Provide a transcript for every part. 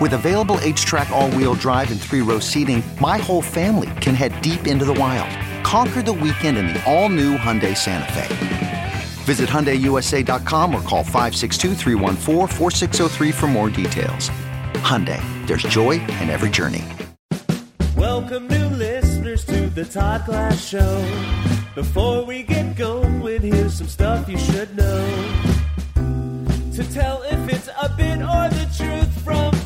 With available HTRAC, all wheel drive, and three row seating, my whole family can head deep into the wild. Conquer the weekend in the all new Hyundai Santa Fe. Visit HyundaiUSA.com or call 562 for more details. Hyundai, there's joy in every journey. Welcome new listeners to the Todd Glass Show. Before we get going, here's some stuff you should know. To tell if it's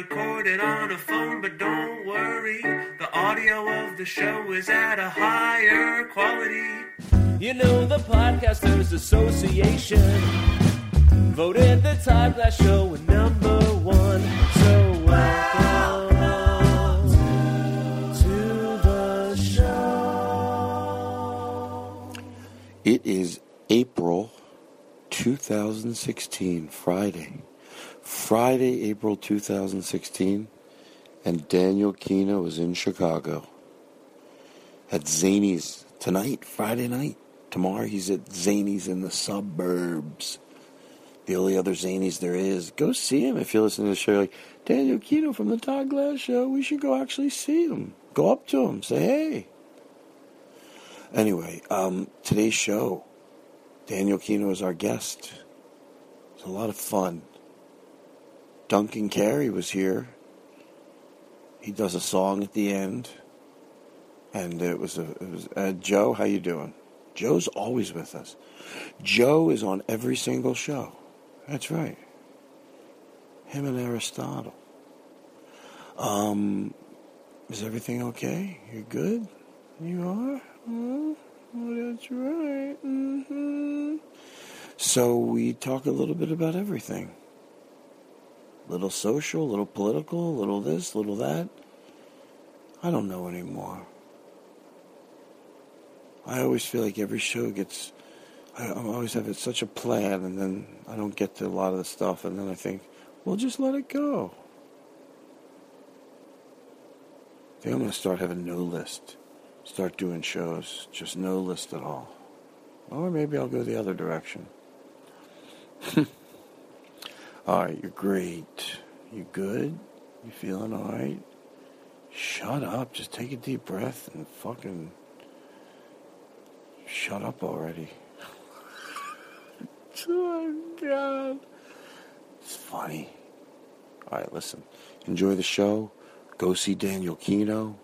recorded on a phone, but don't worry. The audio of the show is at a higher quality. You know, the Podcasters Association voted the Todd Glass Show number one. So welcome to the show. It is April 2016, Friday. Friday, April 2016, and Daniel Kinno was in Chicago at Zanies tonight, Friday night. Tomorrow he's at Zanies in the suburbs. The only other Zanies there is. Go see him if you're listening to the show. Like, Daniel Kinno from the Todd Glass Show. We should go actually see him. Go up to him. Say, hey. Anyway, um, today's show, Daniel Kinno is our guest. It's a lot of fun. Duncan Carey was here. He does a song at the end, and it was a it was uh, Joe. How you doing? Joe's always with us. Joe is on every single show. That's right. Him and Aristotle. Um, is everything okay? You're good. You are. Oh, that's right. Mm-hmm. So we talk a little bit about everything little social, little political, little this, little that. I don't know anymore. I always feel like every show gets. I, always have such a plan, and then I don't get to a lot of the stuff, and then I think, well, just let it go. I think I'm going to start having no list. Start doing shows, just no list at all. Or maybe I'll go the other direction. all right, you're great. You good? You feeling all right? Shut up. Just take a deep breath and fucking shut up already. oh, God. It's funny. All right, listen. Enjoy the show. Go see Daniel Kinno.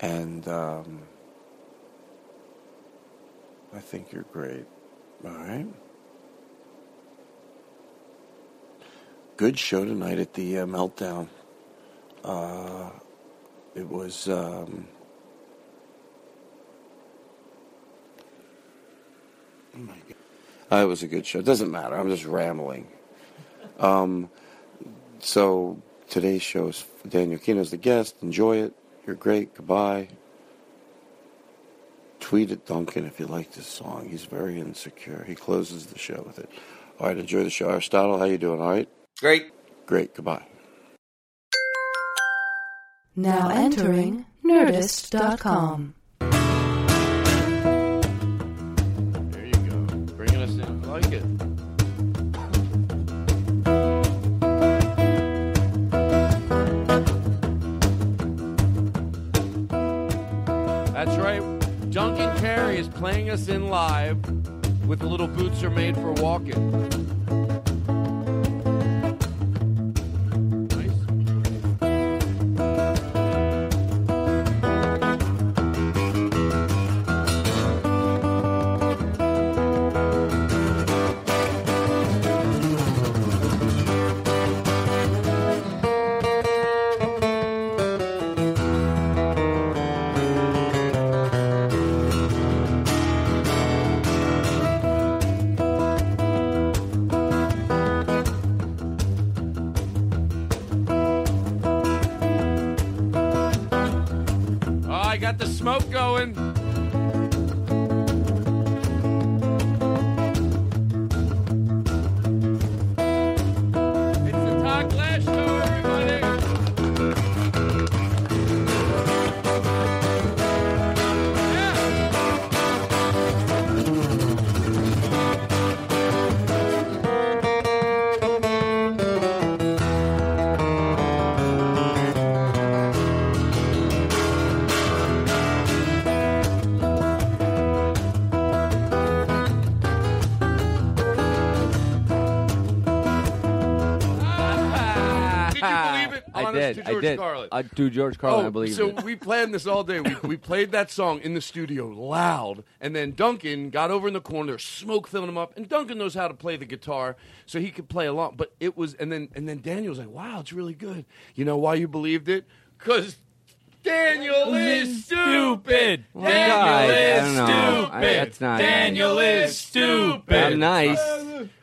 And um, I think you're great. All right. Good show tonight at the uh, Meltdown. Uh, it was. Um, oh my God. Uh, it was a good show. It doesn't matter. I'm just rambling. Um, so today's show is Daniel Kinno's the guest. Enjoy it. You're great. Goodbye. Tweet at Duncan if you like this song. He's very insecure. He closes the show with it. All right, enjoy the show. Aristotle, how you doing? All right? Great. Great. Goodbye. Now entering Nerdist.com. There you go. Bringing us in. I like it. That's right. Duncan Carey is playing us in live with the little boots are made for walking. Did. to I George did. Carlin. Uh, to George Carlin, oh, I believe so it. we planned this all day. We, we played that song in the studio loud, and then Duncan got over in the corner, smoke filling him up, and Duncan knows how to play the guitar, so he could play along. But it was, and then and then Daniel was like, "Wow, it's really good." You know why you believed it? Because Daniel is stupid. Well, Daniel is don't. I- stupid. that's not- Daniel is stupid. I'm nice.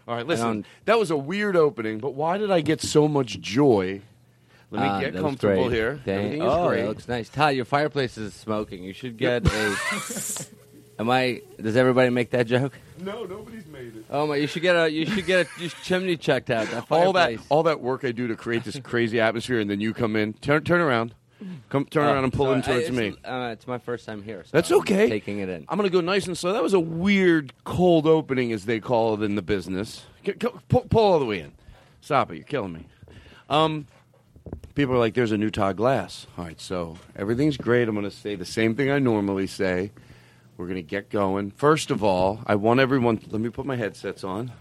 All right, listen. That was a weird opening, but why did I get so much joy? Let me Ah, get comfortable great. here. Dang. Is oh, great. it looks nice. Todd, your fireplace is smoking. You should get a. Am I? Does everybody make that joke? No, nobody's made it. Oh my! You should get a. You should get a just chimney checked out. That All that, all that work I do to create this crazy atmosphere, and then you come in, turn, turn around, come, turn Oh, around and pull sorry. in towards I- me. it's, Uh, it's my first time here. So That's I'm okay. Taking it in. I'm going to go nice and slow. That was a weird cold opening, as they call it in the business. G- g- pull, pull all the way in. Stop it. You're killing me. Um, people are like, there's a new Todd Glass. All right, so everything's great. I'm going to say the same thing I normally say. We're going to get going. First of all, I want everyone. Let me put my headsets on.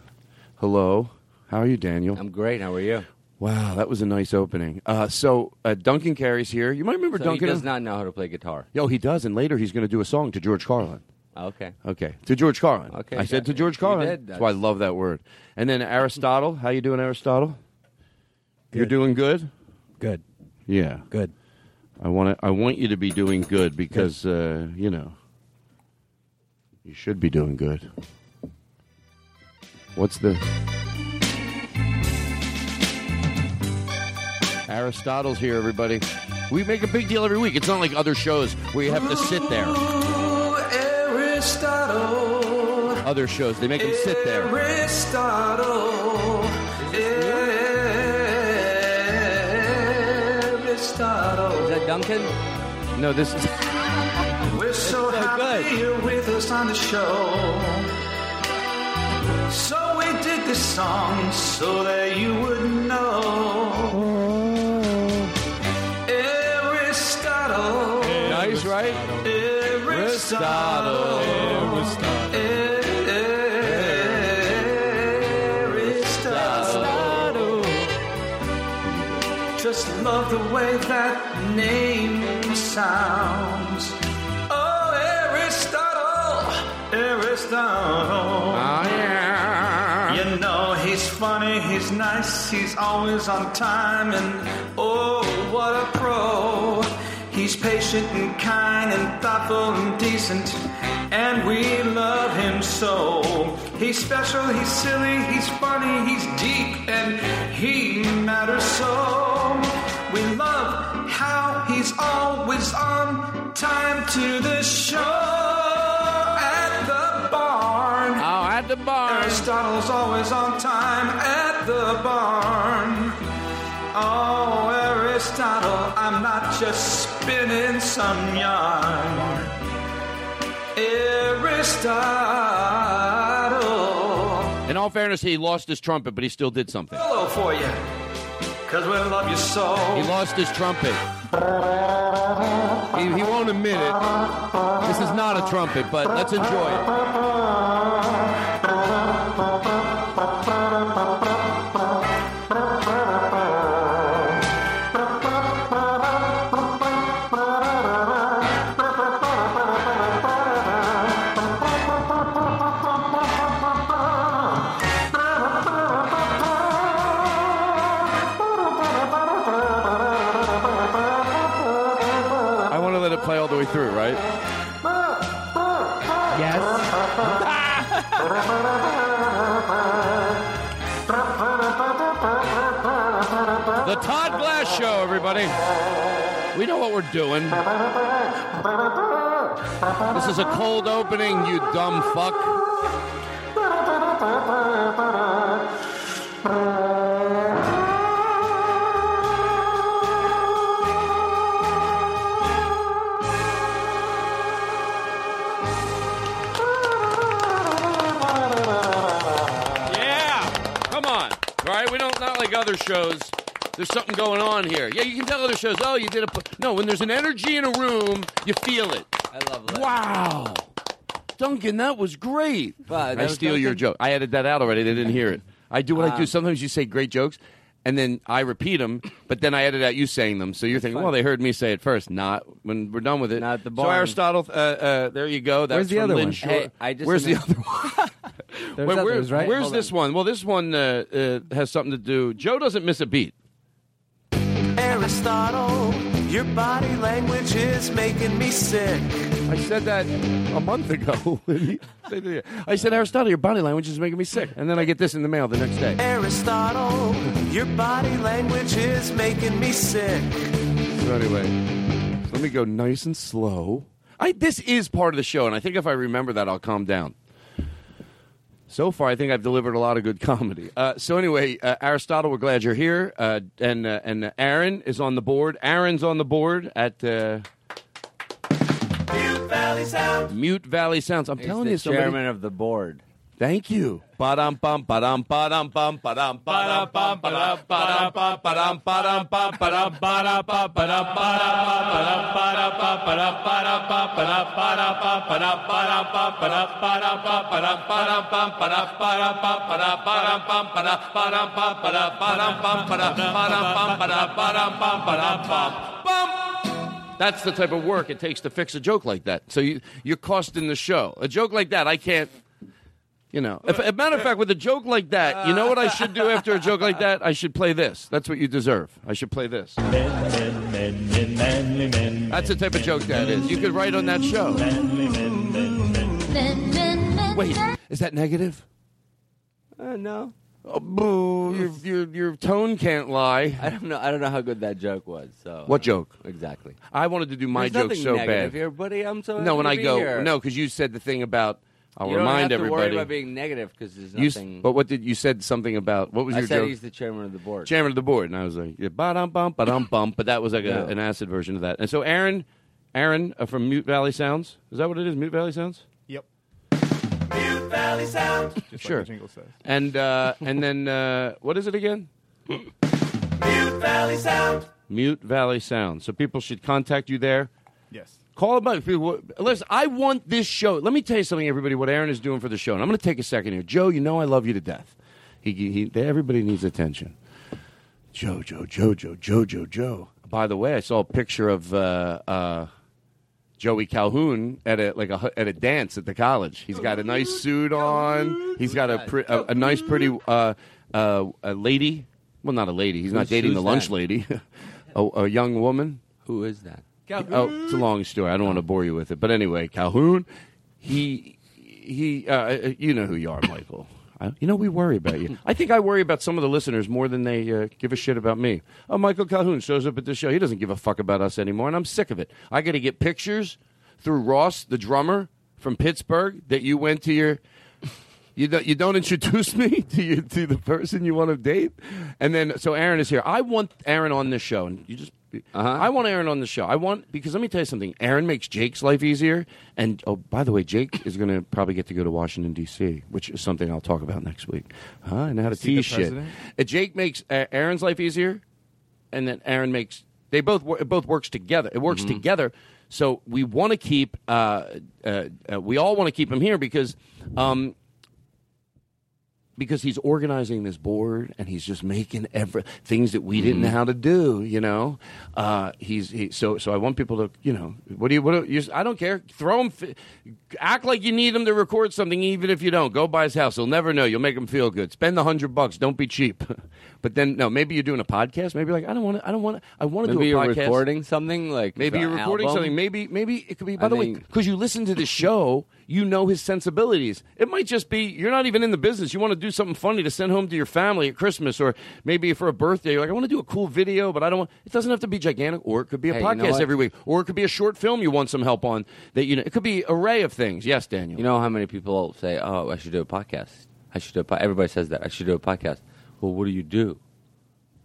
Hello. How are you, Daniel? I'm great. How are you? Wow, that was a nice opening. Uh, so uh, Duncan Carey's here. You might remember So Duncan. he does not know how to play guitar. Yo, he does, and later he's going to do a song to George Carlin. Okay. Okay, to George Carlin. Okay, I said to. George Carlin. did. That's why I love that word. And then Aristotle, how you doing, Aristotle? You're doing good. Good. Yeah, Good. I want to. I want you to be doing good because uh, you know you should be doing good. What's the Aristotle's here, everybody. We make a big deal every week. It's not like other shows where you have to sit there. Aristotle, Other shows they make them sit there. Aristotle, Aristotle. Is that Duncan? No, this is We're so, so happy good. you're with us on the show. So we did this song so that you would know. Oh. Aristotle, nice, right? Aristotle, Aristotle. The way that name sounds. Oh, Aristotle, Aristotle. Ah, yeah. You know, he's funny, he's nice, he's always on time, and oh, what a pro. He's patient and kind and thoughtful and decent, and we love him so. He's special, he's silly, he's funny, he's deep, and he matters so. He's always on time to the show at the barn. Oh, at the barn. Aristotle's always on time at the barn. Oh, Aristotle, I'm not just spinning some yarn. Aristotle. In all fairness, he lost his trumpet, but he still did something. Hello for you, cause we love you so. He lost his trumpet. He, he won't admit it. This is not a trumpet, but let's enjoy it. We know what we're doing. This is a cold opening, you dumb fuck. Yeah, come on. All right, we don't not like other shows. There's something going on here. Yeah, you can tell other shows. Oh, you did a pu-" no. When there's an energy in a room, you feel it. I love that. Wow, Duncan, that was great. But I steal your joke. I edited that out already. They didn't hear it. I do what I do. Um, Sometimes you say great jokes, and then I repeat them, but then I edit out you saying them. So you're thinking, well, they heard me say it first. Not when we're done with it. Not the So. Aristotle, uh, uh, there you go. That's Where's the other Lynn one? Hey, I just Where's the other one? There's Wait, where- others, right? Where's Hold this on. one? Well, this one uh, uh, has something to do. Joe doesn't miss a beat. Aristotle, your body language is making me sick. I said that a month ago. I said, Aristotle, your body language is making me sick. And then I get this in the mail the next day. Aristotle, your body language is making me sick. So anyway, let me go nice and slow. I this is part of the show, and I think if I remember that, I'll calm down. So far, I think I've delivered a lot of good comedy. Uh, so anyway, uh, Aristotle, we're glad you're here, uh, and uh, and Aaron is on the board. Aaron's on the board at uh, Mute Valley Sound. Mute Valley Sounds. I'm He's telling the you, somebody. chairman of the board. Thank you. That's the type of work it takes to fix a joke like that. So you, you're costing the show. A joke like that, I can't. You know, if, a matter of fact, with a joke like that, you know what I should do after a joke like that? I should play this. That's what you deserve. I should play this. That's the type of joke that is. You could write on that show. Wait, is that negative? Uh, no, Oh, boo! Your, your your tone can't lie. I don't know. I don't know how good that joke was. So What joke? exactly? I wanted to do my There's joke so bad. here, buddy. I'm so No, when I go here. no, because you said the thing about. I'll you don't remind have to everybody. worry about being negative because there's You s- nothing. but what did you said something about? What was I your said joke? he's the chairman of the board. chairman of the board, and I was like, yeah, ba-dum bum, ba-dum bum, but that was like a, No. an acid version of that. And so, Aaron, Aaron uh, from Mute Valley Sounds, is that what it is? Mute Valley Sounds, Yep. Mute Valley Sound. Just Sure. like the jingle says. and uh, and then uh, what is it again? Mute Valley Sound. Mute Valley Sound. So people should contact you there. Yes. Call up. People- Listen, I want this show. Let me tell you something, everybody. What Aaron is doing for the show, and I'm going to take a second here. Joe, you know I love you to death. He, he, everybody needs attention. Joe, Joe, Joe, Joe, Joe, Joe, Joe. By the way, I saw a picture of uh, uh, Joey Calhoun at a like a at a dance at the college. He's got a nice suit on. He's got a pre- a, a nice, pretty uh, uh, a lady. Well, not a lady. He's not Who's- dating the lunch that? lady. a, a young woman. Who is that? Oh, it's a long story. I don't want to bore you with it, but anyway, Calhoun, he he, uh, you know who you are, Michael. I, you know, we worry about you. I think I worry about some of the listeners more than they uh, give a shit about me. Oh, Michael Calhoun shows up at the show. He doesn't give a fuck about us anymore, and I'm sick of it. I got to get pictures through Ross, the drummer from Pittsburgh, that you went to your. You don't, you don't introduce me to you to the person you want to date, and then so Aaron is here. I want Aaron on this show, and you just I want Aaron on the show. I want because let me tell you something. Aaron makes Jake's life easier, and oh, by the way, Jake is going to probably get to go to Washington D.C., which is something I'll talk about next week. Huh? Know how to tease shit. Uh, Jake makes uh, Aaron's life easier, and then Aaron makes they both it both works together. It works Mm-hmm. together. So we want to keep uh, uh, uh, we all want to keep him here because. Um, because he's organizing this board and he's just making every things that we didn't know how to do. You know, uh, he's he, so so. I want people to you know what do you what do you? I don't care. Throw him. Act like you need him to record something, even if you don't. Go by his house. He'll never know. You'll make him feel good. Spend the hundred bucks. Don't be cheap. but then no, maybe you're doing a podcast. Maybe you're like I don't want to. I don't want to. I want to do a you're podcast. recording something like Maybe you're recording album. something. Maybe maybe it could be. By I the way, because you listen to the show, you know his sensibilities. It might just be you're not even in the business. You want to do something funny to send home to your family at Christmas, or maybe for a birthday. You're like, I want to do a cool video, but I don't want. It doesn't have to be gigantic, or it could be a Hey, you know podcast every week, or it could be a short film you want some help on. That you know, it could be array of things. Yes, Daniel. You know how many people say, "Oh, I should do a podcast. I should do a po-. Everybody says that. I should do a podcast." Well, what do you do?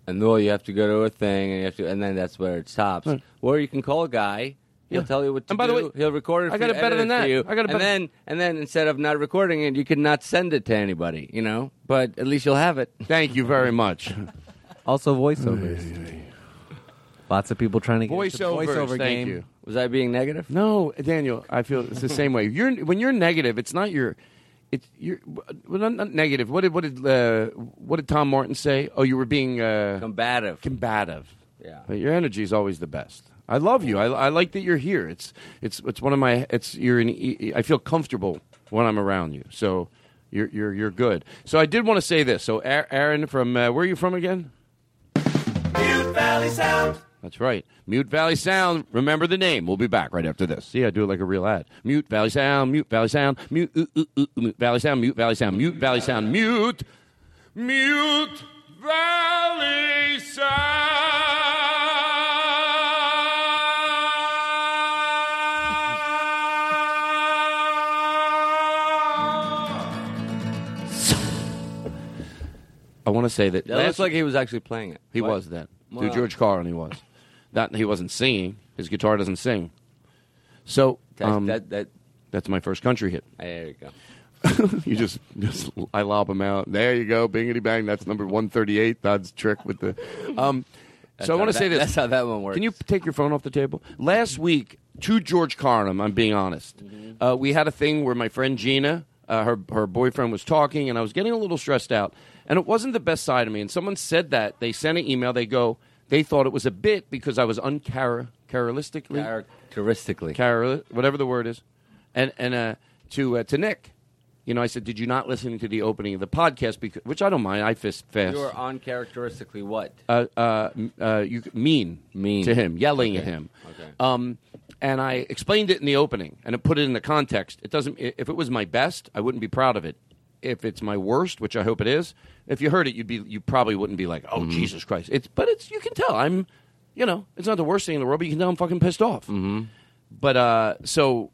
And well, you have to go to a thing, and you have to, and then that's where it stops. Or you can call a guy. He'll Yeah. tell you what to And by the do. way, he'll record it. For you. I got you, it better than that. You, I got it and better- then and then instead of not recording it, you could not send it to anybody. You know, but at least you'll have it. Thank you very much. Also, voiceovers. Lots of people trying to get Voiceovers. voiceover thank game. you. Was I being negative? No, Daniel, I feel it's the same way. You're when you're negative, it's not your. It's you're well, not, not negative. What did what did uh, what did Tom Martin say? Oh, you were being uh, Combative. combative. Yeah. But your energy is always the best. I love you. I, I like that you're here. It's it's it's one of my. It's you're. An, I feel comfortable when I'm around you. So you're you're you're good. So I did want to say this. So Aaron from uh, where are you from again? Mute Valley Sound. That's right. Mute Valley Sound. Remember the name. We'll be back right after this. See, I do it like a real ad. Mute Valley Sound. Mute Valley Sound. Mute. Ooh, ooh, ooh, Mute Valley Sound. Mute Valley Sound. Mute Valley Sound. Mute. Mute Valley Sound. I want to say that. It looks like he was actually playing it. he What? was then. Wow. To George Carlin, he was. That he wasn't singing. His guitar doesn't sing. So That, um, that, that, that's my first country hit. there you go. you just, just I lob them out. There you go, bingity bang. That's number one thirty eight. Todd's trick with the. Um, That's so I how want to that- say this. That's how that one works. Can you take your phone off the table? Last week, to George Carlin, I'm being honest. Uh, we had a thing where my friend Gina, uh, her her boyfriend was talking, and I was getting a little stressed out, and it wasn't the best side of me. And someone said that they sent an email. They go, they thought it was a bit because I was uncharacteristically Characteristically. Carol, whatever the word is, and and uh, to uh, to Nick, you know, I said, did you not listen to the opening of the podcast? Because which I don't mind. I fist fast. You are uncharacteristically what? uh, uh, uh, you mean Mean. to him, yelling at him. Okay. Um, and I explained it in the opening, and it put it in the context. It doesn't. If it was my best, I wouldn't be proud of it. If it's my worst, which I hope it is, if you heard it, you'd be you probably wouldn't be like, oh Mm-hmm. Jesus Christ! It's but it's you can tell I'm, you know, it's not the worst thing in the world, but you can tell I'm fucking pissed off. Mm-hmm. But uh, so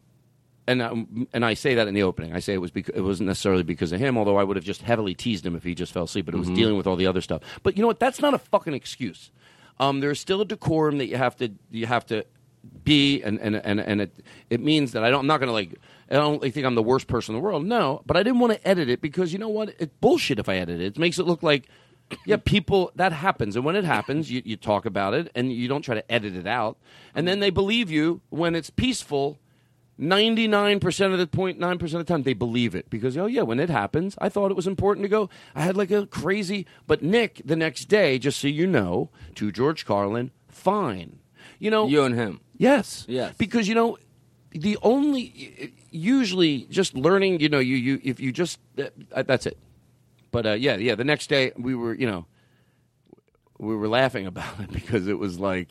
and um, and I say that in the opening. I say it was because it wasn't necessarily because of him, although I would have just heavily teased him if he just fell asleep. But it was dealing with all the other stuff. But you know what? That's not a fucking excuse. Um, there's still a decorum that you have to you have to be, and and and, and it it means that I don't. I'm not going to like. I don't think I'm the worst person in the world. No, but I didn't want to edit it because you know what? It's bullshit if I edit it. It makes it look like. Yeah, people that happens, and when it happens, you, you talk about it, and you don't try to edit it out, and then they believe you when it's peaceful, 99% of the point 9% of the time they believe it because oh yeah when it happens i thought it was important to go i had like a crazy but nick the next day just so you know to george carlin fine you know You and him. Yes Yes. because you know the only usually just learning you know you you if you just uh, that's it but uh, yeah yeah the next day we were you know we were laughing about it because it was like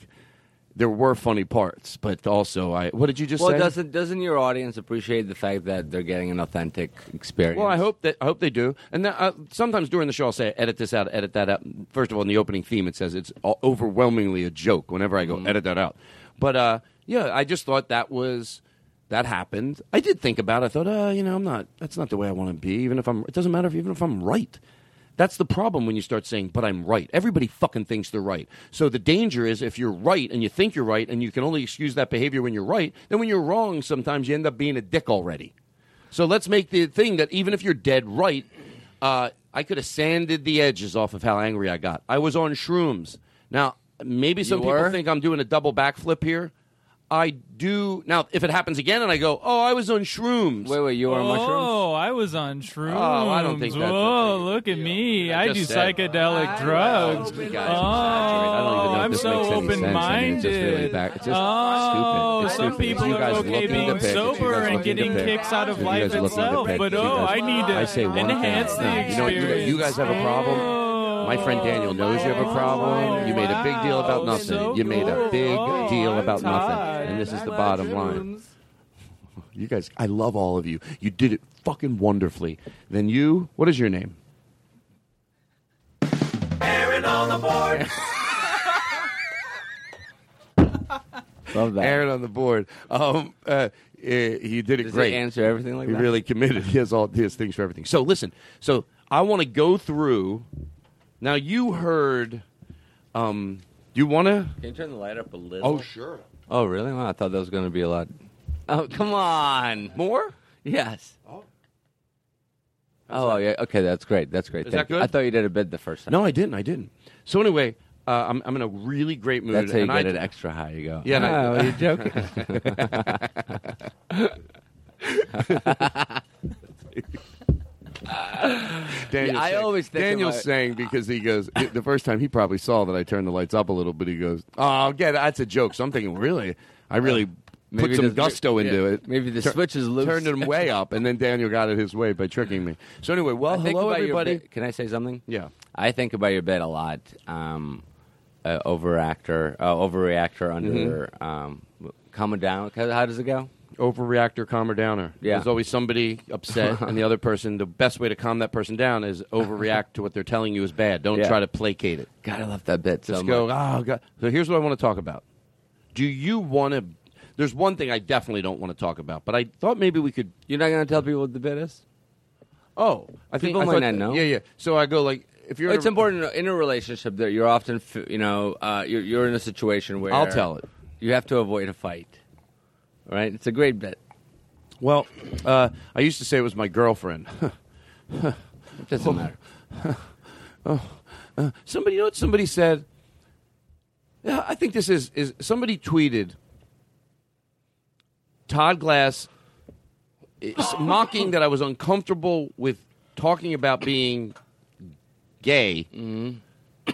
there were funny parts, but also I. What did you just well, say? Well, doesn't doesn't your audience appreciate the fact that they're getting an authentic experience? Well, I hope that I hope they do. And that, uh, sometimes during the show, I'll say, "Edit this out, edit that out." First of all, in the opening theme, it says it's overwhelmingly a joke. Whenever I go, Mm-hmm. edit that out. But uh, yeah, I just thought that was that happened. I did think about. it. I thought, uh, you know, I'm not. That's not the way I want to be. Even if I'm, it doesn't matter if even if I'm right. That's the problem when you start saying, but I'm right. Everybody fucking thinks they're right. So the danger is if you're right and you think you're right and you can only excuse that behavior when you're right, then when you're wrong, sometimes you end up being a dick already. So let's make the thing that even if you're dead right, uh, I could have sanded the edges off of how angry I got. I was on shrooms. Now, maybe some You people were? think I'm doing a double backflip here. I do. Now, if it happens again and I go, oh, I was on shrooms. Wait, wait, you were on mushrooms? Oh, I was on shrooms. Oh, I don't think that's a Whoa, look at me. I I, do said- psychedelic drugs. Oh, I don't even know if I'm so makes any sense. I mean, it's just really open-minded. back- it's just oh, stupid. Some stupid. people You are guys okay looking being sober and getting kicks out of life oh, guys looking to itself, but oh, I need to I say one thing. enhance the No, you know experience. you guys have a problem. My friend Daniel knows you have a problem. You made a big deal about nothing. so you made a big Oh, deal I'm about nothing. And this is I the like bottom line. You guys, I love all of you. You did it fucking wonderfully. Then you, what is your name? Aaron on the board. Love that. Aaron on the board. Um, uh, eh, he did it Does he great. answer everything like that. he that? really committed. He has all he has things for everything. So listen. So I want to go through. Now you heard. Um, you want to? Can you turn the light up a little? Oh sure. Oh, really? Well, I thought that was going to be a lot. Oh, come on. More? Yes. Oh. Oh, yeah. Okay, that's great. That's great. Is Thank that you. good? I thought you did a bid the first time. No, I didn't. I didn't. So anyway, uh, I'm I'm in a really great mood. That's how you and get I, it extra high. You go. Yeah, I- Oh, you're joking. Daniel's Yeah, I saying- always think Daniel's about- saying because he goes the first time he probably saw that I turned the lights up a little bit. He goes, "Oh, yeah, that's a joke." So I'm thinking, really, I really Maybe put some gusto yeah, into it. maybe the Tur- switch is loose. Turned him way up, and then Daniel got it his way by tricking me. So anyway, well, hello everybody. Can I say something? Yeah. I think about your bit a lot. Um, uh, overactor, uh, overreactor under Mm-hmm. um, calm it down. How does it go? Overreactor, calmer downer. Yeah. There's always somebody upset, and the other person. The best way to calm that person down is overreact to what they're telling you is bad. Don't Yeah. try to placate it. God, I love that bit Just so go, much. oh, God. So here's what I want to talk about. Do you want to. There's one thing I definitely don't want to talk about, but I thought maybe we could. You're not going to tell people what the bit is? Oh, I think People I might thought- not know. Yeah, yeah. So I go like, if you're. in it's a- important in a relationship that you're often, f- you know, uh, you're, you're in a situation where I'll tell it. You have to avoid a fight. Right? It's a great bit. Well, uh, I used to say it was my girlfriend. It doesn't matter. oh, uh, somebody, you know what somebody said? Yeah, I think this is is somebody tweeted. Todd Glass is mocking that I was uncomfortable with talking about being gay.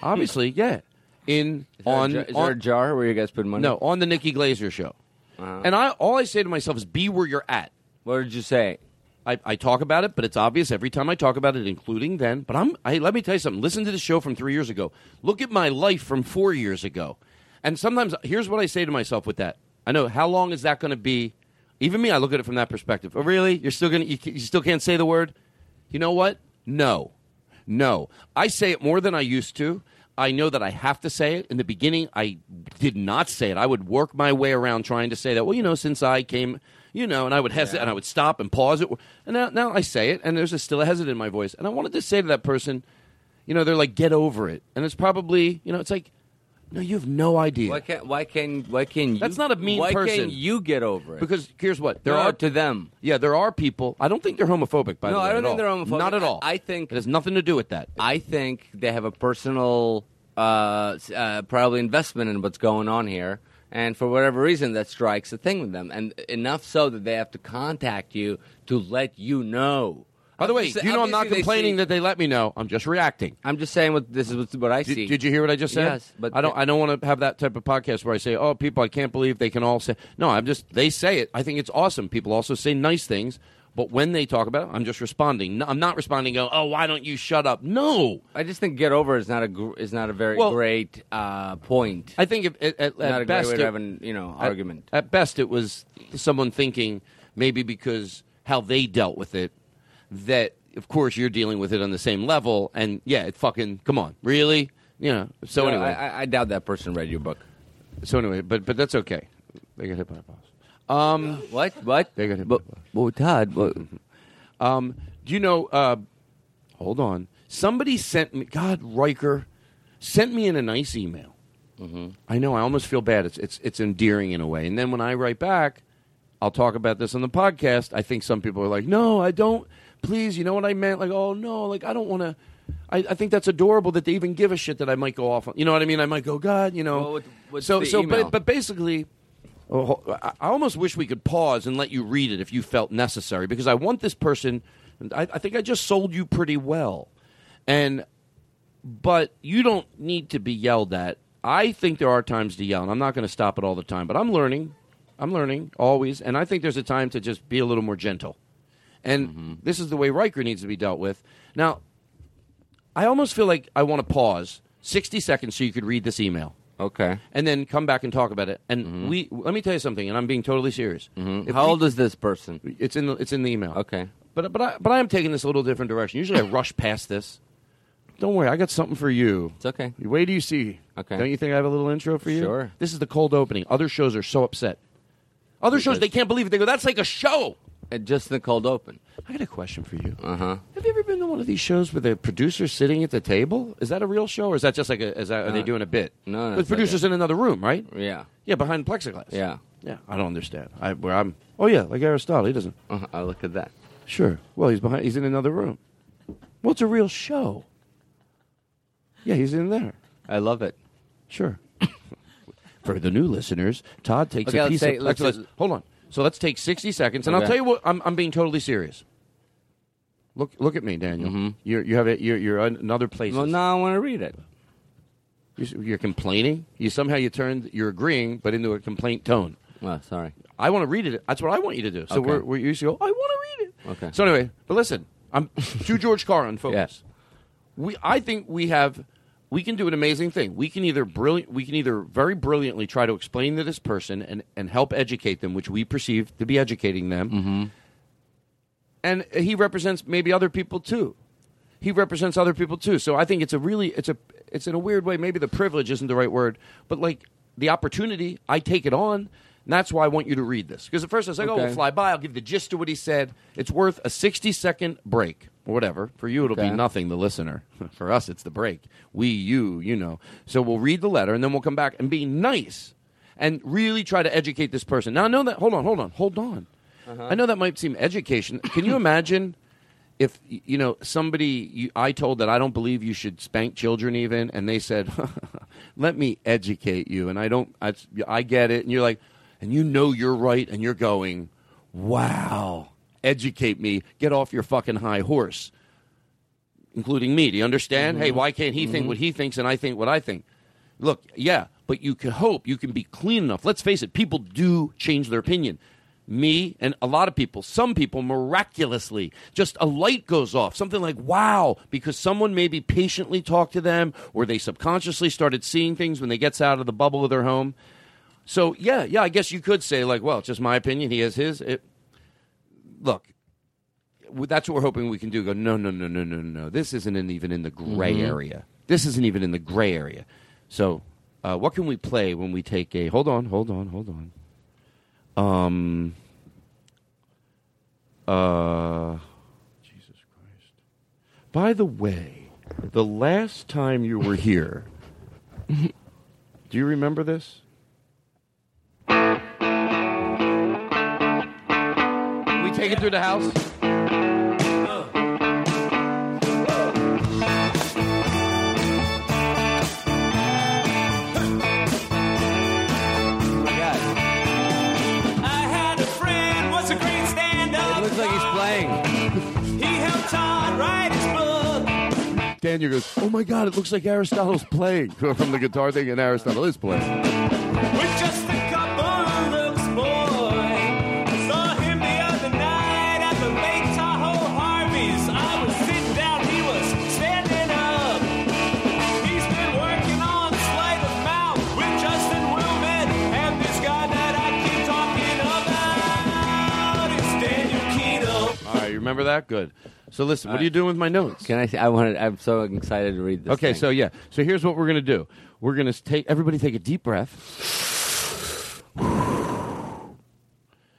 Obviously, yeah. In Is there, on a, jar, is on- there a jar where you guys put money? no on the Nikki Glazer show, Uh-huh. and I all I say to myself is be where you're at. What did you say? I, I talk about it, but it's obvious every time I talk about it, including then. But I'm. I, let me tell you something. Listen to the show from three years ago. Look at my life from four years ago. And sometimes here's what I say to myself with that. I know how long is that going to be? Even me, I look at it from that perspective. Oh, really? You're still going to? You, you still can't say the word? You know what? No, no. I say it more than I used to. I know that I have to say it. In the beginning, I did not say it. I would work my way around trying to say that. Well, you know, since I came, you know, and I would hesitate and I would stop and pause it. And now, now I say it, and there's a, still a hesitant in my voice. And I wanted to say to that person, you know, they're like, get over it. And it's probably, you know, it's like, no, you have no idea. Why can't? Why can? Why can you? That's not a mean why person. can you get over it? Because here's what there No, are to them. Yeah, there are people. I don't think they're homophobic. By No, the way, I don't think all. they're homophobic. Not at all. I think it has nothing to do with that. I think they have a personal, uh, uh, probably investment in what's going on here, and for whatever reason, that strikes a thing with them, and enough so that they have to contact you to let you know. By the way, you know I'm not complaining see- that they let me know. I'm just reacting. I'm just saying what this is what, what I Did, see. did you hear what I just said? Yes, but I don't. I don't want to have that type of podcast where I say, "Oh, people, I can't believe they can all say." No, I'm just. They say it. I think it's awesome. People also say nice things, But when they talk about it, I'm just responding. No, I'm not responding. Go, oh, why don't you shut up? No, I just think get over is not a gr- is not a very Well- great uh, point. I think if, at, at, not at a best, great way to it- have an you know at- argument. At, best, it was someone thinking maybe because how they dealt with it that of course you're dealing with it on the same level, and yeah, it fucking come on, really, you know. So No, anyway, I, I- doubt that person read your book. so anyway, but but that's okay. They got hit by a bus. Um, what? What? They got hit But, by a bus. well, Todd, what, Um, do you know? Uh, hold on. Somebody sent me. God, Riker sent me in a nice email. Mm-hmm. I know. I almost feel bad. It's it's it's endearing in a way. And then when I write back, I'll talk about this on the podcast. I think some people are like, "No, I don't. Please, you know what I meant? Like, oh no, like I don't want to." I, I think that's adorable that they even give a shit that I might go off on. You know what I mean? I might go, God, you know. Well, what- what's so the so, email? but but basically, Oh, I I almost wish we could pause and let you read it if you felt necessary, because I want this person. I, I think I just sold you pretty well, and but you don't need to be yelled at. I think there are times to yell, and I'm not going to stop it all the time. But I'm learning. I'm learning always, and I think there's a time to just be a little more gentle. And this is the way Riker needs to be dealt with. Now, I almost feel like I want to pause 60 seconds so you could read this email okay. and then come back and talk about it. And we let me tell you something, and I'm being totally serious. Mm-hmm. How we- old is this person? It's in the it's in the email. Okay. But but I, but I am taking this a little different direction. Usually I rush past this. Don't worry, I got something for you. It's okay. Wait till you see. Okay. Don't you think I have a little intro for you? Sure. This is the cold opening. Other shows are so upset. Other shows they can't believe it. They go, "That's like a show." And just the cold open. I got a question for you. Uh huh. Have you ever been to one of these shows where the producer's sitting at the table? Is that a real show, or is that just like a? Is that, are they doing a bit? No, no, the it's like producer's in another room, right? Yeah. Yeah, behind plexiglass. Yeah. Yeah, I don't understand. I where I'm. Oh yeah, like Aristotle, he doesn't. Uh-huh. I look at that. Sure. Well, he's behind. He's in another room. Well, it's a real show. Yeah, he's in there. I love it. Sure. For the new listeners, Todd takes Okay, a piece say- of plexiglass. Hold on. So let's take sixty seconds, and I'll tell you what. I'm, I'm being totally serious. Look, look at me, Daniel. You're, you have it. You're, you're another place. Mm-hmm. Well, now I want to read it. You're, you're complaining. You somehow you turned. You're agreeing, but into a complaint tone. Well, sorry. I want to read it. That's what I want you to do. So Okay. we're, we're used to go. I want to read it. Okay. So anyway, but listen, I'm to George Carlin, focus. We, I think we have, we can do an amazing thing. We can either brilliant, we can either very brilliantly try to explain to this person and and help educate them, which we perceive to be educating them. Mm-hmm. And he represents maybe other people too. He represents other people too. So I think it's a really, it's a, it's in a weird way. Maybe the privilege isn't the right word, but like the opportunity, I take it on. And that's why I want you to read this. Because at first I was like, oh, Okay. we'll fly by. I'll give the gist of what he said. It's worth a 60 second break or whatever. For you, it'll Okay. be nothing, the listener. For us, it's the break. We, you, you know. So we'll read the letter and then we'll come back and be nice and really try to educate this person. Now, I know that, hold on, hold on, hold on. Uh-huh. I know that might seem education. Can you imagine if, you know, somebody you, I told that I don't believe you should spank children even, and they said, let me educate you. And I don't, I, I get it. And you're like, and you know you're right, and you're going, wow, educate me, get off your fucking high horse, including me. Do you understand? Hey, mm-hmm. why can't he think mm-hmm. what he thinks and I think what I think? Look, yeah, but you can hope you can be clean enough. Let's face it, people do change their opinion. Me and a lot of people, some people miraculously, just a light goes off. Something like, wow, because someone maybe patiently talked to them or they subconsciously started seeing things when they gets out of the bubble of their home. So, yeah, yeah, I guess you could say, like, well, it's just my opinion. He has his. It, look, that's what we're hoping we can do. Go, no, no, no, no, no, no. This isn't in, even in the gray Mhm. area. This isn't even in the gray area. So, uh, what can we play when we take a? Hold on, hold on, hold on. Um. Uh. Jesus Christ. By the way, the last time you were here, do you remember this? Take it through the house? I had a friend, was a great stand-up. It looks like he's playing. He helped Todd write his book. Daniel goes, "Oh my God! It looks like Aristotle's playing from the guitar thing, and Aristotle is playing." Remember that? Good. So listen, what are you doing with my notes? Can I? I wanted. I'm so excited to read this. Okay, thing. so yeah. So here's what we're going to do. We're to take everybody take a deep breath.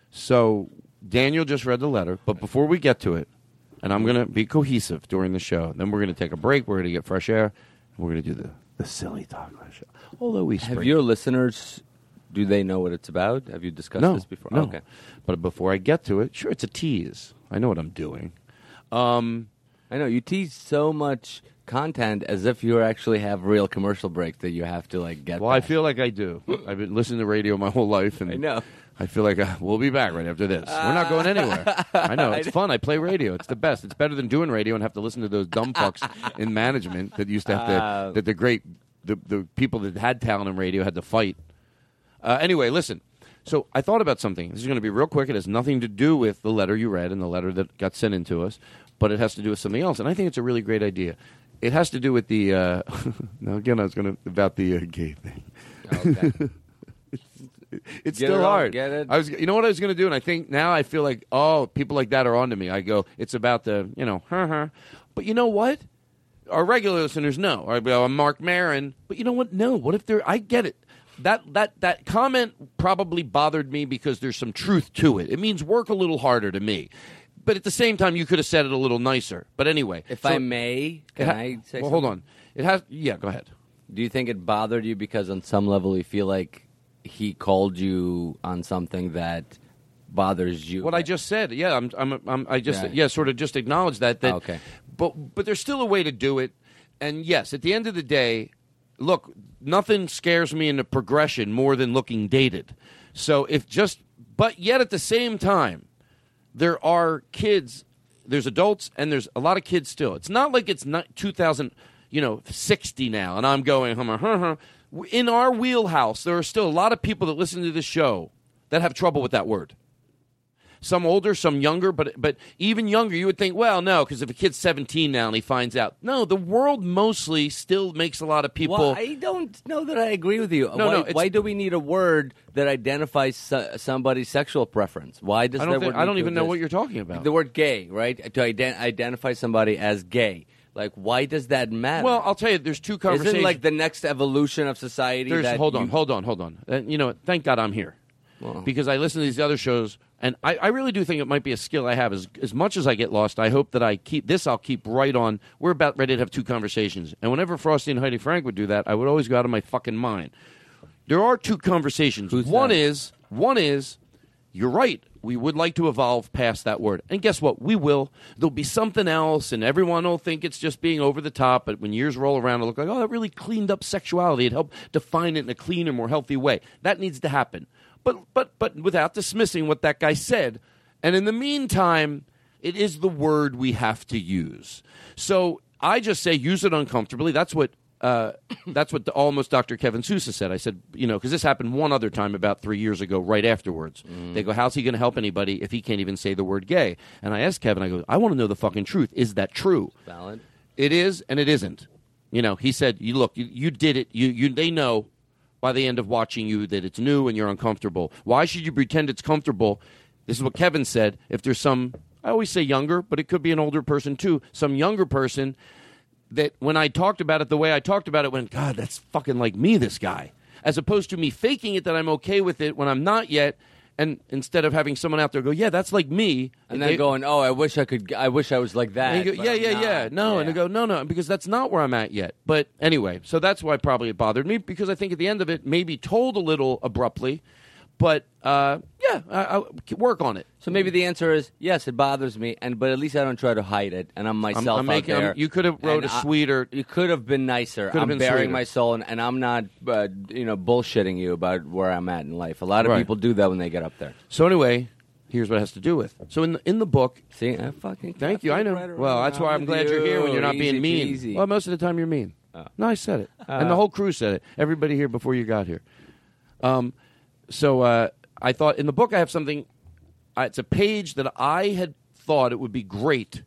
So Daniel just read the letter, but before we get to it, and I'm going to be cohesive during the show. Then we're going to take a break. We're to get fresh air. And we're going to do the the silly talk show. Although we have your listeners. Do they know what it's about? Have you discussed no, this before? No. Okay. But before I get to it, sure, it's a tease. I know what I'm doing. Um, I know you tease so much content as if you actually have real commercial breaks that you have to like get. well, I feel like I do. I've been listening to radio my whole life, and I know. I feel like uh, we'll be back right after this. We're not going anywhere. I know it's fun. I play radio. It's the best. It's better than doing radio and have to listen to those dumb fucks in management that used to have to Uh, that the great the the people that had talent in radio had to fight. Uh, anyway, listen. So I thought about something. This is going to be real quick. It has nothing to do with the letter you read and the letter that got sent in to us, but it has to do with something else. And I think it's a really great idea. It has to do with the. Uh, now again, I was going to about the uh, gay thing. Okay. It's Get still it all- hard. get it? I was, you know what I was going to do, and I think now I feel like, oh, people like that are onto me. I go, it's about the, you know, huh, huh. But you know what? Our regular listeners know. I'm Marc Maron. But you know what? No. What if they're? I get it. That that that comment probably bothered me because there's some truth to it. It means work a little harder to me. But at the same time, you could have said it a little nicer. But anyway, If so- I may, can ha- I say? Well, hold on. It has. Yeah, go ahead. Do you think it bothered you because on some level you feel like he called you on something that bothers you? What I just said, yeah, I'm, I'm, I'm I just, Yeah. yeah. sort of just acknowledge that. That, Oh, okay. But, but there's still a way to do it. And yes, at the end of the day, look, nothing scares me in the progression more than looking dated. So if just, but yet at the same time, there are kids, there's adults, and there's a lot of kids still. It's not like it's not 2000, you know, 60 now, and I'm going, huh, huh, huh. in our wheelhouse, there are still a lot of people that listen to this show that have trouble with that word. Some older, some younger, but but even younger, you would think, well, no, because if a kid's 17 now and he finds out, no, the world mostly still makes a lot of people. Well, I don't know that I agree with you. No, why, no, why do we need a word that identifies so- somebody's sexual preference? Why does I don't that think- word I don't even know what you're talking about. The word "gay," right? To ident- identify somebody as gay. Like, why does that matter? well, I'll tell you, there's two conversations. Isn't like the next evolution of society? There's, hold on, you- hold on, hold on. Uh, you know, thank God I'm here because I listen to these other shows, and I, I really do think it might be a skill I have. As as much as I get lost, I hope that I keep this. I'll keep right on. We're about ready to have two conversations, and whenever Frosty and Heidi Frank would do that, I would always go out of my fucking mind. There are two conversations. one that? is one is you're right. We would like to evolve past that word. And guess what? We will. There'll be something else, and everyone will think it's just being over the top. But when years roll around, it'll look like, oh, that really cleaned up sexuality. It helped define it in a cleaner, more healthy way. That needs to happen. But, but, but without dismissing what that guy said. And in the meantime, it is the word we have to use. So I just say use it uncomfortably. That's what uh, that's what the, almost Dr. Kevin Sousa said. I said, you know, because this happened one other time about three years ago, right afterwards. They go, how's he going to help anybody if he can't even say the word gay? And I asked Kevin, I go, I want to know the fucking truth. Is that true? valid. It is, and it isn't. You know, he said, "You look, you, you did it. You, you, they know by the end of watching you that it's new and you're uncomfortable. Why should you pretend it's comfortable?" This is what Kevin said. If there's some, I always say younger, but it could be an older person too. Some younger person that when I talked about it the way I talked about it, went, God, that's fucking like me. This guy, as opposed to me faking it that I'm okay with it when I'm not yet. And instead of having someone out there go, yeah, that's like me, And then they- going, oh, I wish I could. I wish I was like that. go, yeah, yeah, not." yeah. No, and they go, no, no, because that's not where I'm at yet. But anyway, so that's why probably it bothered me because I think at the end of it, maybe told a little abruptly, but uh, yeah, I, I work on it. So maybe the answer is yes, it bothers me, and but at least I don't try to hide it, and I'm myself I'm making- out I'm- there. you could have wrote And a I- sweeter- You could have been nicer. I'm been bearing sweeter. my soul, and, and I'm not, uh, you know, bullshitting you about where I'm at in life. A lot of Right. people do that when they get up there. So anyway, here's what it has to do with. So in the, in the book, see, I fucking thank you. I know. right well, that's why I'm glad you're here when you're not you. being mean. Easy. Well, most of the time you're mean. No, I said it, and Uh. the whole crew said it. Everybody here before you got here. Um, so uh, I thought in the book I have something. Uh, it's a page that I had thought it would be great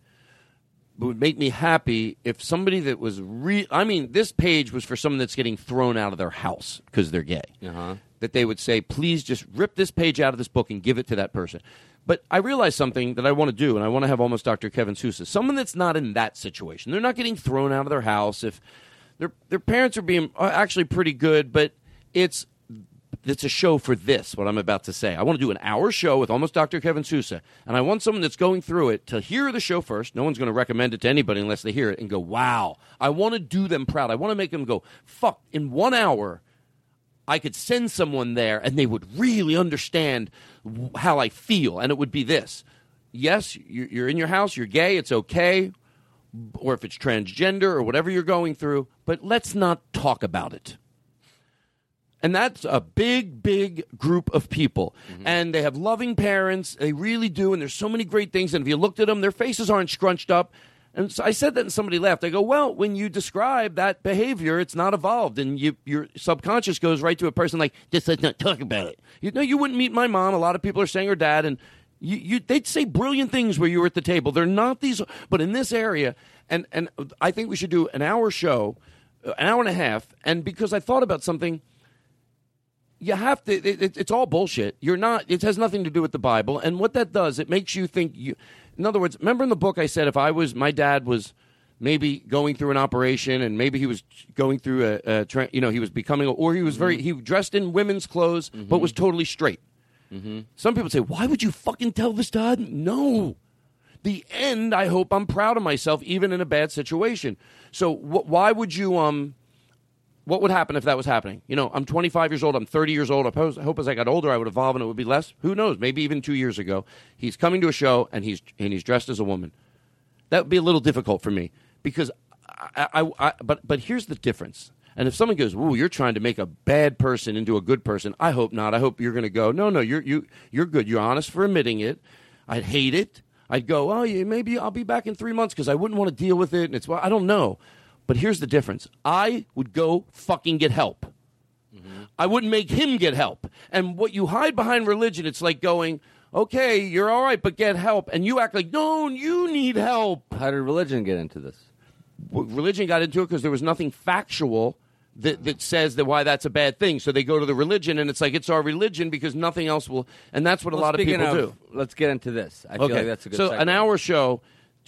would make me happy if somebody that was re I mean, this page was for someone that's getting thrown out of their house because they're gay. Uh-huh. That they would say, please just rip this page out of this book and give it to that person. But I realized something that I want to do, and I want to have almost Dr. Kevin Sousa, someone that's not in that situation. They're not getting thrown out of their house if their their parents are being are actually pretty good, but it's it's a show for this, what I'm about to say. I want to do an hour show with almost Dr. Kevin Sousa, and I want someone that's going through it to hear the show first. No one's going to recommend it to anybody unless they hear it and go, wow. I want to do them proud. I want to make them go, fuck, in one hour, I could send someone there and they would really understand how I feel. And it would be this yes, you're in your house, you're gay, it's okay, or if it's transgender or whatever you're going through, but let's not talk about it. And that's a big, big group of people. And they have loving parents. They really do. And there's so many great things. And if you looked at them, their faces aren't scrunched up. And so I said that and somebody laughed. I go, well, when you describe that behavior, it's not evolved. And you, your subconscious goes right to a person like, just let's not talk about it. You know, you wouldn't meet my mom. A lot of people are saying her dad. And you, you, they'd say brilliant things where you were at the table. They're not these, but in this area, and, and I think we should do an hour show, uh, an hour and a half. And because I thought about something, you have to it, it- it's all bullshit. You're not it has nothing to do with the bible. And what that does it makes you think you in other words remember in the book i said if i was my dad was maybe going through an operation and maybe he was going through a, a tra- you know he was becoming or he was very he dressed in women's clothes but was totally straight. Mm-hmm. some people say why would you fucking tell this dad no. The end i hope i'm proud of myself even in a bad situation. So wh- why would you um what would happen if that was happening? You know, I'm 25 years old. I'm 30 years old. I suppose- I hope as I got older, I would evolve and it would be less. Who knows? Maybe even two years ago, he's coming to a show and he's and he's dressed as a woman. That would be a little difficult for me because I, I, I but but here's the difference. And if someone goes, "Ooh, you're trying to make a bad person into a good person," I hope not. I hope you're going to go, "No, no, you're you you're good. You're honest for admitting it." I'd hate it. I'd go, "Oh, yeah, maybe I'll be back in three months because I wouldn't want to deal with it." And it's well, I don't know. But here's the difference. I would go fucking get help. I wouldn't make him get help. And what you hide behind religion, it's like going, okay, you're all right, but get help. And you act like, no, you need help. How did religion get into this? Well, religion got into it because there was nothing factual that, that says that why that's a bad thing. So they go to the religion, and it's like it's our religion because nothing else will. And that's what a lot of people of- do. Let's get into this. I feel like that's a good. so segue. an hour show,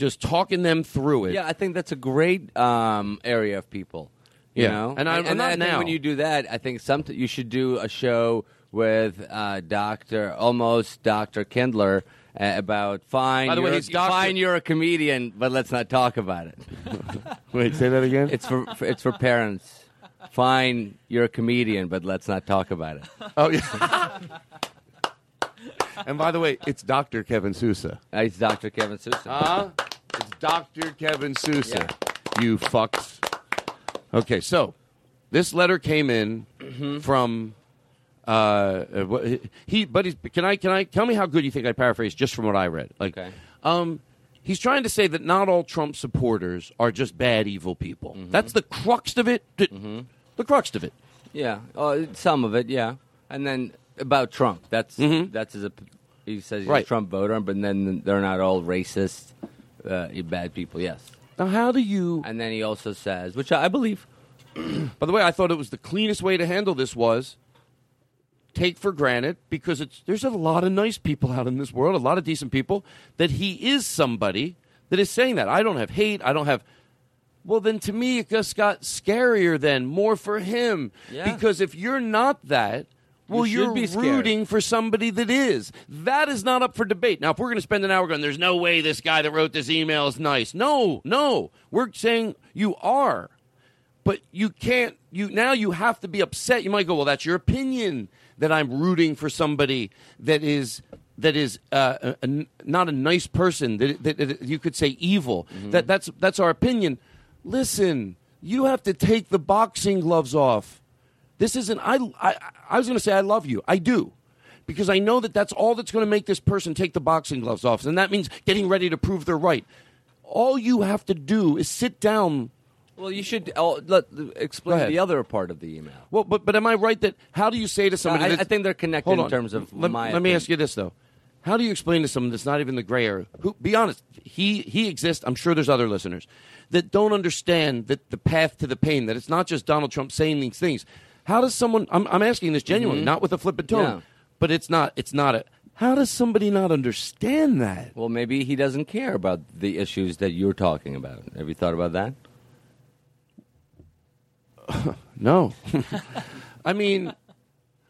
just talking them through it. Yeah, I think that's a great um, area of people. You Yeah. know, And I- and, I'm not I think now. when you do that, I think some you should do a show with uh, Doctor, almost Doctor Kindler. Uh, about fine, By the way, you're, he's Dr. fine. You're a comedian, but let's not talk about it. Wait, say that again. It's for, for it's for parents. Fine, you're a comedian, but let's not talk about it. Oh yeah. and by the way, it's Dr. Kevin Sousa. It's Dr. Kevin Sousa. Huh? It's Dr. Kevin Sousa. You fucks. Okay, so this letter came in from uh, uh, he. But he's, can I can I tell me how good you think I paraphrased just from what I read? Like, um, he's trying to say that not all Trump supporters are just bad, evil people. That's the crux of it. The, the crux of it. Yeah, uh, some of it, yeah. And then about Trump, that's that's his. He says he's Right. a Trump voter, but then they're not all racist, uh, bad people. Yes. Now, how do you? And then he also says, which I I believe. By the way, I thought it was the cleanest way to handle this was take for granted because it's there's a lot of nice people out in this world, a lot of decent people that he is somebody that is saying that. I don't have hate, I don't have well then to me it just got scarier then, more for him. Yeah. Because if you're not that well, You are be scared. rooting for somebody that is. That is not up for debate. Now, if we're going to spend an hour going, there's no way this guy that wrote this email is nice. No, no. We're saying you are but you can't you now you have to be upset you might go well that's your opinion that i'm rooting for somebody that is that is uh, a, a- not a nice person that, that, that you could say evil that that's that's our opinion listen you have to take the boxing gloves off this isn't i i, I was going to say i love you i do because i know that that's all that's going to make this person take the boxing gloves off and that means getting ready to prove they're right all you have to do is sit down Well, you should oh, let, explain the other part of the email. Well, but but am I right that how do you say to somebody? I- I think they're connected in terms of Let, my let me ask you this though: How do you explain to someone that's not even the gray area? Who, be honest, he he exists. I'm sure there's other listeners that don't understand that the path to the pain. That it's not just Donald Trump saying these things. How does someone? I'm, I'm asking this genuinely, Mhm. not with a flippant tone, Yeah. but it's not. It's not a. How does somebody not understand that? Well, maybe he doesn't care about the issues that you're talking about. Have you thought about that? No. I mean,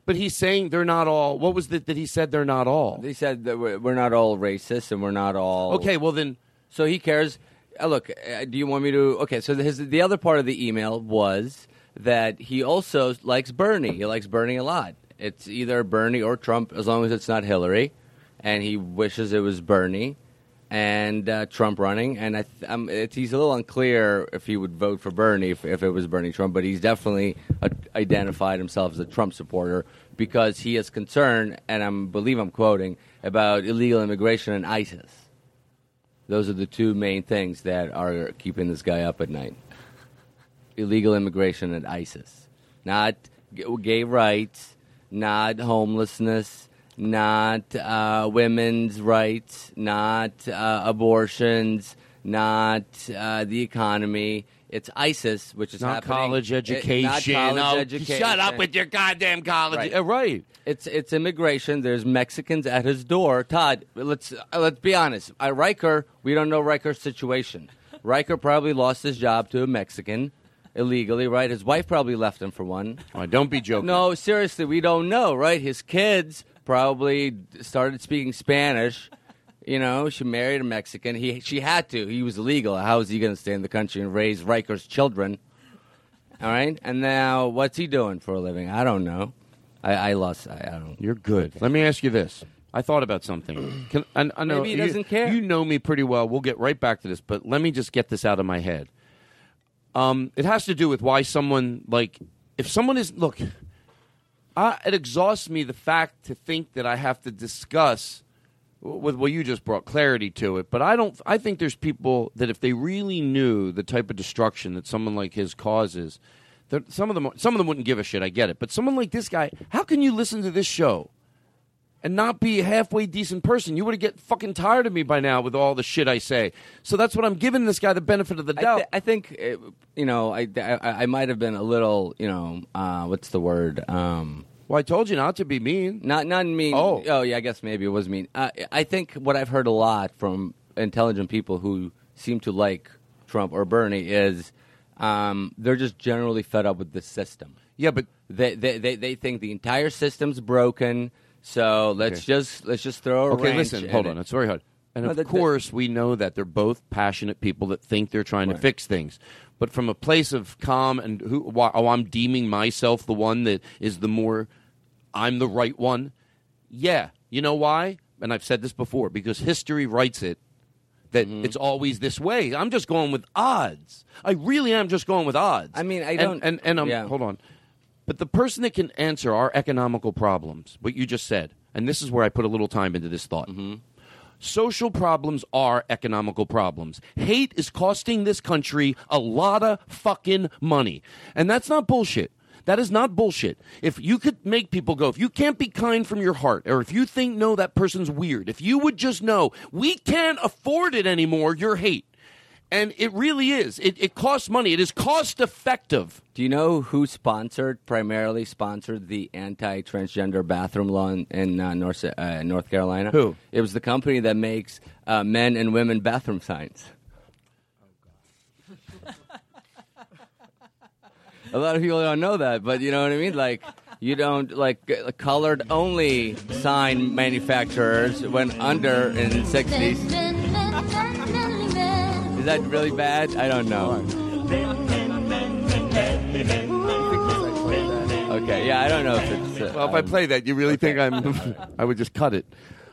but he's saying they're not all. What was it that he said they're not all? He said that we're, we're not all racist and we're not all. Okay, well then. So he cares. Uh, look, uh, do you want me to? Okay, so his, the other part of the email was that he also likes Bernie. He likes Bernie a lot. It's either Bernie or Trump, as long as it's not Hillary, and he wishes it was Bernie and uh, Trump running. And I th- um, it's, he's a little unclear if he would vote for Bernie if, if it was Bernie Trump, but he's definitely identified himself as a Trump supporter because he is concerned, and I believe I'm quoting about illegal immigration and ISIS. Those are the two main things that are keeping this guy up at night. Illegal immigration and ISIS. Not g- gay rights, not homelessness, not uh, women's rights, not uh, abortions, not uh, the economy. It's ISIS, which is Not happening. college It- education. not college Oh, education. shut up with your goddamn college- Right. Uh, right. It's it's immigration. There's Mexicans at his door. Todd, let's uh, let's be honest. Uh, Riker, we don't know Riker's situation. Riker probably lost his job to a Mexican illegally, right? His wife probably left him for one. Oh, don't be joking. No, seriously, we don't know, right? His kids probably started speaking Spanish. You know, she married a Mexican. He she had to. He was illegal. How is he going to stay in the country and raise Riker's children? All right, and now what's he doing for a living? I don't know. I, I lost. I, I don't. You're good. Let me ask you this. I thought about something. Can, I, I know Maybe he doesn't care. You know me pretty well. We'll get right back to this, but let me just get this out of my head. Um, it has to do with why someone like if someone is look. I, it exhausts me the fact to think that I have to discuss with what you just brought clarity to it. But I don't. I think there's people that if they really knew the type of destruction that someone like his causes, that some of them some of them wouldn't give a shit. I get it, but someone like this guy, how can you listen to this show and not be a halfway decent person? You would have get fucking tired of me by now with all the shit I say. So that's what I'm giving this guy the benefit of the I, doubt. I think uh, you know. I I, I might have been a little. You know, uh, what's the word? Um, well, I told you not to be mean. Not not mean. Oh. oh yeah. I guess maybe it was mean. Uh, I think what I've heard a lot from intelligent people who seem to like Trump or Bernie is um, they're just generally fed up with the system. Yeah, but they they they, they think the entire system's broken. So let's Okay. just let's just throw a Okay, listen, hold it. on. It's very hard. And of that- course, we know that they're both passionate people that think they're trying to fix things. But from a place of calm and who, why, oh, I'm deeming myself the one that is the more, I'm the right one. Yeah, you know why? And I've said this before because history writes it that Mm-hmm. it's always this way. I'm just going with odds. I really am just going with odds. I mean, I don't- And and, um, yeah. hold on. But the person that can answer our economical problems, what you just said, and this is where I put a little time into this thought. Mm-hmm. Social problems are economical problems. Hate is costing this country a lot of fucking money. And that's not bullshit. That is not bullshit. If you could make people go, if you can't be kind from your heart, or if you think, no, that person's weird, if you would just know, we can't afford it anymore, your hate. And it really is. It, it costs money. It is cost effective. Do you know who sponsored, primarily sponsored the anti-transgender bathroom law in, in uh, North, uh, North Carolina? Who? It was the company that makes uh, men and women bathroom signs. A lot of people don't know that, but you know what I mean. Like you don't like colored only sign manufacturers went under in the sixties. Is that really bad? I don't know. Okay, yeah, I don't know if it's. Uh, Well, if I play that, you really think I'm? I would just cut it.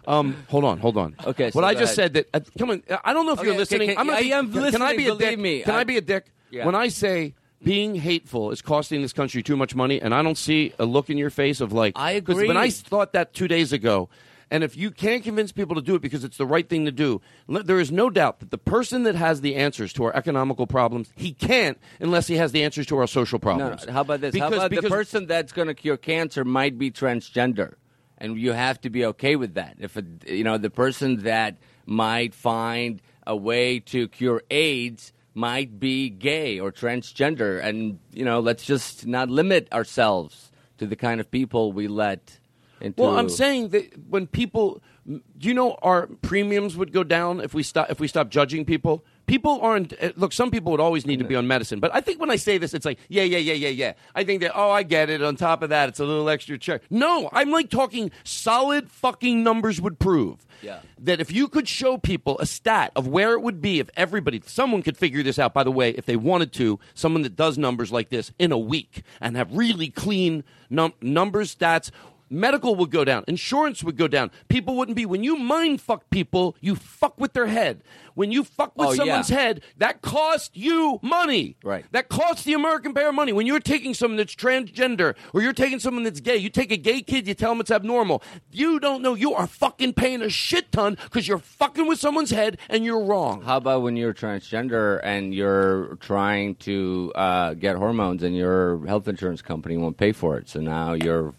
Um, hold on, hold on. Okay, so what I go just ahead. said that. Uh, come on, I don't know if Okay, you're okay, listening. can- I'm gonna I be- am can, Can I listening, be a believe dick? me. Can I, I- be a dick? Yeah. When I say being hateful is costing this country too much money, and I don't see a look in your face of like, I 'cause agree. When I thought that two days ago. And if you can't convince people to do it because it's the right thing to do, there is no doubt that the person that has the answers to our economical problems, he can't unless he has the answers to our social problems. no, how about this? Because- how about the person that's going to cure cancer might be transgender, and you have to be okay with that. If a, you know the person that might find a way to cure AIDS might be gay or transgender, and you know let's just not limit ourselves to the kind of people we let into. Well, I'm saying that when people, do you know, our premiums would go down if we stop if we stop judging people. People aren't. uh, Look, some people would always need to be on medicine, but I think when I say this, it's like, yeah, yeah, yeah, yeah, yeah. I think that, oh, I get it. On top of that, it's a little extra check. No, I'm like talking solid fucking numbers would prove Yeah. that if you could show people a stat of where it would be if everybody, someone could figure this out, by the way, if they wanted to, someone that does numbers like this in a week and have really clean num- numbers, stats, medical would go down, insurance would go down. People wouldn't be, when you mind fuck people, you fuck with their head. When you fuck with Oh, yeah. someone's head, that costs you money. Right. That costs the American payer money. When you're taking someone that's transgender or you're taking someone that's gay, you take a gay kid, you tell them it's abnormal. You don't know. You are fucking paying a shit ton because you're fucking with someone's head and you're wrong. How about when you're transgender and you're trying to uh, get hormones and your health insurance company won't pay for it, so now you're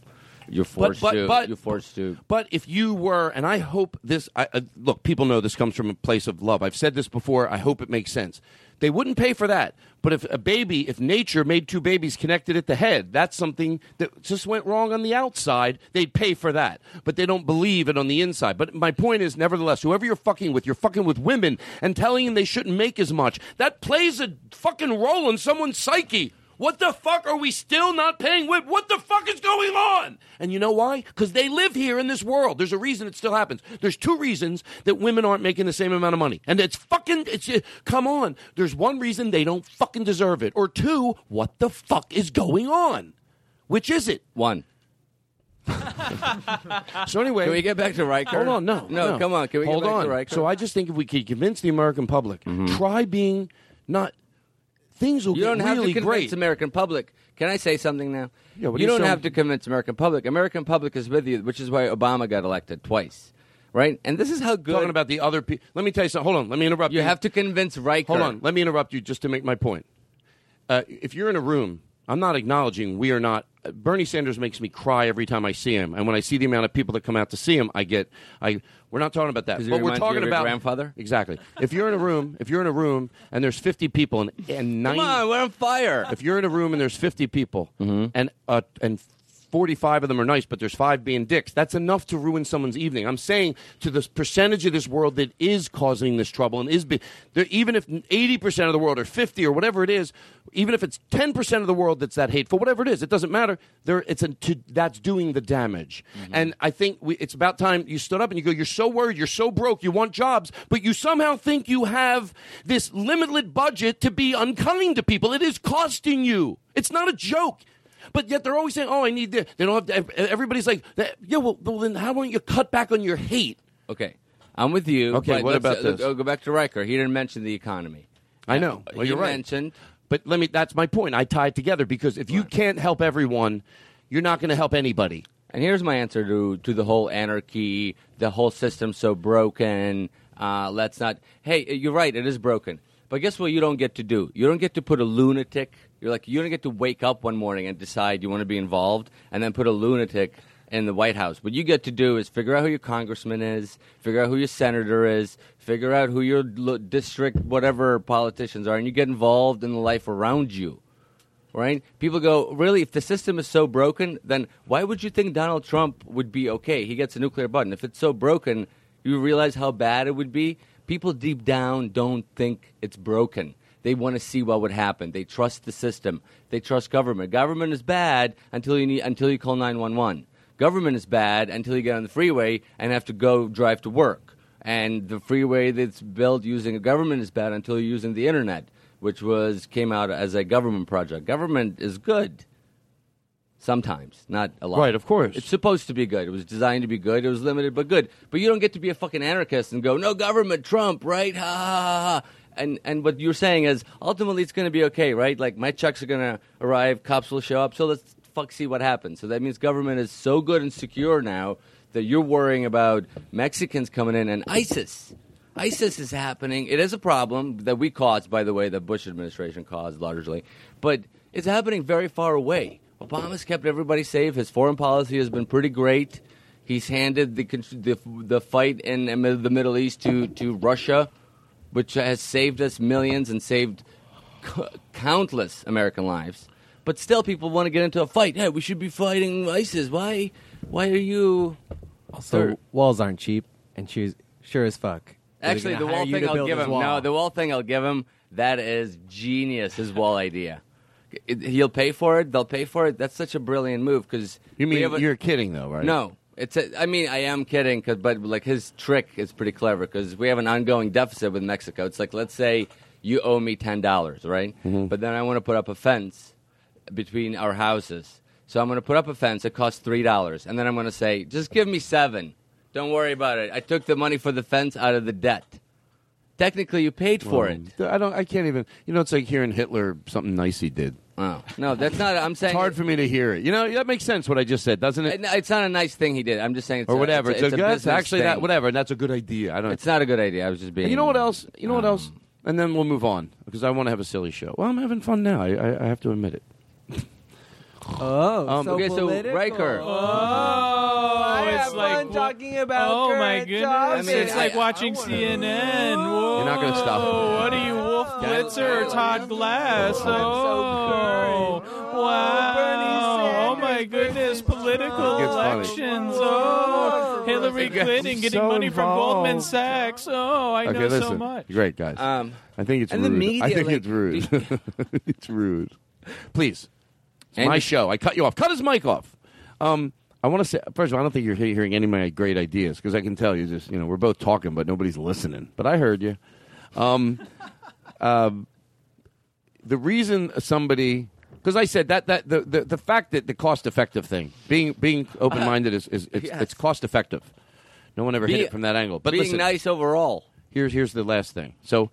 you're forced but- to but- you're forced to But if you were, and I hope this, I, uh, look, people know this comes from a place of love. I've said this before. I hope it makes sense. They wouldn't pay for that. But if a baby, if nature made two babies connected at the head, that's something that just went wrong on the outside. They'd pay for that. But they don't believe it on the inside. But my point is, nevertheless, whoever you're fucking with, you're fucking with women and telling them they shouldn't make as much. That plays a fucking role in someone's psyche. What the fuck are we still not paying with? What the fuck is going on? And you know why? Because they live here in this world. There's a reason it still happens. There's two reasons that women aren't making the same amount of money. And it's fucking, it's, uh, come on. There's one reason they don't fucking deserve it. Or two, what the fuck is going on? Which is it? one. So anyway. Can we get back to Riker? Hold on, no, no, come on. Can we hold get back on? So I just think if we could convince the American public, try being not. Things will you don't have really to convince great. American public. Can I say something now? Yeah, you you don't have to convince American public. American public is with you, which is why Obama got elected twice, right? And this is how good. Talking about the other people. Let me tell you something. Hold on. Let me interrupt you. you have to convince Riker. Hold on. Let me interrupt you just to make my point. Uh, if you're in a room, I'm not acknowledging we are not. Bernie Sanders makes me cry every time I see him, and when I see the amount of people that come out to see him, I get. I. We're not talking about that, But we're talking about grandfather? Exactly. If you're in a room, if you're in a room and there's 50 people and and 90, Come on, we're on fire. if you're in a room and there's 50 people and uh, and 45 of them are nice, but there's five being dicks, that's enough to ruin someone's evening. I'm saying to this percentage of this world that is causing this trouble and is be, there, even if 80% of the world or 50 or whatever it is, even if it's 10% of the world that's that hateful, whatever it is, it doesn't matter. There, it's a, to, that's doing the damage. Mm-hmm. And I think we, it's about time you stood up and you go, you're so worried, you're so broke, you want jobs, but you somehow think you have this limitless budget to be unkind to people. It is costing you. It's not a joke. But yet they're always saying, "Oh, I need this." They don't have to. Everybody's like, "Yeah, well, well, then how don't you cut back on your hate?" Okay, I'm with you. Okay, but what about uh, this? Go back to Riker. He didn't mention the economy. I know. Uh, Well, he you're right. mentioned But let me. That's my point. I tie it together because if you can't help everyone, you're not going to help anybody. And here's my answer to to the whole anarchy, the whole system's so broken. Uh, let's not. Hey, you're right. It is broken. But guess what? You don't get to do. You don't get to put a lunatic. You're like you don't get to wake up one morning and decide you want to be involved, and then put a lunatic in the White House. What you get to do is figure out who your congressman is, figure out who your senator is, figure out who your district whatever politicians are, and you get involved in the life around you right? People go, really, if the system is so broken, then why would you think Donald Trump would be okay? He gets a nuclear button. If it's so broken, you realize how bad it would be? People deep down don't think it's broken. They want to see what would happen. They trust the system. They trust government. Government is bad until you need until you call 911. Government is bad until you get on the freeway and have to go drive to work. And the freeway that's built using a government is bad until you're using the internet which was came out as a government project. Government is good. Sometimes, not a lot. Right, of course. It's supposed to be good. It was designed to be good. It was limited, but good. But you don't get to be a fucking anarchist and go, no government, Trump, right? Ha ha ha. And and what you're saying is ultimately it's going to be okay, right? Like my checks are going to arrive, cops will show up, so let's fuck see what happens. So that means government is so good and secure now that you're worrying about Mexicans coming in and ISIS. ISIS is happening. It is a problem that we caused, by the way, the Bush administration caused largely, but it's happening very far away. Obama's kept everybody safe. His foreign policy has been pretty great. He's handed the the, the fight in the Middle East to, to Russia, which has saved us millions and saved c- countless American lives. But still, people want to get into a fight. Hey, we should be fighting ISIS. Why? Why are you? Also, walls aren't cheap, and she's sure as fuck. Actually, the wall thing I'll give him. wall. No, the wall thing I'll give him. That is genius. His wall idea. It- He'll pay for it. They'll pay for it. That's such a brilliant move because You mean you're kidding though, right? No, it's. A, I mean, I am kidding, 'cause- but like his trick is pretty clever because we have an ongoing deficit with Mexico. It's like let's say you owe me ten dollars, right? Mm-hmm. But then I want to put up a fence between our houses. So I'm going to put up a fence. It costs three dollars, and then I'm going to say, just give me seven. Don't worry about it. I took the money for the fence out of the debt. Technically, you paid for it. I don't. I can't even. You know, it's like hearing Hitler something nice he did. Oh no, that's not. I'm saying It's hard for me to hear it. You know, that makes sense what I just said, doesn't it? It- It's not a nice thing he did. I'm just saying, it's or a- whatever. It's, a, good. business actually that whatever. And that's a good idea. I don't. It's not a good idea. I was just being. And you know what else? You know what else? Um, And then we'll move on because I want to have a silly show. Well, I'm having fun now. I, I, I have to admit it. Oh, Um, so okay, so political. Riker. Oh, I it's like talking about. Oh my current goodness! topics. it's like watching CNN. Whoa. You're not gonna stop. Oh, what are you, Wolf Blitzer or Todd Glass? Oh, wow! Oh my goodness! Political It gets funny. elections. Oh, Hillary It gets Clinton getting so money from Goldman. Sachs. Oh, I okay, know listen. so much. Great guys. Um, I think it's and the rude. media, I think like, it's rude. it's rude. Please, it's And- my show. I cut you off. Cut his mic off. Um, I want to say first of all, I don't think you're hearing any of my great ideas because I can tell you just you know we're both talking, but nobody's listening. But I heard you. Um, um, the reason somebody because I said that that the, the, the fact that the cost effective thing being being open minded is, is it's, Yes. it's cost effective. No one ever hit it from that angle. But being listen, nice overall. here's here's the last thing. So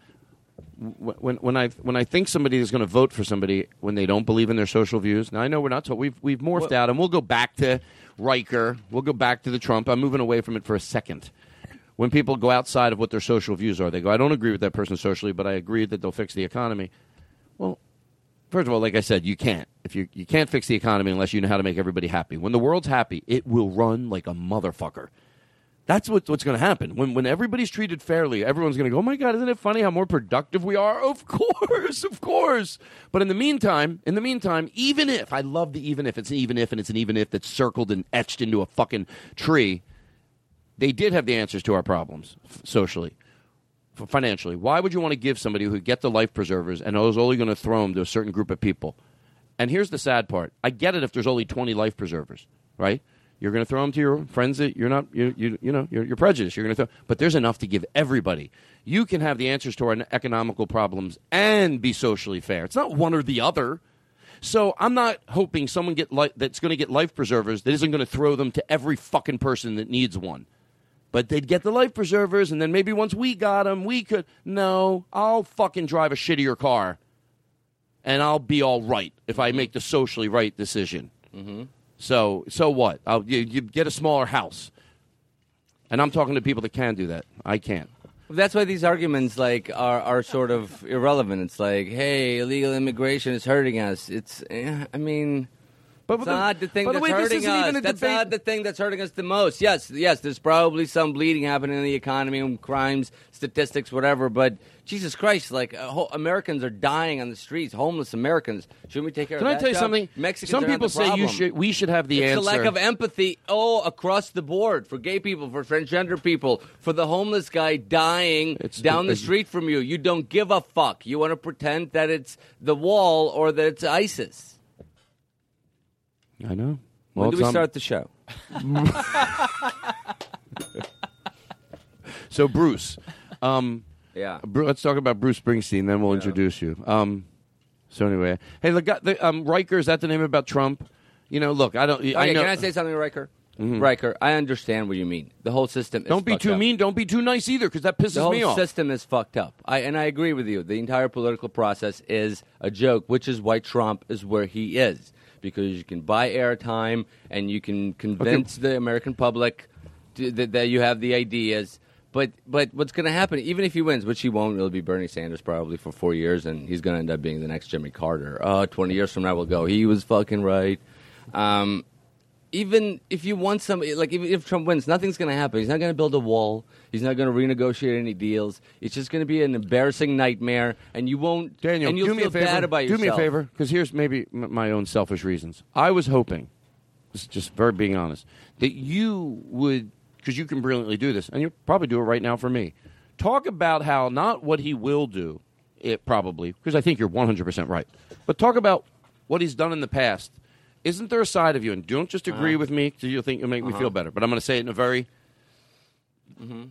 when when I when I think somebody is going to vote for somebody when they don't believe in their social views. Now I know we're not. So we've we've morphed out, and we'll go back to Riker. We'll go back to the Trump. I'm moving away from it for a second. When people go outside of what their social views are, they go, "I don't agree with that person socially, but I agree that they'll fix the economy." Well, first of all, like I said, you can't. If you you can't fix the economy unless you know how to make everybody happy. When the world's happy, it will run like a motherfucker. That's what, what's going to happen. When, when everybody's treated fairly, everyone's going to go, oh my God, isn't it funny how more productive we are? Of course, of course. But in the meantime, in the meantime, even if, I love the even if, it's an even if and it's an even if that's circled and etched into a fucking tree, they did have the answers to our problems socially, financially. Why would you want to give somebody who get the life preservers and is only going to throw them to a certain group of people? And here's the sad part. I get it if there's only 20 life preservers, right? You're going to throw them to your friends that you're not, you, you, you know, you're, you're prejudiced. You're going to throw, but there's enough to give everybody. You can have the answers to our economical problems and be socially fair. It's not one or the other. So I'm not hoping someone get li- that's going to get life preservers that isn't going to throw them to every fucking person that needs one. But they'd get the life preservers, and then maybe once we got them, we could. No, I'll fucking drive a shittier car, and I'll be all right if I make the socially right decision. Mm-hmm. So, so what? I'll, you, you get a smaller house, and I'm talking to people that can do that. I can't. That's why these arguments like are, are sort of irrelevant. It's like, hey, illegal immigration is hurting us. It's, eh, I mean, but, it's not the thing by the that's way, hurting us. that's debate. not the thing that's hurting us the most. Yes, yes, there's probably some bleeding happening in the economy, and crimes, statistics, whatever. But Jesus Christ, like uh, ho- Americans are dying on the streets, homeless Americans. Shouldn't we take care Can of I that? tell you job? something? Mexicans Some are not people the say you problem. should. We should have the answer. it's answer. a lack of empathy oh, across the board for gay people, for transgender people, for the homeless guy dying down the it's- street from you. You don't give a fuck. You want to pretend that it's the wall or that it's ISIS. I know. When do we start the show? So Bruce, um, Yeah. Bru- let's talk about Bruce Springsteen. Then we'll introduce you. Um, so anyway, hey, the, guy- the um, Riker is that the name about Trump? You know, look, I don't. Okay, I know. can I say something, Riker? Mhm. Riker, I understand what you mean. The whole system is don't be fucked too up. mean. Don't be too nice either, because that pisses the whole me off. system is fucked up. I, and I agree with you. The entire political process is a joke, which is why Trump is where he is. Because you can buy airtime and you can convince the American public to, that, that you have the ideas. But but what's going to happen, even if he wins, which he won't, it'll be Bernie Sanders probably for four years, and he's going to end up being the next Jimmy Carter. Uh, 20 years from now, we'll go, he was fucking right. Um, even if you want some, like even if Trump wins, nothing's going to happen. He's not going to build a wall. He's not going to renegotiate any deals. It's just going to be an embarrassing nightmare, and you won't. Daniel, and you'll do me feel a favor. bad about do yourself. me a favor, because here's maybe m- my own selfish reasons. I was hoping, just very being honest, that you would, because you can brilliantly do this, and you probably do it right now for me. Talk about how not what he will do, it probably, because I think you're 100 percent right, but talk about what he's done in the past. Isn't there a side of you, and don't just agree Uh-huh. with me because you'll think you'll make me Uh-huh. feel better, but I'm going to say it in a very Mm-hmm.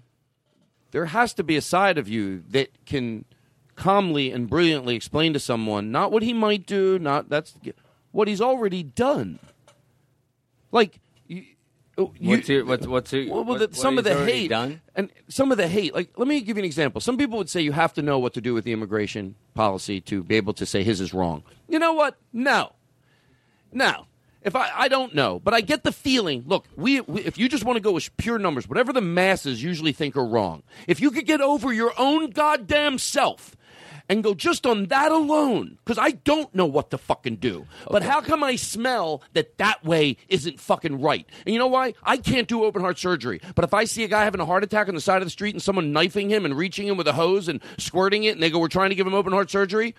there has to be a side of you that can calmly and brilliantly explain to someone not what he might do, not that's what he's already done. Like you, you, What's your- what's- what's your- well, what- the, some of the hate done? and some of the hate. Like, let me give you an example. Some people would say you have to know what to do with the immigration policy to be able to say his is wrong. You know what? No, no. If I, I don't know, but I get the feeling. Look, we, we if you just want to go with pure numbers, whatever the masses usually think are wrong, if you could get over your own goddamn self and go just on that alone, because I don't know what to fucking do. But how come I smell that that way isn't fucking right? And you know why? I can't do open heart surgery. But if I see a guy having a heart attack on the side of the street and someone knifing him and reaching him with a hose and squirting it, and they go, "We're trying to give him open heart surgery."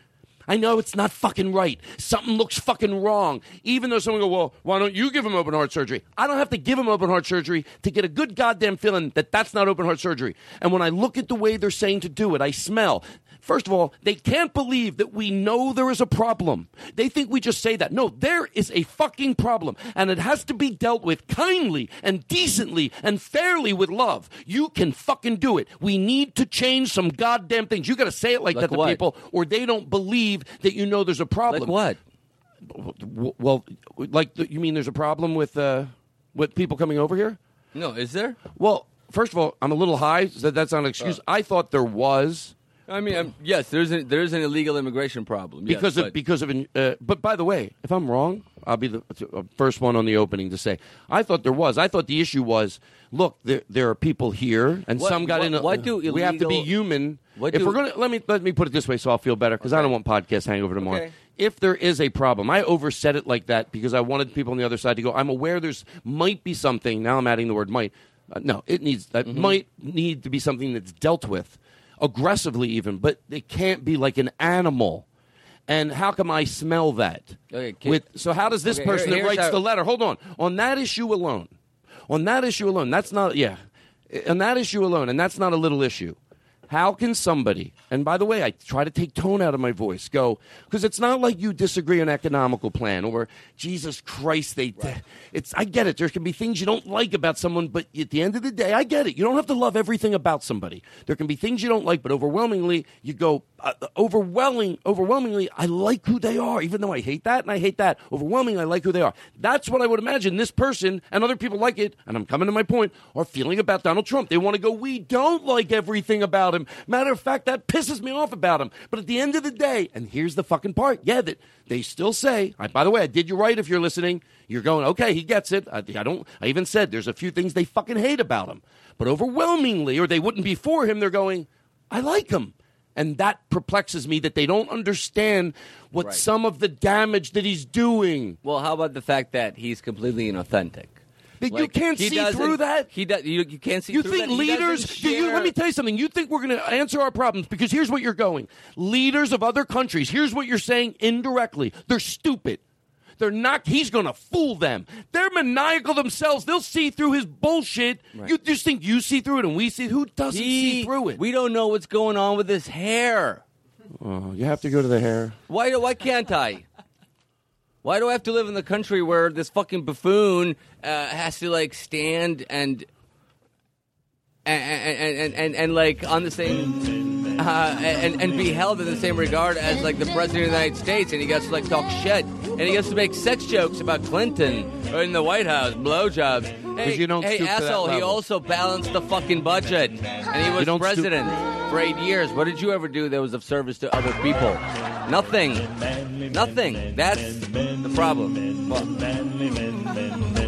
I know it's not fucking right. Something looks fucking wrong. Even though someone go, well, why don't you give him open heart surgery? I don't have to give him open heart surgery to get a good goddamn feeling that that's not open heart surgery. And when I look at the way they're saying to do it, I smell. First of all, they can't believe that we know there is a problem. They think we just say that. No, there is a fucking problem, and it has to be dealt with kindly and decently and fairly with love. You can fucking do it. We need to change some goddamn things. You got to say it like, Like that to what? people, or they don't believe that you know there's a problem. Like what? Well, like you mean there's a problem with uh, with people coming over here? No, is there? Well, first of all, I'm a little high. So that's not an excuse. I thought there was. I mean, um, yes, there's an, there's an illegal immigration problem yes, because of but- because of uh, but by the way, if I'm wrong, I'll be the uh, first one on the opening to say I thought there was. I thought the issue was look, there there are people here, and What- some got what- in. A, what do illegal, we have to be human? what if do- we're gonna let me let me put it this way, so I'll feel better because I don't want podcast hangover tomorrow. Okay. If there is a problem, I oversaid it like that because I wanted people on the other side to go. I'm aware there's might be something. Now I'm adding the word might. Uh, no, it needs that Mm-hmm. might need to be something that's dealt with aggressively, even, but it can't be like an animal. And how come I smell that? Okay, can- With, so how does this Okay, here- person that writes how- the letter? Hold on. On that issue alone, on that issue alone, that's not yeah. On that issue alone, and that's not a little issue. How can somebody, and by the way, I try to take tone out of my voice, go, because it's not like you disagree on economical plan or Jesus Christ, they, it's, I get it. There can be things you don't like about someone, but at the end of the day, I get it. You don't have to love everything about somebody. There can be things you don't like, but overwhelmingly, you go, uh, overwhelming, overwhelmingly, I like who they are, even though I hate that and I hate that. Overwhelmingly, I like who they are. That's what I would imagine this person and other people like it, and I'm coming to my point, are feeling about Donald Trump. They want to go, we don't like everything about him. Matter of fact, that pisses me off about him. But at the end of the day, and here's the fucking part, yeah, that they still say, I, by the way, I did you right if you're listening. You're going, okay, he gets it. I, I don't, I even said there's a few things they fucking hate about him. But overwhelmingly, or they wouldn't be for him, they're going, I like him. And that perplexes me that they don't understand what Right. some of the damage that he's doing. Well, how about the fact that he's completely inauthentic? That you can't see through that? He does. You, you can't see. You through think that. Leaders? Do you? Let me tell you something. You think we're going to answer our problems because here's what you're going. Leaders of other countries. Here's what you're saying indirectly. They're stupid. They're not. He's going to fool them. They're maniacal themselves. They'll see through his bullshit. You just think you see through it and we see. Who doesn't He- see through it? We don't know what's going on with his hair. Oh, you have to go to the hair. Why? Why can't I? Why do I have to live in the country where this fucking buffoon uh, has to like stand and and and, and, and, and like on the same uh, and and be held in the same regard as like the president of the United States, and he gets to like talk shit, and he gets to make sex jokes about Clinton or in the White House, blowjobs. Hey, you don't hey stoop that asshole! He also balanced the fucking budget, and he was don't stoop- president for eight years. What did you ever do that was of service to other people? Nothing. Nothing. That's the problem.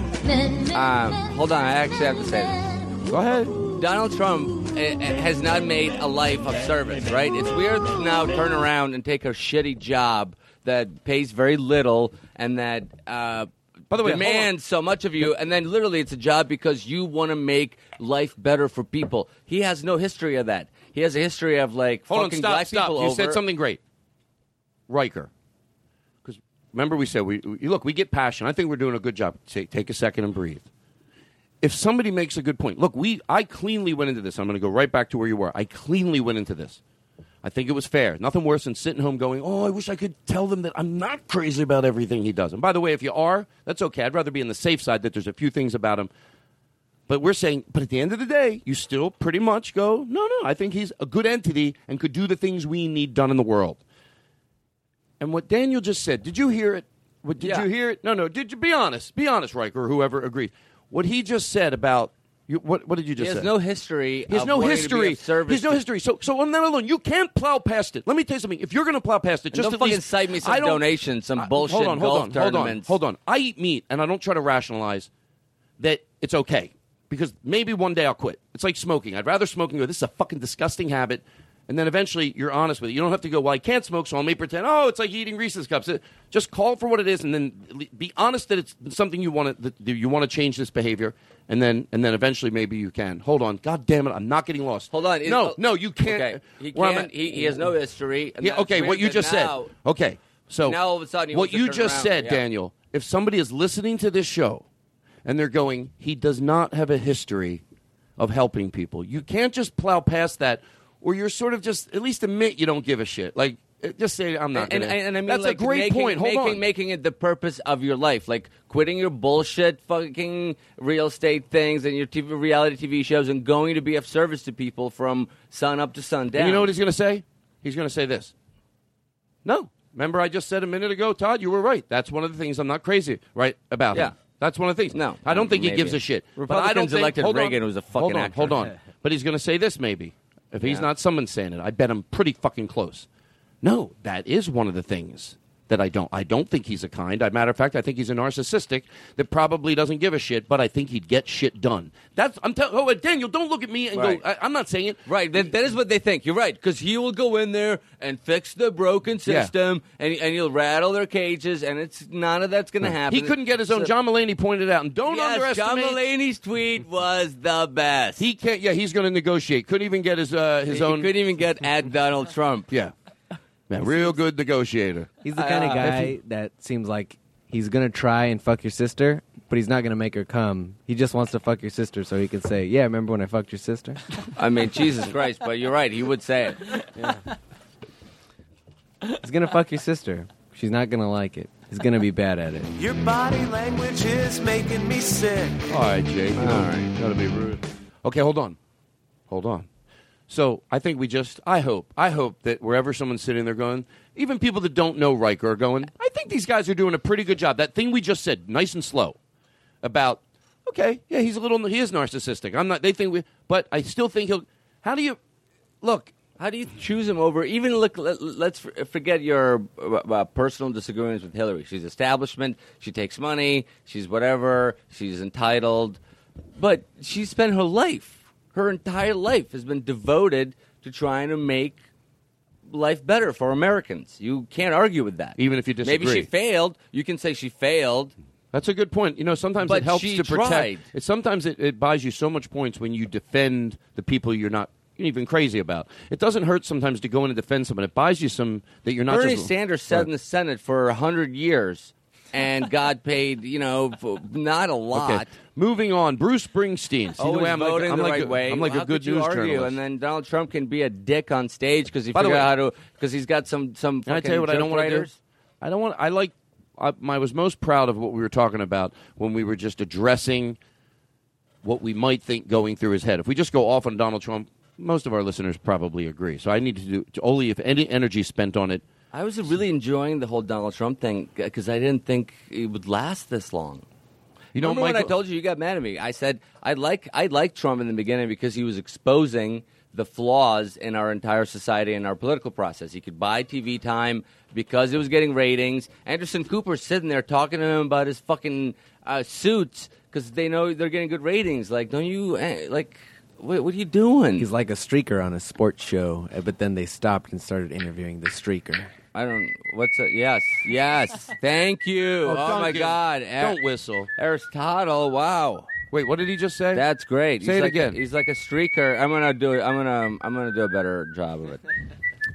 Um, hold on, I actually have to say this. Go ahead. Donald Trump eh, eh, has not made a life of service, right? It's weird to now turn around and take a shitty job that pays very little and that uh, By the way, demands so much of you, and then literally it's a job because you want to make life better for people. He has no history of that. He has a history of like Hold on, fucking stop, black stop. people You over. said something great. Riker. Because remember we said, we, we- look, we get passion. I think we're doing a good job. Take, take a second and breathe. If somebody makes a good point, look, we I cleanly went into this. I'm going to go right back to where you were. I cleanly went into this. I think it was fair. Nothing worse than sitting home going, "Oh, I wish I could tell them that I'm not crazy about everything he does." And by the way, if you are, that's okay. I'd rather be on the safe side that there's a few things about him but we're saying, but at the end of the day, you still pretty much go, no, no, I think he's a good entity and could do the things we need done in the world. And what Daniel just said, did you hear it? What, did Yeah. you hear it? No, no. Did you be honest? Be honest, Riker, or whoever agreed. What he just said about you, what? What did you he just has say? no history. He has of no wanting to be history. service He's no history. So, so on that alone, you can't plow past it. Let me tell you something. If you're going to plow past it, And just don't fucking least cite me some donations, some I- bullshit Hold on, hold on, hold on, hold on. I eat meat, and I don't try to rationalize that it's okay because maybe one day I'll quit. It's like smoking. I'd rather smoke and go, this is a fucking disgusting habit. And then eventually you're honest with it. You don't have to go, well, I can't smoke, so I may pretend, oh, it's like eating Reese's cups. It- Just call for what it is and then be honest that it's something you want to, that you want to change this behavior. And then, and then eventually maybe you can. Hold on. God damn it. I'm not getting lost. Hold on. No, no, you can't. Okay. He, can't, at- he, he has no history. yeah, okay, what you just now- said. Okay, so now all of a sudden what you just around. said, Yeah. Daniel. If somebody is listening to this show and they're going, he does not have a history of helping people. You can't just plow past that, or you're sort of just at least admit you don't give a shit. Like uh, just say I'm not. and, and, and I mean, that's like, a great making, point. Hold making, on. making it the purpose of your life, like quitting your bullshit, fucking real estate things and your TV, reality TV shows, and going to be of service to people from sun up to sundown. And you know what he's going to say? He's going to say this. No. Remember, I just said a minute ago, Todd, you were right. That's one of the things I'm not crazy right about Yeah. him. That's one of the things. No, I don't think he gives a shit. but I Republicans don't think, elected on, Reagan, was a fucking hold on, actor. Hold on. But he's going to say this maybe. If he's Yeah. not someone saying it, I bet I'm pretty fucking close. No, that is one of the things that I don't. I don't think he's a kind. As a matter of fact, I think he's a narcissistic that probably doesn't give a shit. But I think he'd get shit done. That's I'm telling. Oh, Daniel, don't look at me and Right. go. I, I'm not saying it. Right, that, that is what they think. You're right, because he will go in there and fix the broken Yeah. system, and, and he'll rattle their cages, and it's none of that's going to happen. He couldn't get his own. So- John Mulaney pointed out, and don't yes, John underestimate. Mulaney's tweet was the best. He can't. Yeah, he's going to negotiate. Couldn't even get his uh, his He own. couldn't even get at Donald Trump. Yeah, yeah, real good negotiator. He's the kind of Uh, guy that seems like he's gonna try and fuck your sister, but he's not gonna make her come. He just wants to fuck your sister so he can say, "Yeah, remember when I fucked your sister?" I mean, Jesus Christ, but you're right. He would say it. He's gonna fuck your sister. She's not gonna like it. He's gonna be bad at it. Your body language is making me sick. All right, Jake. All right. Gotta be rude. Okay, hold on, hold on. So I think we just. I hope. I hope that wherever someone's sitting there going, even people that don't know Riker are going. I think these guys are doing a pretty good job. That thing we just said, nice and slow, about. Okay, yeah, he's a little. He is narcissistic. I'm not. They think we, but I still think he'll. How do you look? How do you choose him over? Even look. Let, let's forget your uh, uh, personal disagreements with Hillary. She's establishment. She takes money. She's whatever. She's entitled. But she spent her life, her entire life, has been devoted to trying to make life better for Americans. You can't argue with that. Even if you disagree. Maybe she failed. You can say she failed. That's a good point. You know, sometimes But it helps to protect. tried. It, sometimes it, it buys you so much points when you defend the people you're not even crazy about. It doesn't hurt sometimes to go in and defend someone. It buys you some that you're not. Bernie just, Sanders sat Right. in the Senate for hundred years, and God paid. You know, not a lot. Okay. Moving on, Bruce Springsteen. See Always the oh, way I'm voting like, I'm the like right a, way. I'm like How a good news argue? journalist. And then Donald Trump can be a dick on stage because he By figured way, out how to because he's got some some. Can I tell you what I don't want to do? I don't want. I like. I, I was most proud of what we were talking about when we were just addressing what we might think going through his head. If we just go off on Donald Trump, most of our listeners probably agree. So I need to do to only if any energy spent on it. I was really enjoying the whole Donald Trump thing because I didn't think it would last this long. You know, Remember when I told you you got mad at me? I said I like I liked Trump in the beginning because he was exposing the flaws in our entire society and our political process. He could buy TV time because it was getting ratings. Anderson Cooper sitting there talking to him about his fucking uh, suits because they know they're getting good ratings. Like, don't you eh, like? What, what are you doing? He's like a streaker on a sports show, uh, but then they stopped and started interviewing the streaker. I don't. What's a yes? Yes. Thank you. Oh, Oh, my Duncan, God. don't whistle. Aristotle. Wow. Wait, what did he just say? That's great. Say he's it like, again. He's like a streaker. I'm gonna do it. I'm gonna. I'm gonna do a better job of it.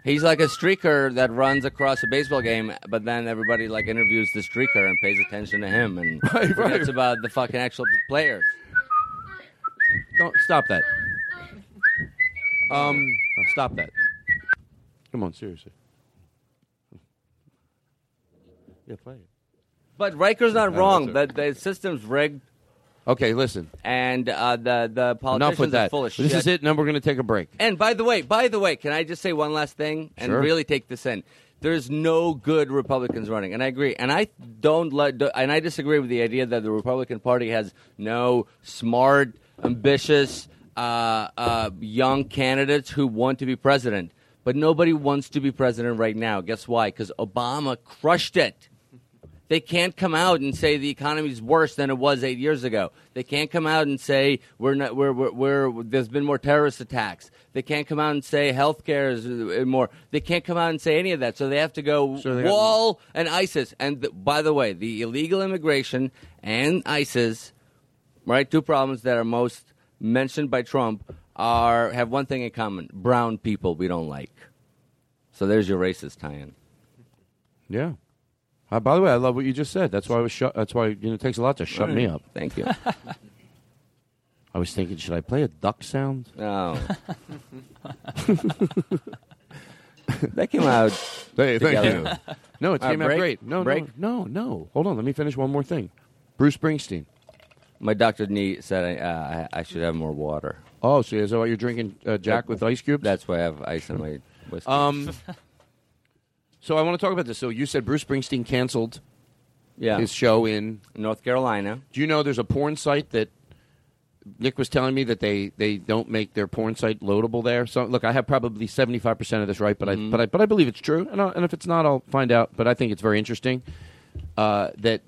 He's like a streaker that runs across a baseball game, but then everybody like interviews the streaker and pays attention to him and Right, right. forgets about the fucking actual players. Don't stop that. Um, no, stop that. Come on, seriously. Yeah, play it. But Riker's not No, wrong. that's The, the system's rigged, Okay, listen. and uh, the the politicians Enough with are that. full of shit. This is it. Now we're going to take a break. And by the way, by the way, can I just say one last thing and Sure. really take this in? There's no good Republicans running, and I agree. And I don't let, and I disagree with the idea that the Republican Party has no smart, ambitious, uh, uh, young candidates who want to be president. But nobody wants to be president right now. Guess why? Because Obama crushed it. They can't come out and say the economy's worse than it was eight years ago. They can't come out and say we're not, we're, we're, we're, there's been more terrorist attacks. They can't come out and say healthcare is uh, more. They can't come out and say any of that. So they have to go So they got- wall and ISIS. And th- by the way, the illegal immigration and ISIS, right? Two problems that are most mentioned by Trump are have one thing in common: brown people we don't like. So there's your racist tie-in. Yeah. Uh, by the way, I love what you just said. That's why I was shut. That's why you know, it takes a lot to shut me up. Thank you. I was thinking, should I play a duck sound? No. that came out. Hey, thank you. No, it Uh, came out great. No, break. no, no, no. Hold on. Let me finish one more thing. Bruce Springsteen. My doctor said I, uh, I should have more water. Oh, so is that why you're drinking uh, Jack with ice cubes? That's why I have ice in my whiskey. Um, so I want to talk about this. So you said Bruce Springsteen canceled yeah, his show in. North Carolina. Do you know there's a porn site that Nick was telling me that they, they don't make their porn site loadable there? So look, I have probably 75 percent of this right, but I but I but I believe it's true, and, i and if it's not, I'll find out. But I think it's very interesting uh, that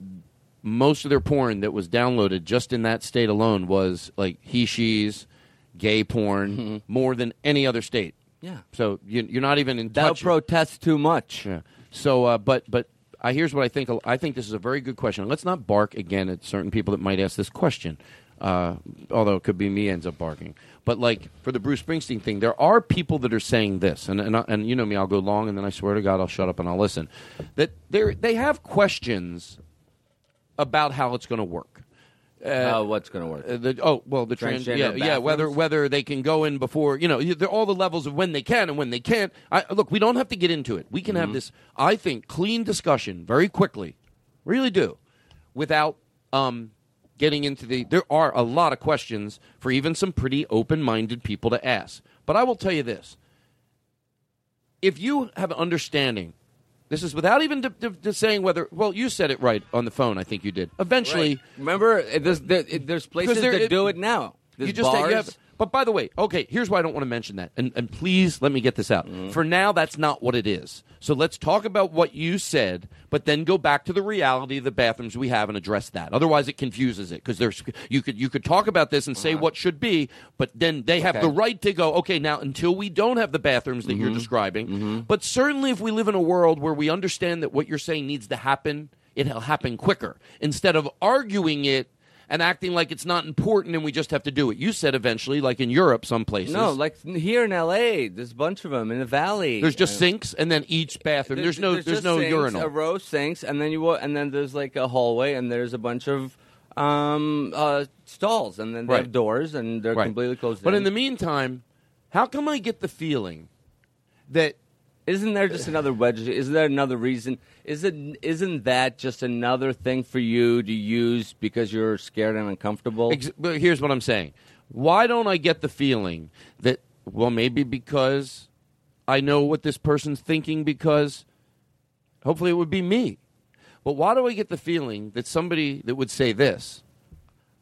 most of their porn that was downloaded just in that state alone was like he she's gay porn more than any other state. Yeah. So you, you're not even in that touch. protest too much. Yeah. So, uh, but but I here's what I think. I think this is a very good question. Let's not bark again at certain people that might ask this question. Uh, although it could be me ends up barking. But like for the Bruce Springsteen thing, there are people that are saying this, and and, I- and you know me, I'll go long, and then I swear to God, I'll shut up and I'll listen. That they they have questions about how it's going to work. Uh, what's going to work? Uh, the, oh well, the trans, Transgender yeah, yeah. Whether whether they can go in before, you know, you- there are all the levels of when they can and when they can't. I, look, we don't have to get into it. We can Mm-hmm. have this, I think, clean discussion very quickly, really do, without um, getting into the. There are a lot of questions for even some pretty open-minded people to ask. But I will tell you this: if you have an understanding. This is without even d- d- d- saying whether. Well, you said it right on the phone. I think you did. Eventually, Right. remember, there's there, it- there's places there- that it- do it now. There's you just bars. Take, yeah, but by the way, okay, here's why I don't want to mention that. And, and please let me get this out. Mm-hmm. For now, that's not what it is. So let's talk about what you said, but then go back to the reality of the bathrooms we have and address that. Otherwise, it confuses it because there's you could you could talk about this and say uh-huh. what should be, but then they have Okay. the right to go. Okay, now until we don't have the bathrooms that you're mm-hmm. describing, mm-hmm. but certainly if we live in a world where we understand that what you're saying needs to happen, it'll happen quicker instead of arguing it and acting like it's not important and we just have to do it. You said eventually, like in Europe, some places. No, like here in L.A., there's a bunch of them in the valley. there's just sinks and then each bathroom. There's, no there's, just no sinks, urinal. A row of sinks, and then you wa- and then there's like a hallway, and there's a bunch of um, uh, stalls, and then they Right. have doors, and they're Right. completely closed. But in the meantime, how come I get the feeling that Isn't there just another wedge? Isn't there another reason? Is it? Isn't that just another thing for you to use because you're scared and uncomfortable? Ex- but here's what I'm saying. Why don't I get the feeling that, well, maybe because I know what this person's thinking, because hopefully it would be me. But why do I get the feeling that somebody that would say this?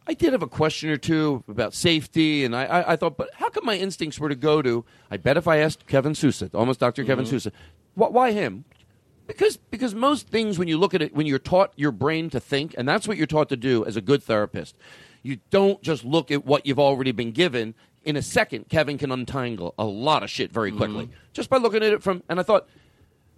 I did have a question or two about safety, and I, I, I thought, but how come my instincts were to go to? I bet if I asked Kevin Sousa, almost doctor Kevin mm-hmm. Sousa, wh- why him? Because because most things when you look at it when you're taught your brain to think and that's what you're taught to do as a good therapist You don't just look at what you've already been given. In a second, Kevin can untangle a lot of shit very quickly mm-hmm. just by looking at it from. And I thought,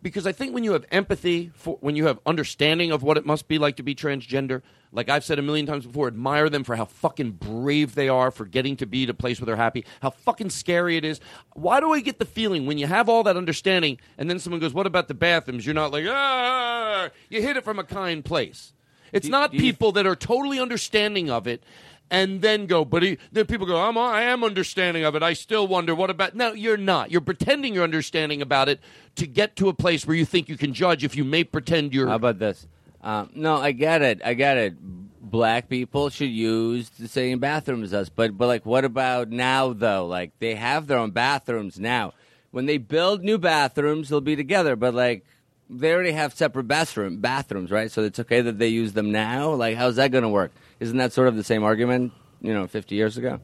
because I think when you have empathy for when you have understanding of what it must be like to be transgender, like I've said a million times before, admire them for how fucking brave they are for getting to be at a place where they're happy, how fucking scary it is. Why do I get the feeling when you have all that understanding and then someone goes, What about the bathrooms? You're not like, ah you hit it from a kind place. It's not people that are totally understanding of it and then go, but he, people go, I'm, I am understanding of it. I still wonder, what about? No, you're not. You're pretending you're understanding about it to get to a place where you think you can judge if you may pretend you're. How about this? Um, no, I get it. I get it. Black people should use the same bathrooms as us, but but like, what about now though? Like, they have their own bathrooms now. When they build new bathrooms, they'll be together. But like, they already have separate bathroom bathrooms, right? So it's okay that they use them now. Like, how's that going to work? Isn't that sort of the same argument? You know, fifty years ago.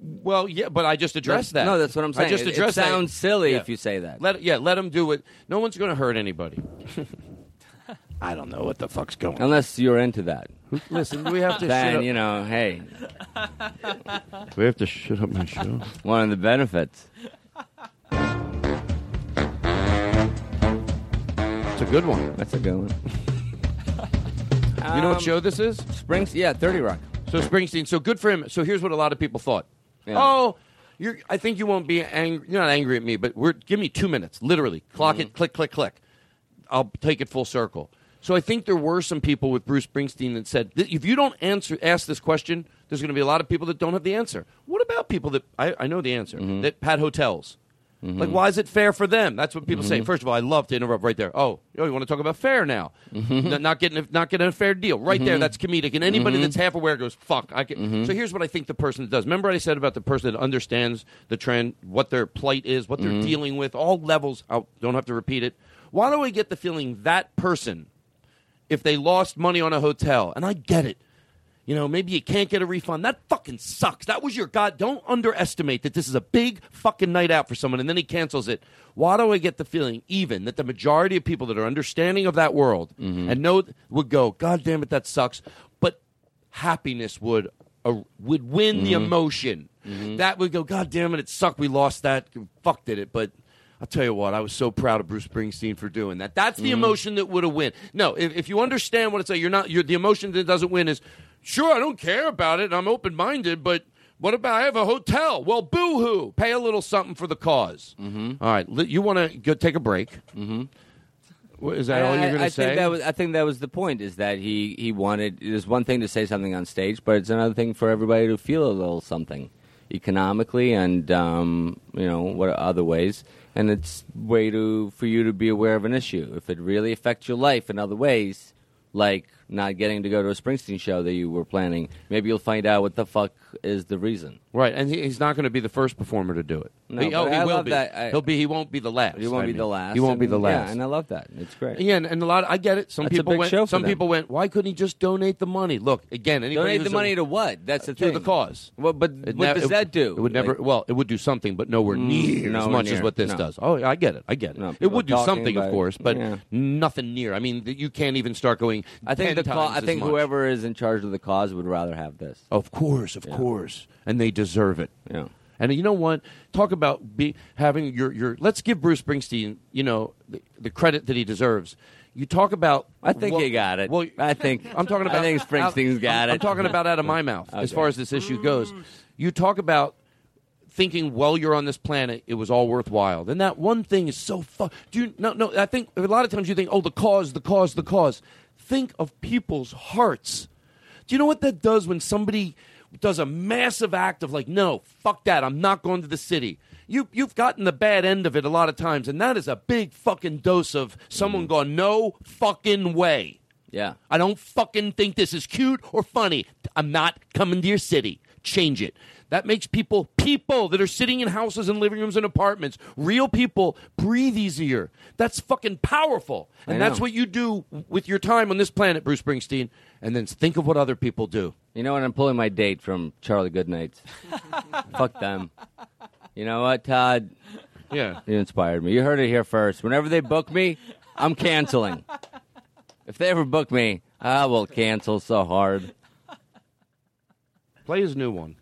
Well, yeah, but I just addressed that. No, that's what I'm saying. I just It- it addressed that. sounds silly Yeah. if you say that. Let yeah, let them do it. No one's going to hurt anybody. I don't know what the fuck's going. on. Unless you're into that. Listen, we have to then shit you know, hey, we have to shut up my show? one of the benefits. It's a good one. That's a good one. You know what show this is? Springs, yeah, Thirty Rock. So Springsteen. So good for him. So here's what a lot of people thought. Yeah. Oh, you're. I think you won't be angry. You're not angry at me, but we're. Give me two minutes, literally. Clock Mm-hmm. it. Click, click, click. I'll take it full circle. So I think there were some people with Bruce Springsteen that said, if you don't answer, ask this question, there's going to be a lot of people that don't have the answer. What about people that I, I know the answer Mm-hmm. that had hotels? Like, why is it fair for them? That's what people say. Mm-hmm. First of all, I love to interrupt right there. Oh, you want to talk about fair now? Mm-hmm. Not getting a, not getting a fair deal. Right there, that's comedic. And anybody that's half aware goes, "Fuck." I can. Mm-hmm. So here's what I think the person that does. Remember, I said about the person that understands the trend, what their plight is, what they're Mm-hmm. dealing with, all levels. I don't have to repeat it. Why do I get the feeling that person, if they lost money on a hotel, and I get it. You know, maybe you can't get a refund. That fucking sucks. That was your God. Don't underestimate that this is a big fucking night out for someone and then he cancels it. Why do I get the feeling, even, that the majority of people that are understanding of that world mm-hmm. and know would go, God damn it, that sucks. But happiness would uh, would win the mm-hmm. emotion. Mm-hmm. That would go, God damn it, it sucked. We lost that. Fuck did it. But I'll tell you what, I was so proud of Bruce Springsteen for doing that. That's the emotion that would have win. No, if, if you understand what it's like, you're not. You're, the emotion that doesn't win is, sure, I don't care about it. I'm open minded, but what about I have a hotel? Well, boo hoo. Pay a little something for the because mm-hmm. right, you want to go take a break? Mm-hmm. Is that all you're going to say? Think that was, I think that was the point. Is that he he wanted. It was one thing to say something on stage, but it's another thing for everybody to feel a little something economically and um, you know what other ways. And it's way to for you to be aware of an issue. If it really affects your life in other ways, like not getting to go to a Springsteen show that you were planning, maybe you'll find out what the fuck is the reason. Right, and he, he's not going to be the first performer to do it. No, he, oh, he I will be. I- He'll be. He won't be the last. He won't I be mean. the last. He won't be and- the last. Yeah, and I love that. It's great. Yeah, and, and a lot. I get it. Some That's a people went. some them. people went. Why couldn't he just donate the money? Look again. Anybody Donate the a- money to what? That's the to thing. the cause. Well, but It what ne- does it- that do? It would never. Like- well, it would do something, but nowhere Mm, near as much as what this No. does. Oh, I get it. I get it. It would do something, of course, but nothing near. I mean, you can't even start going. I think the I think whoever is in charge of the cause would rather have this. Of course, of course, and they deserve it. Yeah. And you know what? Talk about be, having your your. Let's give Bruce Springsteen, you know, the, the credit that he deserves. You talk about. I think what- he got it. Well, I think I'm talking about. I think Springsteen's got I'm, it. I'm talking about out of my mouth as far as this issue goes. You talk about thinking while you're on this planet, it was all worthwhile. Then that one thing is so fun. Do you no no? I think a lot of times you think, oh, the cause, the cause, the cause. Think of people's hearts. Do you know what that does when somebody does a massive act of like, no, fuck that, I'm not going to the city. You you've gotten the bad end of it a lot of times, and that is a big fucking dose of someone mm. going, no fucking way. Yeah. I don't fucking think this is cute or funny. I'm not coming to your city. Change it. That makes people, people that are sitting in houses and living rooms and apartments, real people, breathe easier. That's fucking powerful. And that's what you do with your time on this planet, Bruce Springsteen. And then think of what other people do. You know what? I'm pulling my date from Charlie Goodnight's. Fuck them. You know what, Todd? Yeah. You inspired me. You heard it here first. Whenever they book me, I'm canceling. If they ever book me, I will cancel so hard. Play his new one.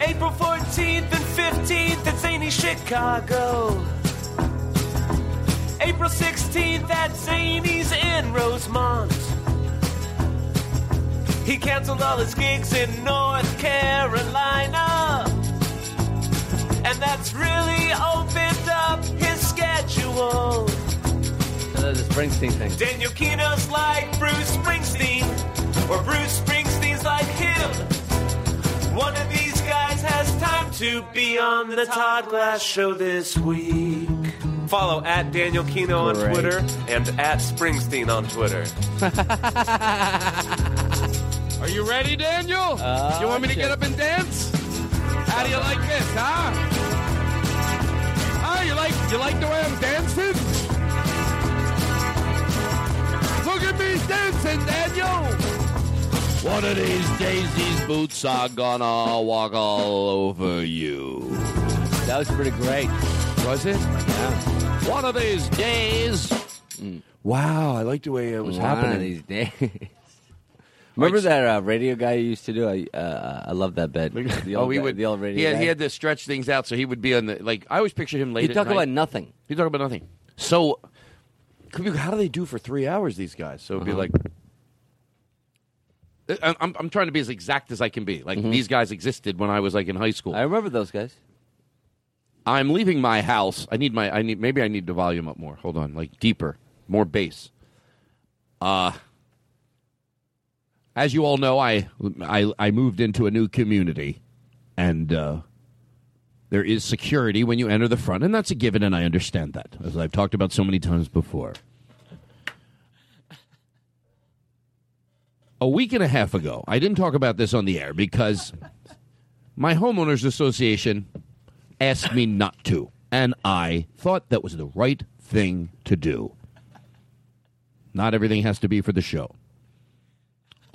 April 14th and 15th at Zany Chicago. April 16th at Zanies in Rosemont. He canceled all his gigs in North Carolina. And that's really opened up his schedule. So there's a Springsteen thing. Daniel Kinno's like Bruce Springsteen, or Bruce Springsteen's like him. One of these guys has time to be on the Todd Glass Show this week. Follow at Daniel Kino on Twitter and at Springsteen on Twitter. Are you ready, Daniel? Uh, you want me to shit. get up and dance? How do you like this, huh? You like you like the way I'm dancing? Look at me dancing, Daniel. One of these days, these boots are gonna walk all over you. That was pretty great. Was it? Yeah. One of these days. Hmm. Wow, I like the way it was One happening. of these days. Remember that uh, radio guy you used to do? I uh, I love that bit. The oh, old he guy- would. the old radio he had, guy. he had to stretch things out, so he would be on the like. I always pictured him late. At talk about nothing. He'd talk about nothing. So, could be- how do they do for three hours? These guys. So it'd be Uh-huh. like. I- I'm, I'm trying to be as exact as I can be. Like Mhm. these guys existed when I was like in high school. I remember those guys. I'm leaving my house. I need my. I need maybe I need the volume up more. Hold on, like deeper, more bass. Uh as you all know, I I, I moved into a new community, and uh, there is security when you enter the front, and that's a given, and I understand that, as I've talked about so many times before. A week and a half ago, I didn't talk about this on the air because my homeowners association asked me not to, and I thought that was the right thing to do. Not everything has to be for the show.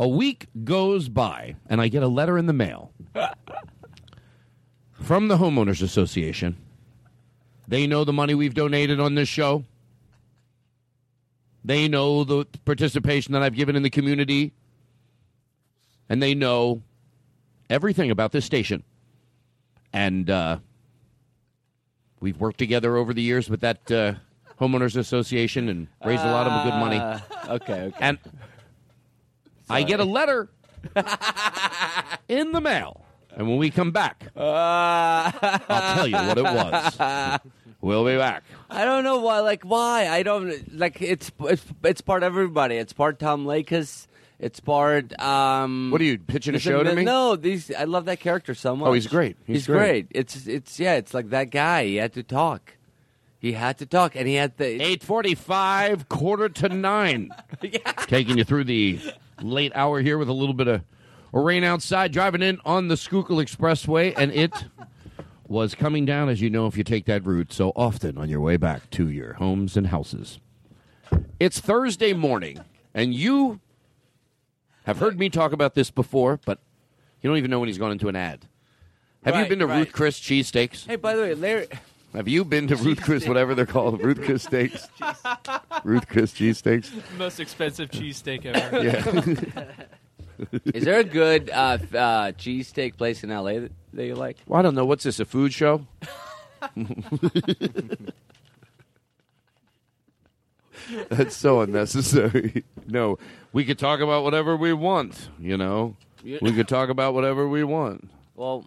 A week goes by, and I get a letter in the mail from the Homeowners Association. They know the money we've donated on this show. They know the participation that I've given in the community. And they know everything about this station. And uh, we've worked together over the years with that uh, Homeowners Association and raised a lot of good money. Uh, okay, okay. And I get a letter in the mail. And when we come back, I'll tell you what it was. We'll be back. I don't know why. Like why? I don't like. It's it's it's part everybody. It's part Tom Leykis. It's part. Um, What are you pitching a show to me? No, these. I love that character so much. Oh, he's great. He's great. great. It's it's yeah. It's like that guy. He had to talk. He had to talk, and he had the eight forty-five, quarter to nine. Taking you through the late hour here with a little bit of rain outside. Driving in on the Schuylkill Expressway, and it was coming down, as you know, if you take that route so often on your way back to your homes and houses. It's Thursday morning, and you have heard me talk about this before, but you don't even know when he's gone into an ad. Have you Right, been to right. Ruth Chris cheesesteaks? Hey, by the way, Larry. Have you been to Ruth Chris, whatever they're called, Ruth Chris steaks? Ruth Chris cheesesteaks? Most expensive cheesesteak ever. Yeah. Is there a good uh, f- uh, cheesesteak place in LA that, that you like? Well, I don't know. What's this, a food show? That's so unnecessary. No, we could talk about whatever we want, you know? We could talk about whatever we want. Well,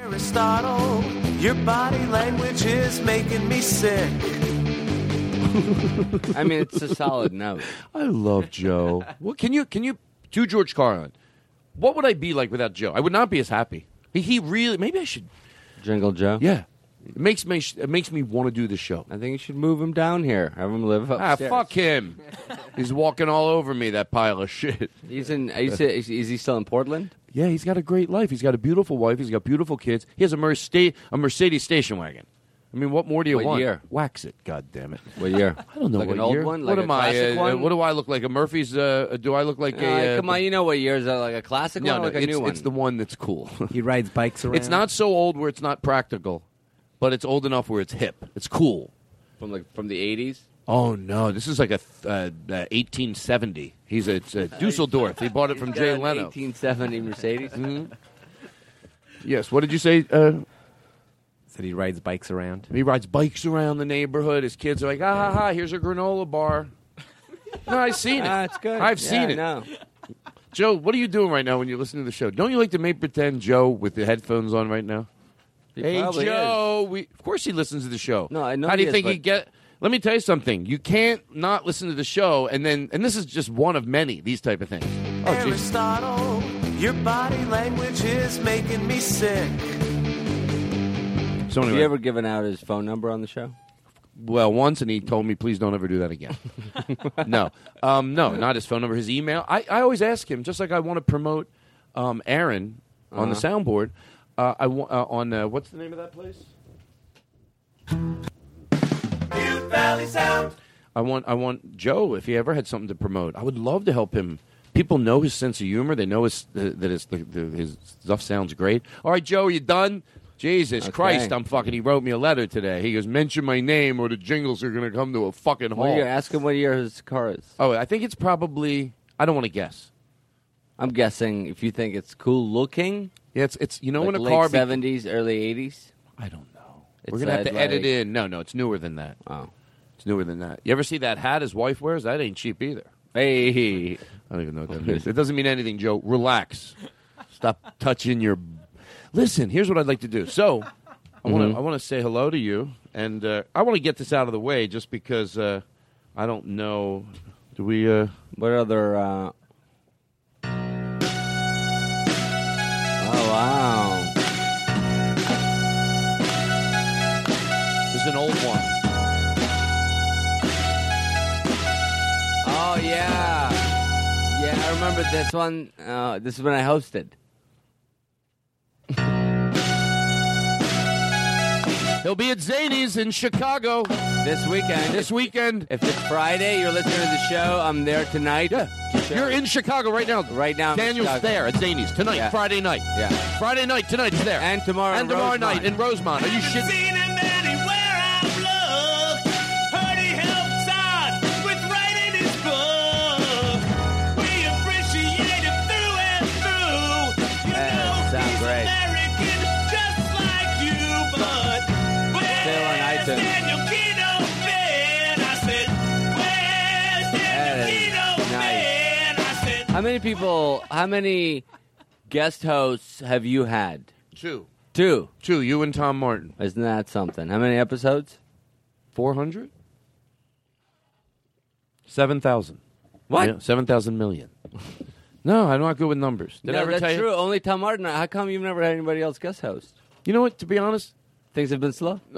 Aristotle, your body language is making me sick. I mean, it's a solid note. I love Joe. What can you can you to George Carlin? What would I be like without Joe? I would not be as happy. He, he really maybe I should Jingle Joe. Yeah. It makes me it makes me want to do the show. I think you should move him down here. Have him live Ah, fuck him. He's walking all over me, that pile of shit. He's in. Is, is, is he still in Portland? Yeah, he's got a great life. He's got a beautiful wife. He's got beautiful kids. He has a, Mercedes, a Mercedes station wagon. I mean, what more do you What want? year? Wax it, God damn it. What year? I don't know Like what an old year. one? what Like a am I? uh, one? What do I look like? A Murphy's? Uh, do I look like Uh, a? Uh, come on, you know what year is that? Like a classic no, one, or no, like a it's, new one. it's the one that's cool. He rides bikes around. it's not so old where it's not practical, but it's old enough where it's hip. It's cool. from like from the eighties. Oh no, this is like a uh, uh, 1870. He's a, it's a Dusseldorf. He bought it from Jay Leno. Eighteen seventy Mercedes. Mhm. Yes. What did you say? Uh, Said he rides bikes around. he rides bikes around the neighborhood. His kids are like, ah ha ha. Here's a granola bar. No, I've seen it. Ah, it's good. I've Yeah, seen it. No. Joe, what are you doing right now when you listen to the show? Don't you like to make pretend Joe with the headphones on right now? He hey, probably Joe. We, of course he listens to the show. No, I know How do he you is, think he get? Let me tell you something. You can't not listen to the show, and then, and this is just one of many these type of things. Oh, jeez. Aristotle, your body language is making me sick. So Have you ever given out his phone number on the show? well, once, and he told me, please don't ever do that again. no, um, no, not his phone number, his email. I, I always ask him, just like I want to promote um, Aaron on the Uh-huh. soundboard. Uh, I want uh, on uh, what's the name of that place? Butte Valley Sound. I want I want Joe if he ever had something to promote. I would love to help him. People know his sense of humor. They know his, that his, the, the, his stuff sounds great. All right, Joe, are you done? Jesus Okay. Christ, I'm fucking. He wrote me a letter today. He goes, mention my name or the jingles are going to come to a fucking Well, halt. you ask him what year his car is. Oh, I think it's probably. I don't want to guess. I'm guessing if you think it's cool looking. Yeah, it's it's you know like when a car. be- seventies, early eighties. I don't know. It's We're gonna have to edit in. No, no, it's newer than that. Oh, It's newer than that. You ever see that hat his wife wears? That ain't cheap either. hey, I don't even know what that means. It doesn't mean anything, Joe. Relax. Stop touching your. Listen, here's what I'd like to do. So, I want to Mhm. I want to say hello to you, and uh, I want to get this out of the way, just because uh, I don't know. Do we? Uh, what other? An old one. Oh yeah, yeah. I remember this one. Uh, this is when I hosted. He'll be at Zanies in Chicago This weekend. this weekend. If it's Friday, you're listening to the show. I'm there tonight. Yeah, you're in Chicago right now. Right now. Daniel's there at Zanies tonight, Yeah. Friday night. Yeah. Friday night, tonight he's there. And tomorrow. and in tomorrow Rosemont. night in Rosemont. Are you shit? How many people? How many guest hosts have you had? Two. Two. Two, you and Tom Martin. Isn't that something? How many episodes? 400? 7,000. What? Yeah, 7,000 million. no, I'm not good with numbers. Did no, I ever that's tell you? true. Only Tom Martin. How come you've never had anybody else guest host? You know what? To be honest, Things have been slow.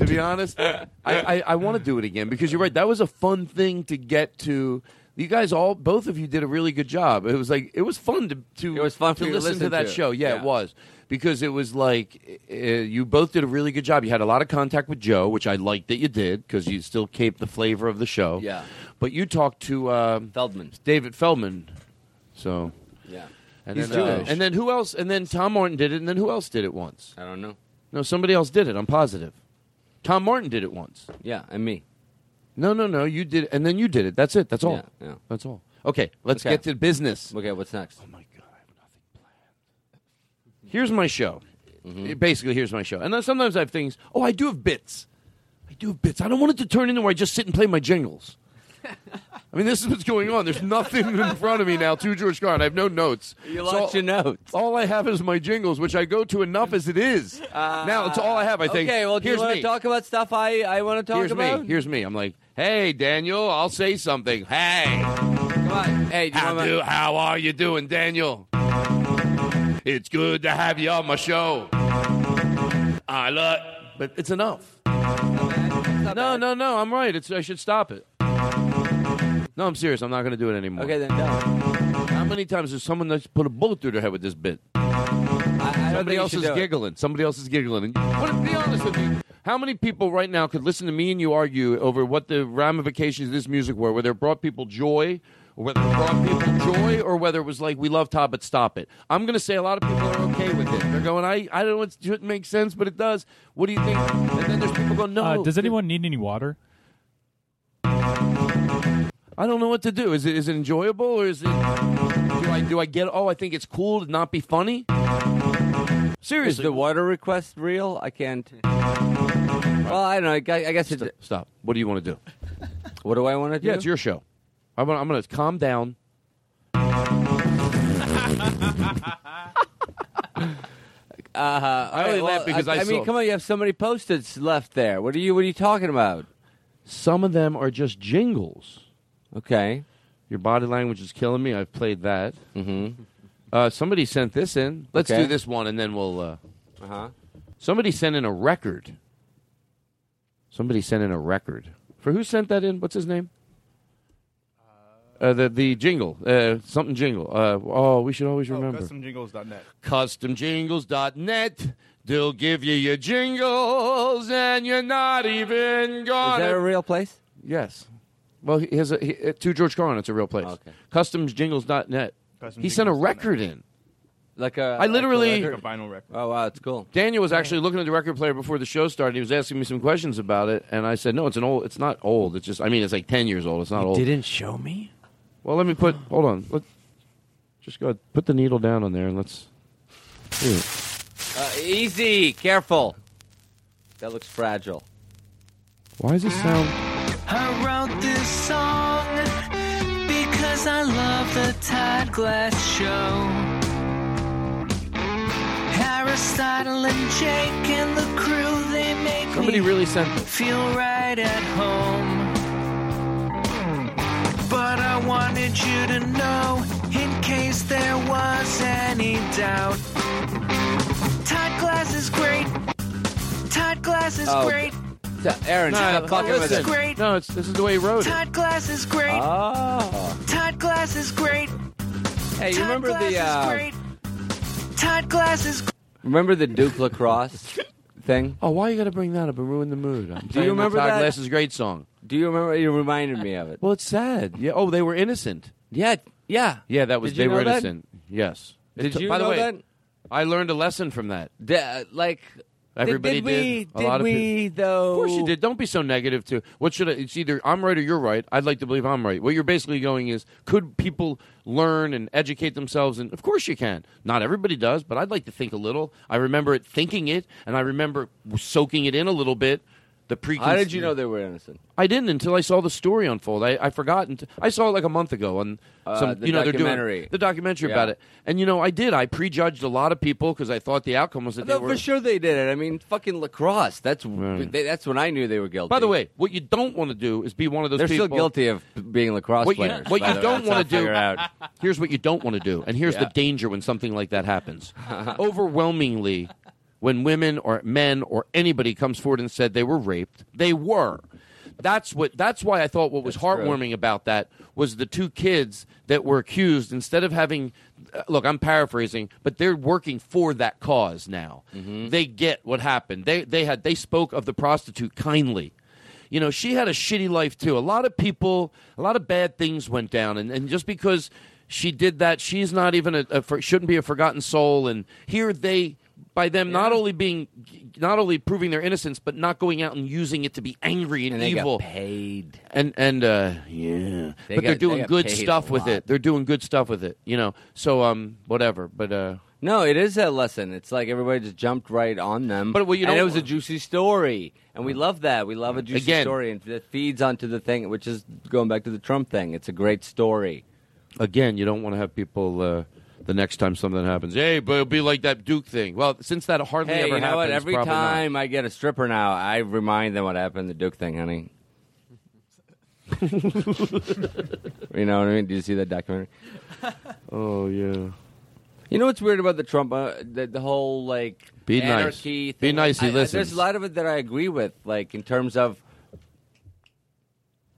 to be honest, I, I, I want to do it again because you're right. That was a fun thing to get to. You guys all, both of you, did a really good job. It was like it was fun to to It was fun to to listen to that to. show. Yeah, Yeah. it was because it was like uh, you both did a really good job. You had a lot of contact with Joe, which I liked that you did because you still kept the flavor of the show. Yeah. but you talked to um, Feldman. David Feldman, so. Yeah. And He's then, uh, Jewish. and then who else? And then Tom Martin did it. And then who else did it once? I don't know. No, somebody else did it. I'm positive. Tom Martin did it once. Yeah, and me. No, no, no. You did, it, and then you did it. That's it. That's all. Yeah, yeah. That's all. Okay, let's Okay. get to business. Okay, what's next? Oh my god, I have nothing planned. Here's my show. Mm-hmm. Basically, here's my show. And then sometimes I have things. Oh, I do have bits. I do have bits. I don't want it to turn into where I just sit and play my jingles. I mean, this is what's going on. There's nothing in front of me now to George Carlin. I have no notes. You So lost your notes. All I have is my jingles, which I go to enough as it is. Ah. now it's all I have. I think. Okay, well, do here's you want me. to talk about stuff I, I want to talk Here's about? me. Here's me. I'm like, hey, Daniel, I'll say something. Hey, Come on. Hey, do how, want do, how are you doing, Daniel? It's good to have you on my show. I love, but it's enough. No, no, no. I'm right. It's I should stop it. No, I'm serious. I'm not going to do it anymore. Okay, then don't. How many times has someone that's put a bullet through their head with this bit? I, I Somebody else is do it. giggling. Somebody else is giggling. And be honest with me. How many people right now could listen to me and you argue over what the ramifications of this music were, whether it brought people joy, or whether it brought people joy, or whether it was like we love Todd but stop it? I'm going to say a lot of people are okay with it. They're going, I, I don't know, it shouldn't make sense, but it does. What do you think? And then there's people going, no. Uh, does anyone need any water? I don't know what to do. Is it is it enjoyable or is it? Do I do I get? Oh, I think it's cool to not be funny. Is Seriously, the water request real? I can't. Well, I don't know. I gu- I guess it. stop. What do you want to do? What do I want to do? Yeah, it's your show. I'm gonna, I'm going to calm down. Uh, I only laugh because I I, mean, saw- come on, you have so many post-its left there. What are you? What are you talking about? Some of them are just jingles. Okay. Your body language is killing me. I've played that. Mm-hmm. Uh, somebody sent this in. Let's Okay. do this one, and then we'll. Uh, Uh huh. somebody sent in a record. Somebody sent in a record. For who sent that in? What's his name? Uh, the the jingle, uh, something jingle. Uh, oh, we should always remember. CustomJingles.net. CustomJingles.net. They'll give you your jingles, and you're not even Is gonna. that a real place? yes. Well, he has a he, uh, to George Carlin. It's a real place. Okay. CustomJingles.net. He sent a record in. Like a. I literally- Like a, vinyl record. oh wow, it's cool. Daniel was actually looking at the record player before the show started. He was asking me some questions about it, and I said, "No, it's an old. It's not old. It's just. I mean, it's like ten years old. It's not old." Didn't show me. Well, let me put. Hold on. Let just go. Ahead, put the needle down on there, and let's. see it. Uh, easy, careful. That looks fragile. Why does it sound? I wrote this song because I love the Todd Glass Show. Aristotle and Jake and the crew, they make Somebody me really sent this. feel right at home. But I wanted you to know, in case there was any doubt. Todd Glass is great. Todd Glass is Oh, great. So, Aaron, No, stop no, fucking with listen. great. No, it's this is the way he wrote it. Todd Glass is great. Oh. Todd Glass is great. Hey, you Todd remember Glass the is uh, great. Todd Glass is great. remember the Duke lacrosse thing? Oh, why you got to bring that up and ruin the mood? I'm Do you remember the Todd that? Glass's great song? Do you remember? You reminded me of it. Well, it's sad. Yeah. Oh, they were innocent. Yeah, yeah. Yeah, that was. Did you they were know that? innocent. Yes. Did It- you By the way, that? I learned a lesson from that. Da- like Everybody did, did we? A Did lot of we though? Of course you did. Don't be so negative too. What should I? It's either I'm right or you're right. I'd like to believe I'm right. What you're basically going is, could people learn and educate themselves? And of course you can. Not everybody does, but I'd like to think a little. I remember it thinking it, and I remember soaking it in a little bit. The pre. How did you know they were innocent? I didn't until I saw the story unfold. I, I forgot. unt- I saw it like a month ago on Uh, some. the you know, they're doing the documentary Yeah. about it. And you know, I did. I prejudged a lot of people because I thought the outcome was that they were. for sure they did it. I mean, fucking lacrosse. That's they, that's when I knew they were guilty. By the way, what you don't want to do is be one of those people. they're people. still guilty of being lacrosse What you, players. what you don't want to do. Here's what you don't want to do, and here's Yeah. the danger when something like that happens. Overwhelmingly, when women or men or anybody comes forward and said they were raped, they were. That's what. That's why I thought what was That's true. heartwarming about that was the two kids that were accused. Instead of having, uh, look, I'm paraphrasing, but they're working for that cause now. Mm-hmm. They get what happened. They they had they spoke of the prostitute kindly you know, she had a shitty life too. A lot of people, a lot of bad things went down, and, and just because she did that, she's not even a, a for, shouldn't be a forgotten soul. And here they, by them not only being, not only proving their innocence, but not going out and using it to be angry and, And they evil. paid. And and uh, yeah, They but they're got- they doing good stuff with it. They're doing good stuff with it. You know, so um, whatever. But uh, No, it is a lesson. It's like everybody just jumped right on them. But well, you and it was a juicy story, and we love that. We love a juicy Again- story, and it feeds onto the thing, which is going back to the Trump thing. It's a great story. again, you don't want to have people. Uh, the next time something happens, hey, but it'll be like that Duke thing. Well, since that hardly Hey, ever you know happens, what? Every probably not. time I get a stripper now, I remind them what happened the Duke thing, honey. you know what I mean? Did you see that documentary? Oh yeah. You know what's weird about the Trump, uh, the, the whole like Be nice. anarchy Be thing? nice, he I- I- listens. There's a lot of it that I agree with, like in terms of,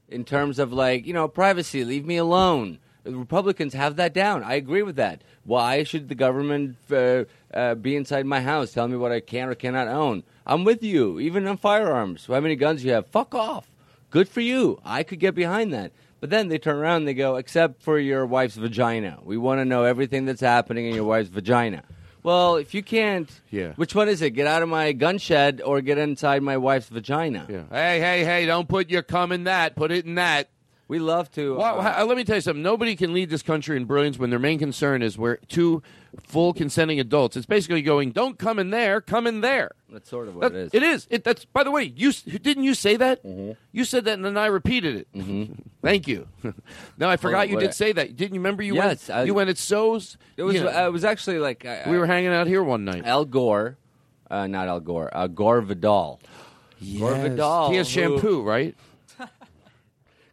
in terms of like you know privacy. Leave me alone. Republicans have that down. I agree with that. Why should the government uh, uh, be inside my house telling me what I can or cannot own? I'm with you, even on firearms. How many guns you have? Fuck off. Good for you. I could get behind that. But then they turn around and they go, except for your wife's vagina. We want to know everything that's happening in your wife's vagina. Well, if you can't, Yeah. which one is it? Get out of my gun shed or get inside my wife's vagina? Yeah. Hey, hey, hey! Don't put your cum in that. Put it in that. We love to. Well, uh, ha- let me tell you something. Nobody can lead this country in brilliance when their main concern is we're two full consenting adults. It's basically going, "Don't come in there, come in there." That's sort of what That- it is. It is. It, that's. By the way, you didn't you say that? You said that, and then I repeated it. Mm-hmm. Thank you. no, I forgot you what- did say that. Didn't you remember? You Yes, went. I- you went. It's so. It was. you know, it was actually like I, we were hanging out here one night. Al Gore, uh, not Al Gore, uh, Gore Vidal. Gore Vidal. He has who- shampoo, right?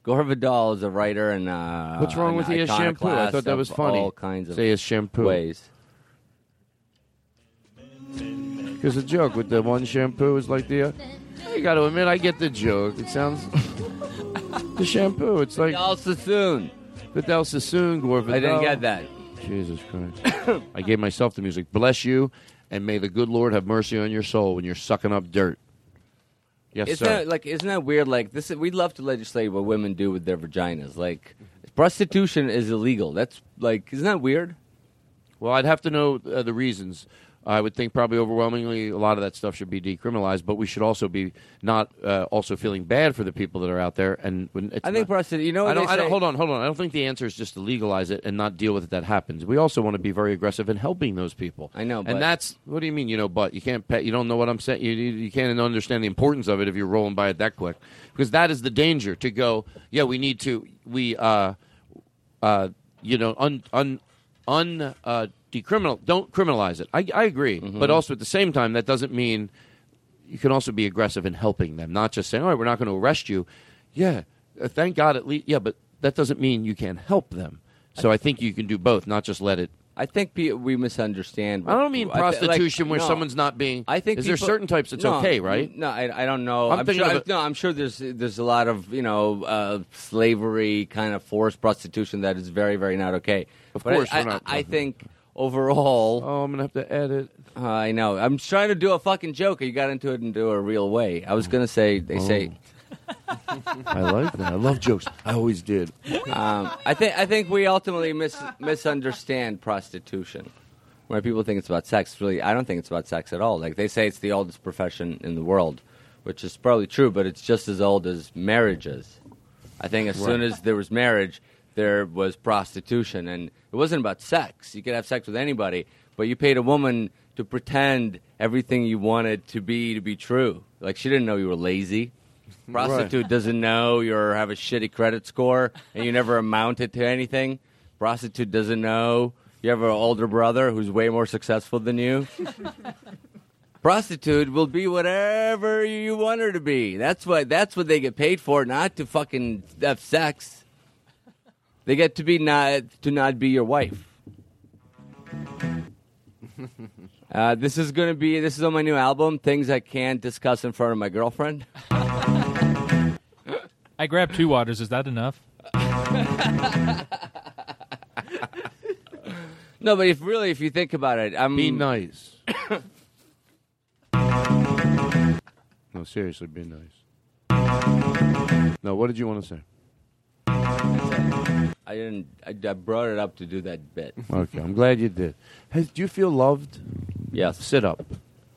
Gore Vidal is a writer and uh, What's wrong with he has shampoo? I thought that was funny. All kinds of Say has shampoo. ways. Because the joke with the one shampoo is like the. Uh, you got to admit, I get the joke. It sounds. the shampoo. It's like. Vidal Sassoon. Vidal Sassoon, Gore Vidal. I didn't get that. Jesus Christ. I gave myself the music. Bless you, and may the good Lord have mercy on your soul when you're sucking up dirt. Yes, isn't sir. that like isn't that weird? Like this, is, we'd love to legislate what women do with their vaginas. Like prostitution is illegal. That's like isn't that weird? Well, I'd have to know uh, the reasons. I would think probably overwhelmingly a lot of that stuff should be decriminalized, but we should also be not uh, also feeling bad for the people that are out there. And when it's I think not- prostitution. You know what I don't, I don't, hold on, hold on. I don't think the answer is just to legalize it and not deal with it. That happens. We also want to be very aggressive in helping those people. I know, but- and that's what do you mean? You know, but you can't. Pay, you don't know what I'm saying. You, you you can't understand the importance of it if you're rolling by it that quick, because that is the danger. To go, yeah, we need to. We uh, uh, you know, un un un uh, decriminal. Don't criminalize it. I, I agree, Mm-hmm. but also at the same time, that doesn't mean you can also be aggressive in helping them, not just saying, "All right, we're not going to arrest you." Yeah, uh, thank God at least. Yeah, but that doesn't mean you can't help them. So I think you can do both, not just let it. I think we misunderstand. I don't mean I thi- like, prostitution where no. someone's not being. I think is there certain types it's no, okay, right? No, I, I don't know. I'm I'm, sure, no, I'm sure there's there's a lot of you know uh, slavery kind of forced prostitution that is very very not okay. Of But course, I, we're not- I, I think overall. Oh, I'm gonna have to edit. Uh, I know. I'm trying to do a fucking joke. You got into it and into a real way. I was gonna say they say. I like that. I love jokes. I always did. Um, I think I think we ultimately mis- misunderstand prostitution. Where people think it's about sex, really, I don't think it's about sex at all. Like they say, it's the oldest profession in the world, which is probably true, but it's just as old as marriage is. I think as soon as there was marriage, there was prostitution, and it wasn't about sex. You could have sex with anybody, but you paid a woman to pretend everything you wanted to be to be true. Like she didn't know you were lazy. Prostitute doesn't know you have a shitty credit score and you never amounted to anything. Prostitute doesn't know you have an older brother who's way more successful than you. Prostitute will be whatever you want her to be. That's what that's what they get paid for, not to fucking have sex. They get to be not to not be your wife. Uh, this is going to be this is on my new album, things I can't discuss in front of my girlfriend. I grabbed two waters. Is that enough? No, but if really, if you think about it, I'm Be nice. no, seriously, be nice. No, what did you want to say? I didn't. I, I brought it up to do that bit. Okay, I'm glad you did. Hey, do you feel loved? Yes. Sit up.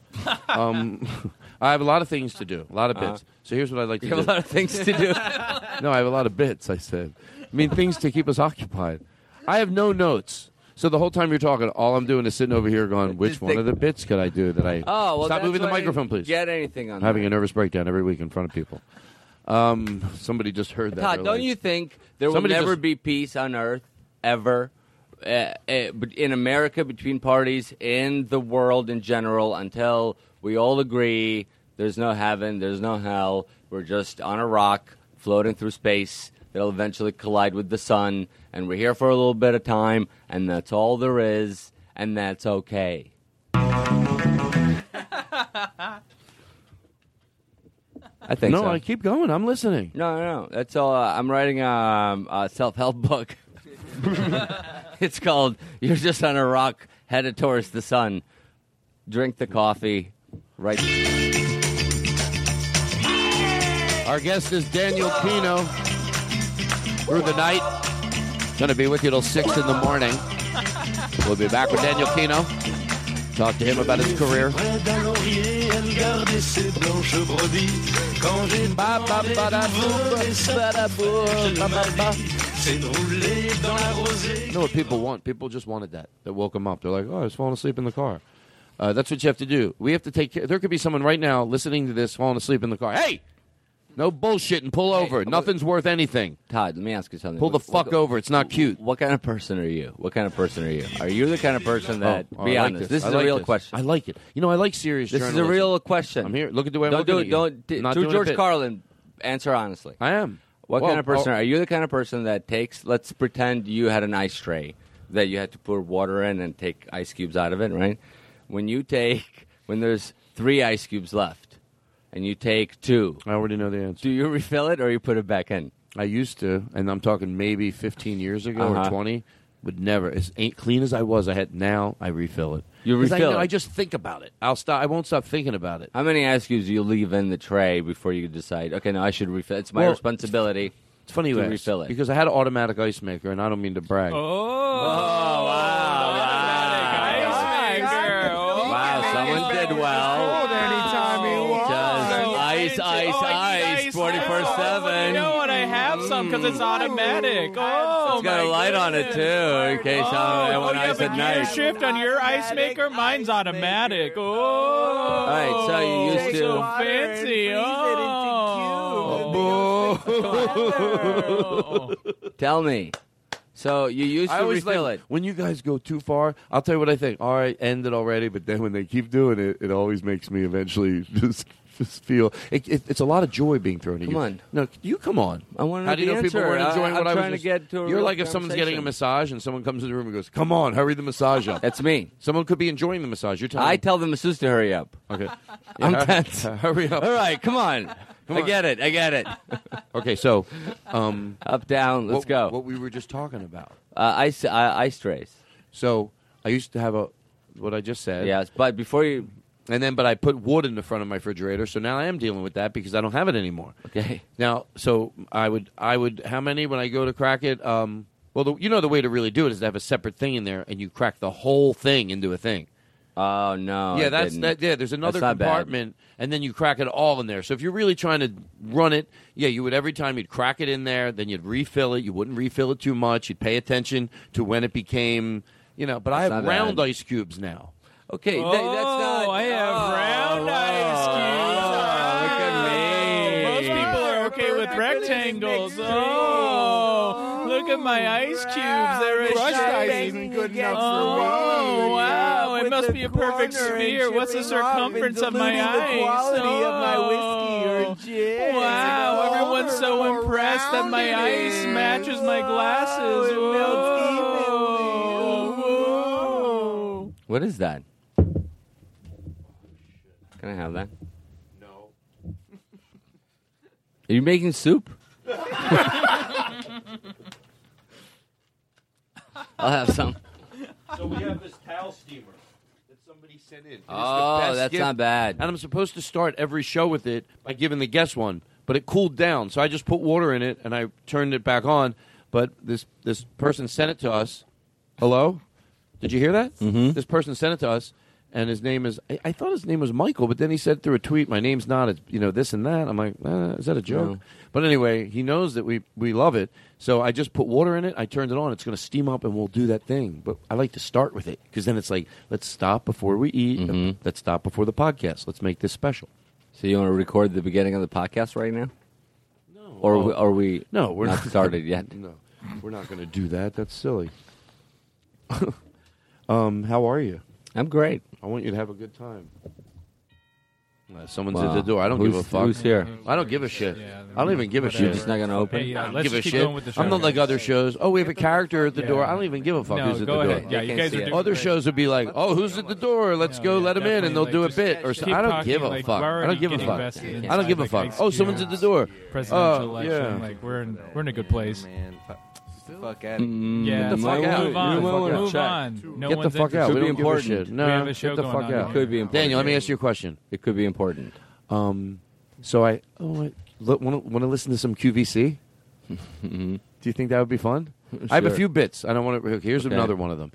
um, I have a lot of things to do, a lot of bits. Uh-huh. So here's what I'd like to do. You do. have a lot of things to do. no, I have a lot of bits. I said. I mean, things to keep us occupied. I have no notes. So the whole time you're talking, all I'm doing is sitting over here going, which one of the bits could I do that I? Oh, well, stop moving the microphone, please. Get anything on? I'm having that. a nervous breakdown every week in front of people. Um, somebody just heard that. Todd, don't like- you think there will never just- be peace on Earth ever? Uh, uh, in America, between parties, in the world in general, until we all agree there's no heaven, there's no hell, we're just on a rock floating through space that'll eventually collide with the sun, and we're here for a little bit of time, and that's all there is, and that's okay. I think no, so. I keep going. I'm listening. No, no, no. That's all. Uh, I'm writing um, a self-help book. it's called You're Just on a Rock Headed Towards the Sun. Drink the coffee. Right. Our guest is Daniel Kinno. Through the night. Gonna be with you till six in the morning. We'll be back with Daniel Kinno. Talk to him about his career. d'un laurier, elle gardait ses blanches brebis. Quand j'ai c'est de rouler dans la rosée. You know what people want? People just wanted that. That woke them up. They're like, oh, I was falling asleep in the car. Uh, that's what you have to do. We have to take care. There could be someone right now listening to this falling asleep in the car. Hey, no bullshit and pull over. Nothing's worth anything. Todd, let me ask you something. Pull the What- fuck over. It's not cute. What kind of person are you? What kind of person are you? Are you the kind of person oh, that? Oh, be I like honest. this. This, is like a real this. question. I like it. You know, I like serious. This is a real question. I'm here. Look at the way I'm don't do looking it. at you. Don't do, do doing a George. Carlin. Answer honestly. I am. What Well, kind of person oh- are you? The kind of person that takes? Let's pretend you had an ice tray that you had to pour water in and take ice cubes out of it. Right? When you take, when there's three ice cubes left, and you take two, I already know the answer. do you refill it or you put it back in? I used to, and I'm talking maybe 15 years ago Uh-huh. or 20. Would never. As ain't clean as I was, I had now. I refill it. You 'Cause I, refill know- it? I just think about it. I'll stop. I won't stop thinking about it. How many ice cubes do you leave in the tray before you decide? Okay, no, I should refill. It. It's my Well, responsibility. It's funny you to ask, refill it. because I had an automatic ice maker, and I don't mean to brag. Oh, Wow, because it's automatic. Oh, It's got a my light on it too, in case uh, Oh, oh I oh, want you ice have at a gear night. shift on your ice maker. Mine's automatic. Oh, all right, so you used to- so fancy. Oh, Tell me. So you used to I to always refill like, it. When you guys go too far, I'll tell you what I think. All right, end it already. But then when they keep doing it, it always makes me eventually just feel it, it, it's a lot of joy being thrown at you. Come on. no, you come on. I want to know How do you know people answer. weren't enjoying I, what I'm I was trying just- to get to a You're like if someone's getting a massage and someone comes in the room and goes, "Come on, hurry the massage up." That's me. Someone could be enjoying the massage. You're telling I me- tell the masseuse to hurry up. Okay. I'm Yeah, tense. Hurry up. All right, come on. Come I get it. I get it. Okay, so um, Up, down. Let's what, go. What we were just talking about. Uh, ice, uh, ice trays. So I used to have a what I just said. Yes, but before you, And then, but I put wood in the front of my refrigerator, so now I am dealing with that because I don't have it anymore. okay. Now, so I would, I would, how many when I go to crack it? Um, well, the, you know the way to really do it is to have a separate thing in there, and you crack the whole thing into a thing. Oh no. yeah, I that's didn't. that. Yeah, there's another That's not bad. compartment, and then you crack it all in there. So if you're really trying to run it, yeah, you would every time you'd crack it in there, then you'd refill it. You wouldn't refill it too much. You'd pay attention to when it became, you know. But I That's have not round bad. ice cubes now. Okay, th- oh, that's not. I have oh, round ice oh, cubes. Look at me. Most people are okay with rectangles. Oh, look at my oh, ice cubes. They're a Crushed ice shape. isn't good enough oh, for me. wow. It must be a perfect corner and sphere. What's the chipping off and circumference of my diluting the ice? quality oh. of my oh. whiskey or gin. Wow, everyone's so impressed that my ice matches my glasses. it melts Whoa. Whoa. What is that? Can I have that? No. Are you making soup? I'll have some. So we have this towel steamer that somebody sent in. It is the Oh, best that's gift. not bad. And I'm supposed to start every show with it by giving the guest one, but it cooled down, so I just put water in it and I turned it back on. But this this person sent it to us. Hello, did you hear that? Mm-hmm. This person sent it to us, and his name is. I, I thought his name was Michael, but then he said through a tweet, "My name's not. It's you know this and that." I'm like, uh, is that a joke? No. But anyway, he knows that we we love it, so I just put water in it. I turned it on. It's going to steam up, and we'll do that thing. But I like to start with it because then it's like, let's stop before we eat. and Let's stop before the podcast. Let's make this special. So you want to record the beginning of the podcast right now? No. Or Oh. we- are we? No, we're not not started yet. No, we're not going to do that. That's silly. um, how are you? I'm great. I want you to have a good time. Uh, someone's Wow. at the door. I don't Who's- give a fuck. who's here? I don't give a shit. Yeah, I don't even give a whatever. shit. You're just not gonna open? Hey, yeah, I don't let's give a just keep shit. going with the show. I'm not like other shows. Oh, we have a character at the Yeah. door. I don't even give a fuck No, who's at go the door. ahead. Yeah, They you can't guys see are it. doing Other great. shows would be like, "Oh, who's at the door? Let's No, go, yeah, let them in, and they'll like, do a just bit." Or keep so- I don't talking, give a like, fuck. we're I don't give a getting fuck. invested in I don't give a like, fuck. Oh, someone's at the door. Presidential Oh, election, yeah. like we're in we're in a good place. Man, the fuck out. Mm, Yeah, Get the so fuck out. Move on. Get the fuck out. Move on. No Get the fuck out. interested. We Could be important. No, We have a show get the going fuck on out. here. It could be important. Daniel, let me ask you a question. It could be important. Um, so I oh, want to want to listen to some QVC. Mhm. Do you think that would be fun? I have a few bits. I don't want to. Here's Okay. another one of them.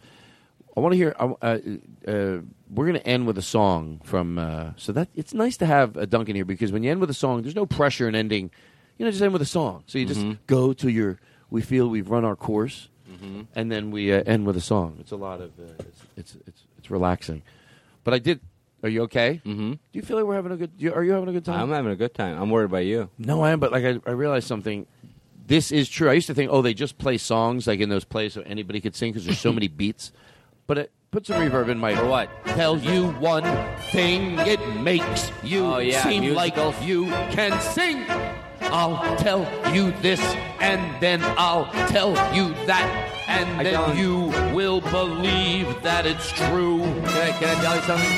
I want to hear. Uh, uh, uh, we're going to end with a song from. Uh, so that it's nice to have a Duncan here because when you end with a song, there's no pressure in ending. You know, just end with a song. So you just Mhm. go to your. We feel we've run our course, Mhm. and then we uh, end with a song. It's a lot of. Uh, it's, it's it's it's relaxing. But I did. Are you okay? Mm-hmm. Do you feel like we're having a good? you- Are you having a good time? I'm having a good time. I'm worried about you. No, I am, but like I, I realized something. This is true. I used to think, oh, they just play songs like in those plays so anybody could sing because there's so many beats. But it put some reverb in my. For what? Tell you one thing, it makes you Oh, yeah, seem musicals. like you can sing. I'll tell you this, and then I'll tell you that, and I then don't- you will believe that it's true. Can I, can I tell you something?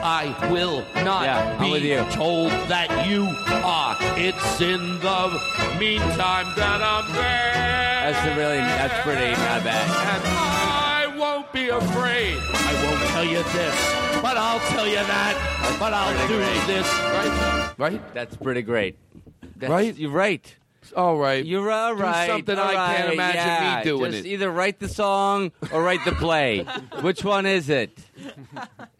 I will not Yeah, I'm with you. told that you are. It's in the meantime that I'm there. That's really, that's pretty not bad. And I won't be afraid. I won't tell you this, but I'll tell you that. But I'll pretty do great. this. Right? Right? That's pretty great. That's, Right? You're right. All right. You're all Do right. something all I can't imagine yeah. me doing Just it. Either write the song or write the play. Which one is it?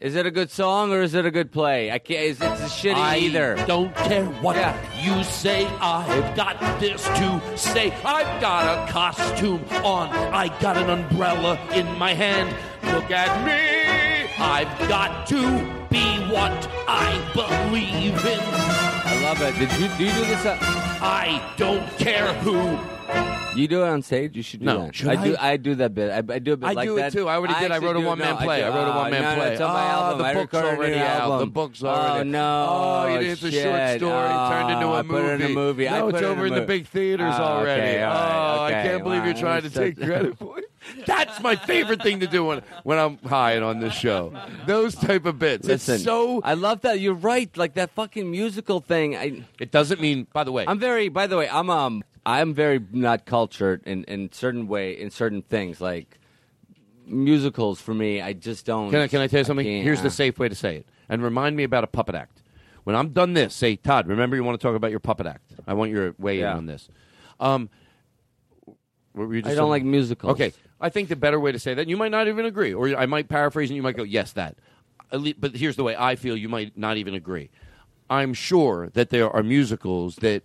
Is it a good song or is it a good play? I can't. It's, it's a shitty I either. don't care what Yeah. you say. I've got this to say. I've got a costume on. I got an umbrella in my hand. Look at me. I've got to be what I believe in. I love it. Did you do you do this? Uh, I don't care who. You do it on stage. You should do No. that. Should I do. I? I do that bit. I, I do a bit I like do that. it too. I already did. I actually wrote a do it. one man No, play. I, do- wrote a oh, one man no, no, play. It's on my Ah, album. The I book's recorded a already out. album. The book's Oh already. no! Oh, you did. It's a short shit. story turned into Oh, a I movie. put it in a movie. I No, put it's it over in the a big theaters Oh, already. okay, all right, oh, I okay. can't believe you're trying to that's take such- credit for it. That's my favorite thing to do when when I'm high and on this show. Those type of bits. Listen, it's so. I love that. You're right. Like that fucking musical thing. I, It doesn't mean. By the way, I'm very. By the way, I'm um. I'm very not cultured in in certain way in certain things like musicals. For me, I just don't. Can I, can I tell you something? Here's the safe way to say it. And remind me about a puppet act. When I'm done this, say, Todd, remember you want to talk about your puppet act. I want your way Yeah. in on this. Um, what were you just I don't like musicals. Okay. I think the better way to say that, you might not even agree. Or I might paraphrase and you might go, yes, that. At But here's the way I feel you might not even agree. I'm sure that there are musicals that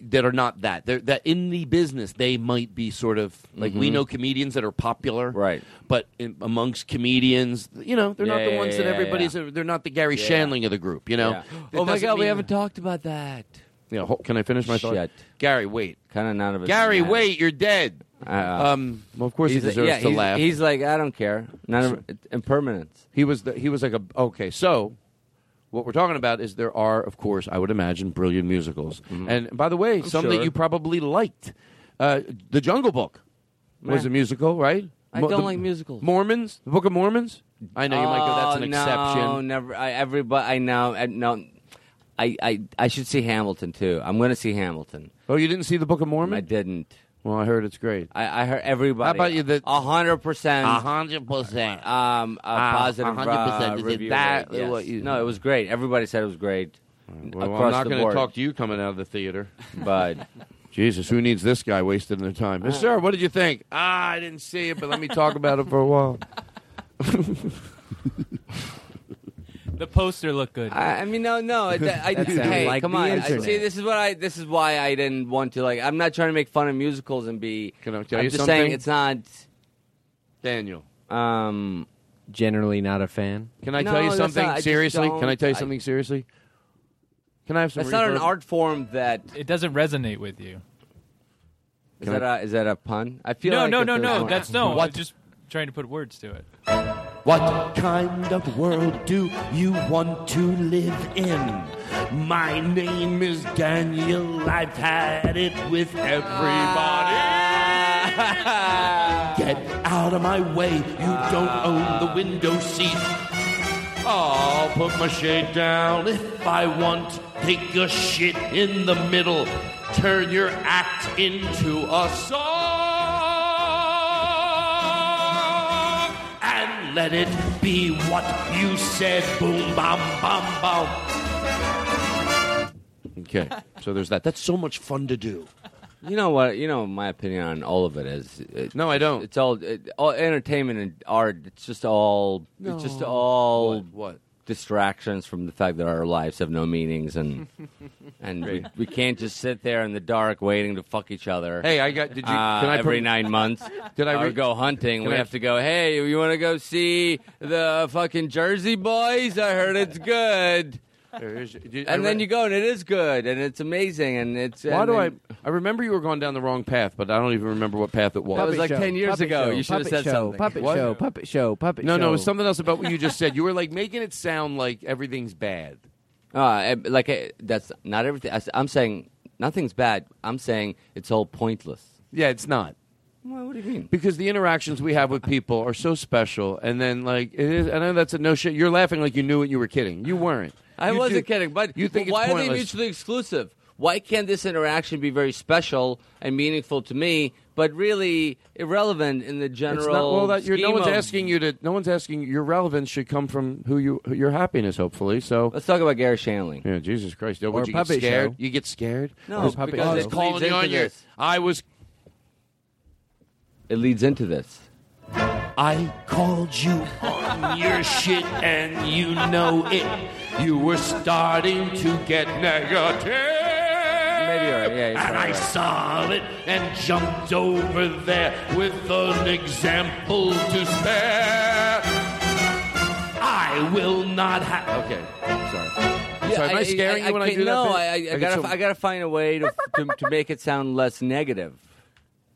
that are not that. They're that in the business they might be sort of like we Mhm. know comedians that are popular, Right. But in, amongst comedians, you know, they're not Yeah, the ones yeah, that everybody's. yeah. They're not the Gary Yeah. Shandling of the group, you know. Yeah. Oh my god, we haven't talked about that. Yeah, can I finish my thought? Shit. Gary, wait. Kind of none of it. Gary, matters. wait, you're dead. Uh, um, well, of course he deserves yeah, to he's, laugh. He's like, I don't care. None of impermanence. He was the, he was like a okay. So what we're talking about is there are, of course, I would imagine, brilliant musicals. And by the way, some that you probably liked. Uh, the Jungle Book was a musical, right? I Mo- don't the like musicals. Mormons, the Book of Mormons. I know you might go. That's Oh, an no, exception. never. I, everybody, I know. I, no, I, I, I should see Hamilton too. I'm going to see Hamilton. Oh, you didn't see the Book of Mormon? I didn't. Well, I heard it's great. I, I heard everybody. How about you? The A hundred percent. a hundred percent. Um, a Ah, positive. 100%. uh, Is review that rate, yes. what you- No, it was great. Everybody said it was great. Well, I'm not going to talk to you coming out of the theater. But Jesus, who needs this guy wasting their time? Yes, sir, what did you think? Ah, I didn't see it, but let me talk about it for a while. The poster looked good. I, I mean, no, no. I, I, That hey, like come on. I, see, this is what I. This is why I didn't want to like. I'm not trying to make fun of musicals and be. Can I tell I'm you just something? saying it's not. Daniel, Um, Generally not a fan. can I No, tell you something not- seriously? Can I tell you don't- something seriously? Can I have some that's not an art form that. It doesn't resonate with you. Is Can that a is that a pun? I feel No, like no, no, no. That's no. What? I'm just trying to put words to it. What kind of world do you want to live in? My name is Daniel. I've had it with everybody. Ah. Get out of my way. You don't ah. own the window seat. I'll put my shade down if I want Take a shit in the middle. Turn your act into a song. Let it be what you said. Boom, bam, bam, bam. Okay, so there's that. That's so much fun to do. You know what? You know my opinion on all of it is. It, no, I don't. It's all, it, all entertainment and art. It's just all. It's just all What? What? Distractions from the fact that our lives have no meanings and and we, we can't just sit there in the dark waiting to fuck each other. Hey, I got- did you- uh, can I every nine months? Did I or re- go hunting? We I- have to go. Hey, you want to go see the fucking Jersey Boys? I heard it's good. And then you go, and it is good, and it's amazing, and it's. Why and do I? then- I remember you were going down the wrong path, but I don't even remember what path it was. That was like 10 years ago. show, You should have said show, something. Puppet What? show, puppet show, puppet no, show. no, it was something else about what you just said. You were like making it sound like everything's bad. Uh, like uh, that's not everything. I, am saying nothing's bad. I'm saying it's all pointless. Yeah, it's not. Well, what do you mean? Because the interactions we have with people are so special, and then like it is. I know that's a no shit. You're laughing like you knew it. You were kidding. You weren't. I You wasn't do- kidding, but you think but why it's are they mutually exclusive? Why can't this interaction be very special and meaningful to me, but really irrelevant in the general? It's not, well, that you're, no one's of- asking you to. No one's asking. Your relevance should come from who you, your happiness. Hopefully, so Let's talk about Garry Shandling. yeah. Jesus Christ! Yo, Or would you get scared? show. You get scared? No, Because- puppet because it's calling leads you on your. I was. It leads into this. I called you on your shit and you know it. You were starting to get negative. Maybe you're. Yeah, and I right. saw it and jumped over there with an example to spare. I will not have. Okay, sorry. sorry, am I, scaring you when I, can't- do that? No. I, I, I get gotta, so- I gotta find a way to, to to make it sound less negative.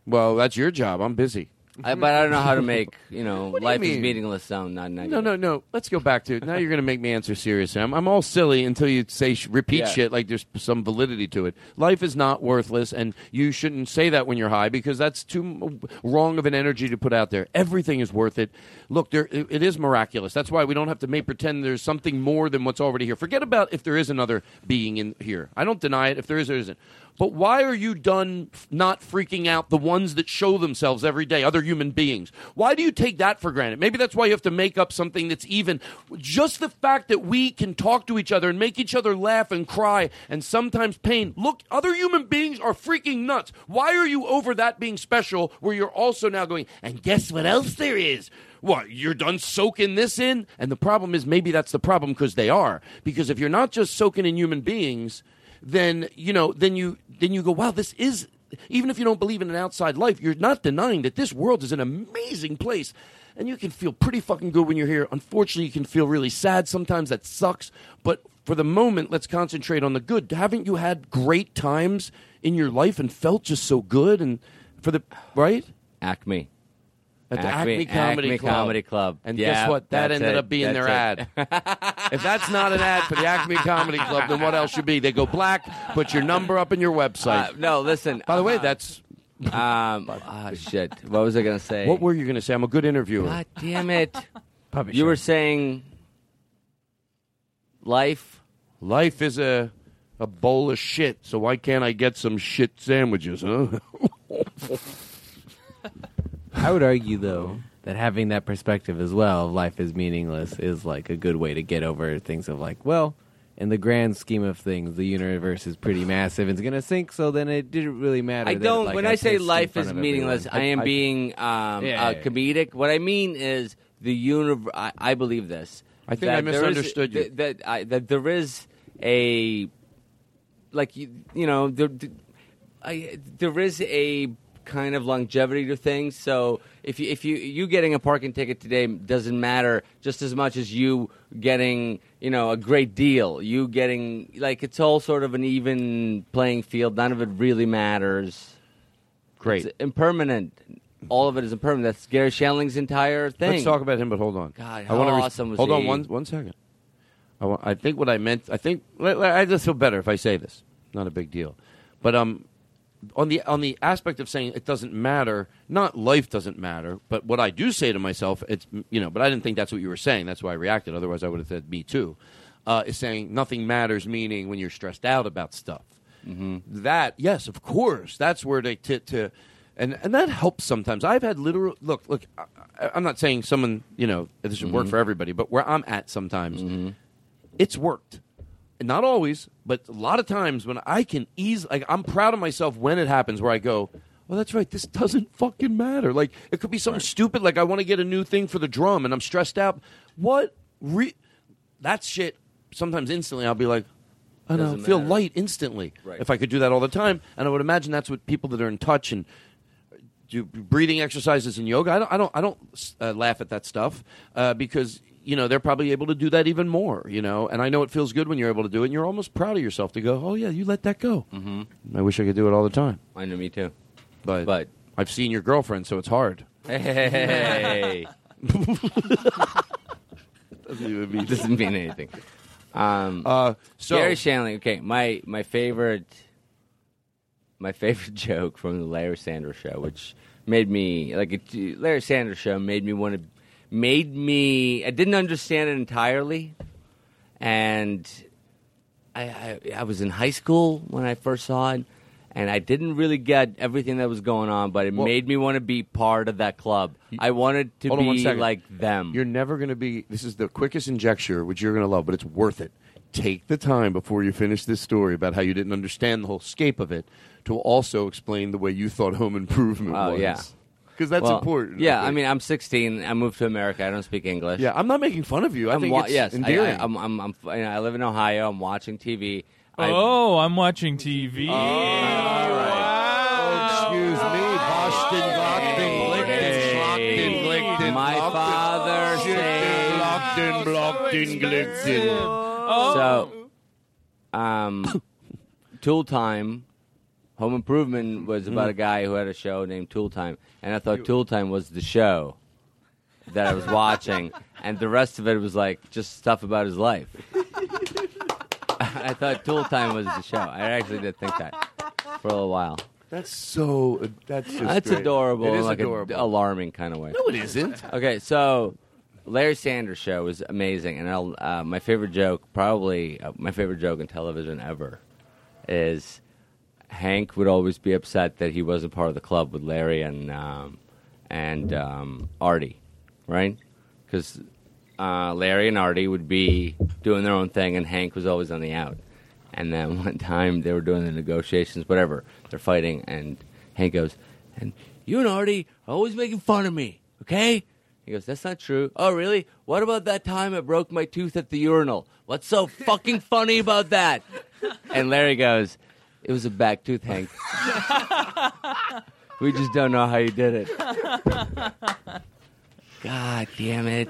Well, that's your job. I'm busy. I, but I don't know how to make you know What do you life is mean? meaningless sound not negative. No, no, no. Let's go back to now. You're going to make me answer seriously. I'm, I'm all silly until you say sh- repeat Yeah. shit like there's some validity to it. Life is not worthless, and you shouldn't say that when you're high because that's too m- wrong of an energy to put out there. Everything is worth it. Look, there it, it is miraculous. That's why we don't have to make pretend there's something more than what's already here. Forget about if there is another being in here. I don't deny it. If there is, there isn't. But why are you done not freaking out the ones that show themselves every day, other human beings? Why do you take that for granted? Maybe that's why you have to make up something that's even. Just the fact that we can talk to each other and make each other laugh and cry and sometimes pain. Look, other human beings are freaking nuts. Why are you over that being special where you're also now going, and guess what else there is? What, you're done soaking this in? And the problem is maybe that's the problem because they are. Because if you're not just soaking in human beings, then you know then you then you go wow this is even if you don't believe in an outside life you're not denying that this world is an amazing place. And you can feel pretty fucking good when you're here. Unfortunately you can feel really sad sometimes. That sucks. But for the moment let's concentrate on the good. Haven't you had great times in your life and felt just so good and for the right? Acme. At the Acme, Comedy Acme Club. Comedy Club. And Yeah, guess what? That ended it. up being their That's ad. if that's not an ad for the Acme Comedy Club, then what else should be? They go black, put your number up in your website. Uh, no, listen. By the way, uh, that's um. Ah, shit. What was I gonna say? what were you going to say? I'm a good interviewer. God damn it! You were saying life. Life is a a bowl of shit, so why can't I get some shit sandwiches, huh? I would argue though that having that perspective as well of life is meaningless is like a good way to get over things of like, well, in the grand scheme of things, the universe is pretty massive and it's gonna sink, so then it didn't really matter. I that, don't. like, when I say pissed in life front is of meaningless. I am being um, Yeah, uh, yeah, yeah. comedic. What I mean is the universe. I, I believe this. I think I there is- misunderstood you. That that, I, that there is a like you, you know there, I, there is a kind of longevity to things. So if you if you you getting a parking ticket today doesn't matter just as much as you getting you know a great deal. You getting like it's all sort of an even playing field. None of it really matters. Great. It's impermanent. All of it is impermanent. That's Garry Shandling's entire thing. Let's talk about him, but hold on. God, I how wanna awesome was he? Hold on one one second. I, wa- I think what I meant. I think I just feel better if I say this. Not a big deal, but um, on the on the aspect of saying it doesn't matter. Not life doesn't matter, but what I do say to myself, it's you know. But I didn't think that's what you were saying. That's why I reacted. Otherwise, I would have said me too. uh, is saying nothing matters, meaning when you're stressed out about stuff. Mm-hmm. That yes, of course, that's where they t- to, and and that helps sometimes. I've had literal look look. I, I'm not saying someone you know this should work Mhm. for everybody, but where I'm at sometimes, it's worked. Not always, but a lot of times when I can ease, like I'm proud of myself when it happens where I go, well, that's right. This doesn't fucking matter. Like it could be something stupid, like I want to get a new thing for the drum, and I'm stressed out. What? Re- that shit. Sometimes instantly, I'll be like, I don't know, feel matter. light instantly. Right. If I could do that all the time, and I would imagine that's what people that are in touch and do breathing exercises and yoga. I don't, I don't, I don't uh, laugh at that stuff uh, because you know they're probably able to do that even more. You know, and I know it feels good when you're able to do it. and You're almost proud of yourself to go, oh yeah, you let that go. Mm-hmm. I wish I could do it all the time. I know, me too. But But- I've seen your girlfriend, so it's hard. Hey. Doesn't even mean doesn't mean anything. Um, uh, so- Garry Shandling. Okay, my my favorite, my favorite joke from the Larry Sanders Show, which made me like it, Larry Sanders Show made me want to, made me. I didn't understand it entirely, and I, I I was in high school when I first saw it. And I didn't really get everything that was going on, but it Well- made me want to be part of that club. I wanted to Hold on one be second. like them. You're never going to be. This is the quickest injecture, which you're going to love, but it's worth it. Take the time before you finish this story about how you didn't understand the whole scape of it to also explain the way you thought Home Improvement Oh was. yeah, because that's Well, important. Yeah, I I mean, I'm 16. I moved to America. I don't speak English. Yeah, I'm not making fun of you. I I'm think wa- it's yes, I, endearing. I, I'm, I'm, I'm, you know, I live in Ohio. I'm watching TV. I- Oh, I'm watching TV. Excuse me, Boston, Glockton, Glickton, Schlockton, Glickton, My Glockton, father Shitten, Glockton, Blockton, Glickton. So, um, Tool Time, Home Improvement was about a guy who had a show named Tool Time, and I thought Tool Time was the show that I was watching, and the rest of it was like just stuff about his life. I thought Tool Time was the show. I actually did think that for a little while. That's so. That's just That's great. adorable. It in is like adorable. alarming kind of way. No, it isn't. Okay, so Larry Sanders show was amazing, and I'll, uh, my favorite joke, probably uh, my favorite joke in television ever, is Hank would always be upset that he wasn't part of the club with Larry and um, and um, Artie, right? Because uh, Larry and Artie would be doing their own thing, and Hank was always on the out. And then one time they were doing the negotiations, whatever. They're fighting, and Hank goes, "And you and Artie are always making fun of me, okay?" He goes, "That's not true." Oh, really? What about that time I broke my tooth at the urinal? What's so fucking funny about that? And Larry goes, "It was a back tooth, Hank. we just don't know how you did it." God damn it!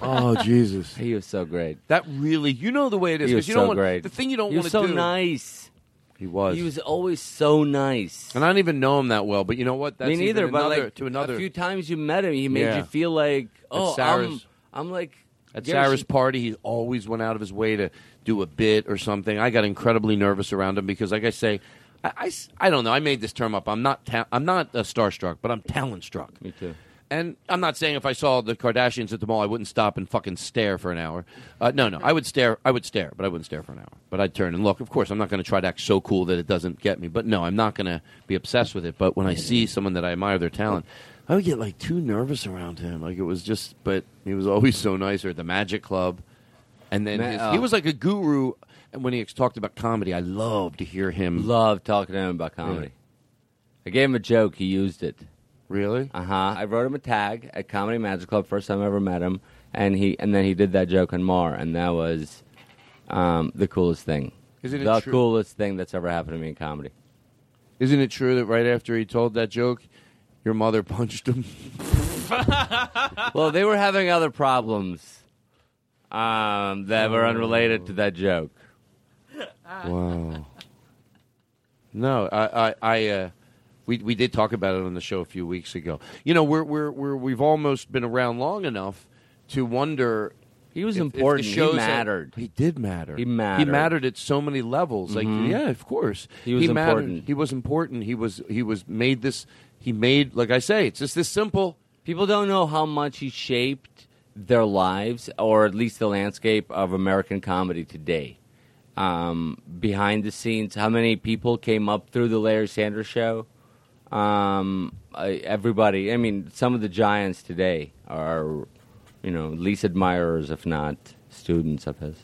Oh Jesus, he was so great. That really, you know the way it is. He 'cause was you so don't want, great. The thing you don't He want was to so do. nice. He was. He was always so nice. And I don't even know him that well, but you know what? That's Me neither. even But another, like to another. a few times you met him, he made Yeah. you feel like, oh, I'm, Sarah's- I'm like At Gary Sarah's party, he always went out of his way to do a bit or something. I got incredibly nervous around him because, like I say, I—I don't know. I made this term up. I'm not ta- I'm not uh, starstruck, but I'm talent struck. Me too. And I'm not saying if I saw the Kardashians at the mall, I wouldn't stop and fucking stare for an hour. Uh, no, no, I would stare. I would stare, but I wouldn't stare for an hour. But I'd turn and look. Of course, I'm not going to try to act so cool that it doesn't get me. But no, I'm not going to be obsessed with it. But when I see someone that I admire their talent, I would get like too nervous around him. Like it was just. But he was always so nice. Or at the Magic Club, and then Ma- his- oh. he was like a guru. And when he talked about comedy, I loved to hear him. Love talking to him about comedy. I gave him a joke. He used it. Really? Uh huh. I wrote him a tag at Comedy Magic Club. First time I ever met him, and he and then he did that joke on Maron, and that was um, the coolest thing. Isn't it the coolest thing that's ever happened to me in comedy? Isn't it true that right after he told that joke, your mother punched him? well, they were having other problems um, that were unrelated to that joke. Wow. No, I, I, I uh, we we did talk about it on the show a few weeks ago. You know, we're we're, we're we've almost been around long enough to wonder. He was if- if important. He shows had- mattered. he did matter. He mattered. He mattered at so many levels. Like, Mhm. yeah, of course, He was mattered. important. He was important. He was he was made this. He made like I say, it's just this simple. People don't know how much he shaped their lives, or at least the landscape of American comedy today. Um, behind the scenes, how many people came up through the Larry Sanders Show? Um, I, everybody. I mean, some of the giants today are, you know, least admirers, if not students of his.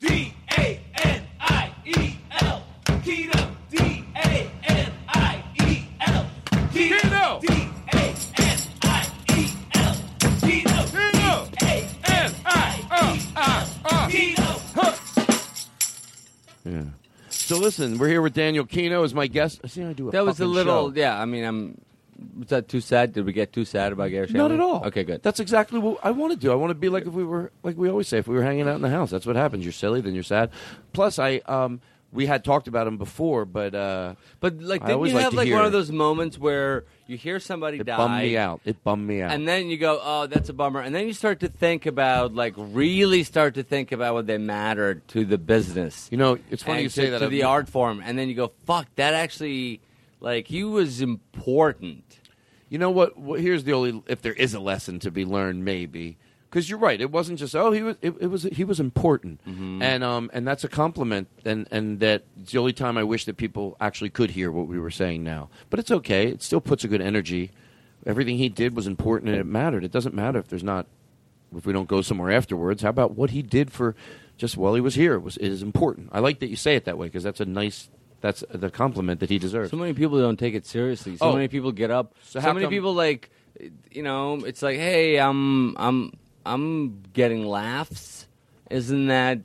D A N I E L. Keto. So listen, we're here with Daniel Kinno as my guest. See, I do a That was a fucking little, show. yeah. I mean, I'm. Was that too sad? Did we get too sad about Gary? Not Shandling? at all. Okay, good. That's exactly what I want to do. I want to be like if we were like we always say if we were hanging out in the house. That's what happens. You're silly, then you're sad. Plus, I um we had talked about him before, but uh But like, I didn't always you like have to like hear. one of those moments where you hear somebody It die, bummed me out. It bummed me out. and then you go, "Oh, that's a bummer," and then you start to think about, like, really start to think about what they mattered to the business. You know, it's funny and you say to, that. to the art form, and then you go, "Fuck, that actually, like, he was important." You know what? what here's the only if there is a lesson to be learned, maybe because you're right. It wasn't just oh he was it, it was he was important, Mm-hmm. and um and that's a compliment, and and that it's the only time I wish that people actually could hear what we were saying now. But it's okay. It still puts a good energy. Everything he did was important and it mattered. It doesn't matter if there's not if we don't go somewhere afterwards. How about what he did for just while he was here was is important. I like that you say it that way because that's a nice that's the compliment that he deserves. So many people don't take it seriously. So Oh. many people get up. So So, how many come- people like, you know, it's like, hey, I'm I'm I'm getting laughs. Isn't that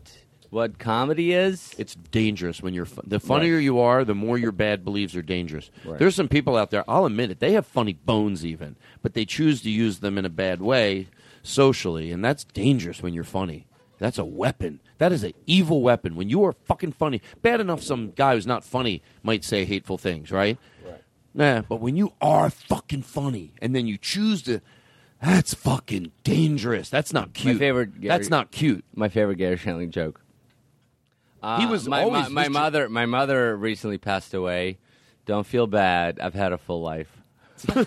what comedy is? It's dangerous when you're the funnier you are, the more your bad beliefs are dangerous. Right. There's some people out there. I'll admit it. They have funny bones even, but they choose to use them in a bad way socially, and that's dangerous when you're funny. That's a weapon. That is an evil weapon. When you are fucking funny, bad enough some guy who's not funny might say hateful things, right? Right. Nah, but when you are fucking funny and then you choose to, that's fucking dangerous. That's not cute. My favorite. That's not cute. My favorite Garry Shandling joke. Uh, He was my, always- my, my mother. My mother recently passed away. Don't feel bad. I've had a full life.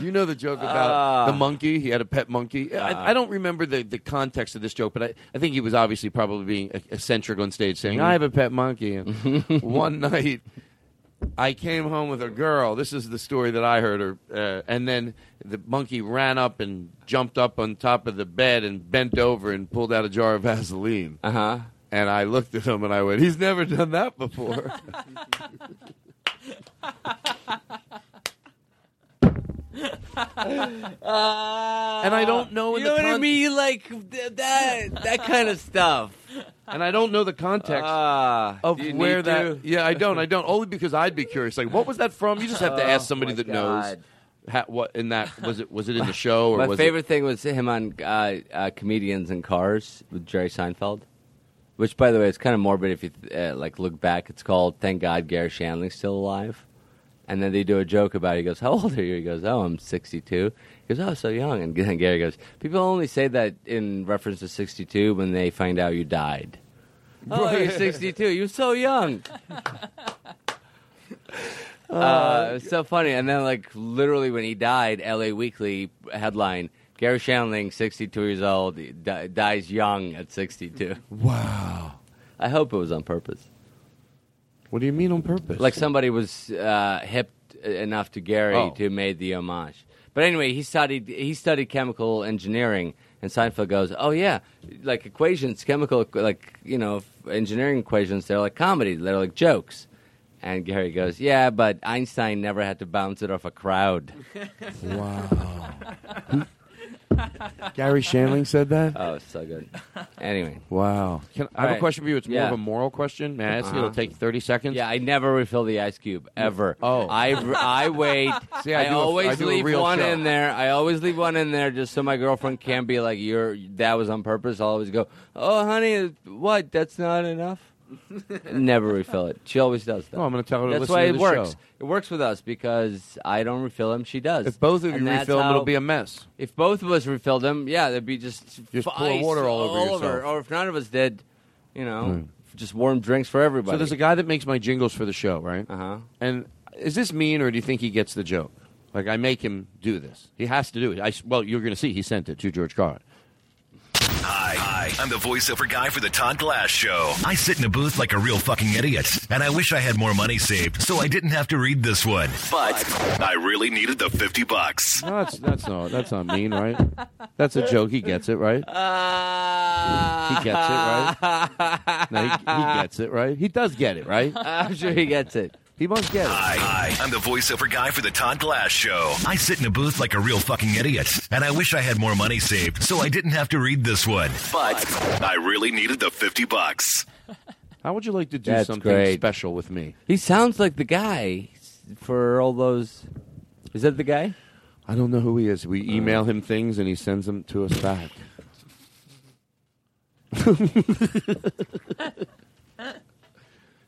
You know the joke about Ah. the monkey? He had a pet monkey. I, I don't remember the, the context of this joke, but I, I think he was obviously probably being eccentric on stage saying, I have a pet monkey. And one night, I came home with a girl. This is the story that I heard. Her, uh, and then the monkey ran up and jumped up on top of the bed and bent over and pulled out a jar of Vaseline. Uh huh. And I looked at him and I went, he's never done that before. and I don't know in You the know what I mean? Like th- that. That kind of stuff. and I don't know the context Ah, of where that. to? Yeah, I don't. I don't. Only because I'd be curious. Like, what was that from? You just have to Oh, ask somebody that knows. Ha, what in that was it? Was it in the show or My favorite thing was him on uh, uh, comedians in cars with Jerry Seinfeld. Which, by the way, is kind of morbid if you uh, like look back. It's called "Thank God Garry Shandling's Still Alive," and then they do a joke about. it. He goes, "How old are you?" He goes, "Oh, I'm 62." He goes, "Oh, so young." And then Gary goes, "People only say that in reference to 62 when they find out you died." Oh, you're 62. You're so young. Uh, it was so funny. And then, like, literally, when he died, LA Weekly headline Garry Shandling, 62 years old, di- dies young at 62. Wow. I hope it was on purpose. What do you mean on purpose? Like somebody was uh, hip enough to Gary Oh. to made the homage. But anyway, he studied he studied chemical engineering, and Seinfeld goes, "Oh yeah, like equations, chemical like you know engineering equations. They're like comedy. They're like jokes." And Gary goes, "Yeah, but Einstein never had to bounce it off a crowd." Wow. Garry Shandling said that. Oh, it's so good. Anyway, Wow. Can, I have a question for you. It's more Yeah. of a moral question. May I ask you? It'll Uh-huh. take thirty seconds. yeah, I never refill the ice cube ever. Oh. I I wait. See, I I, do a- always I do a leave real one show. in there. I always leave one in there just so my girlfriend can't be like, "You're that was on purpose." I'll always go, "Oh, honey, what? That's not enough." Never refill it. She always does that. Oh, I'm going to tell her to That's listen why to it the works. show. It works with us because I don't refill them. She does. If both of you that's refill them, how- it'll be a mess. If both of us refilled them, yeah, there'd be just Just pour ice water all over yourself. Or if none of us did, you know, just warm drinks for everybody. So there's a guy that makes my jingles for the show, right? uh huh. And is this mean, or do you think he gets the joke? Like I make him do this. He has to do it. I s well, you're going to see. He sent it to George Carlin. Hi, I'm the voiceover guy for the Todd Glass Show. I sit in a booth like a real fucking idiot, and I wish I had more money saved so I didn't have to read this one. But I really needed the 50 bucks. No, that's that's not that's not mean, right? That's a joke. He gets it, right? he gets it, right? No, he, he gets it, right? He does get it, right? I'm sure he gets it. He must get it. Hi, hi, I'm the voiceover guy for the Todd Glass Show. I sit in a booth like a real fucking idiot, and I wish I had more money saved so I didn't have to read this one. But I really needed the 50 bucks. How would you like to do That's something great. special with me? He sounds like the guy for all those. Is that the guy? I don't know who he is. We email him things and he sends them to us back.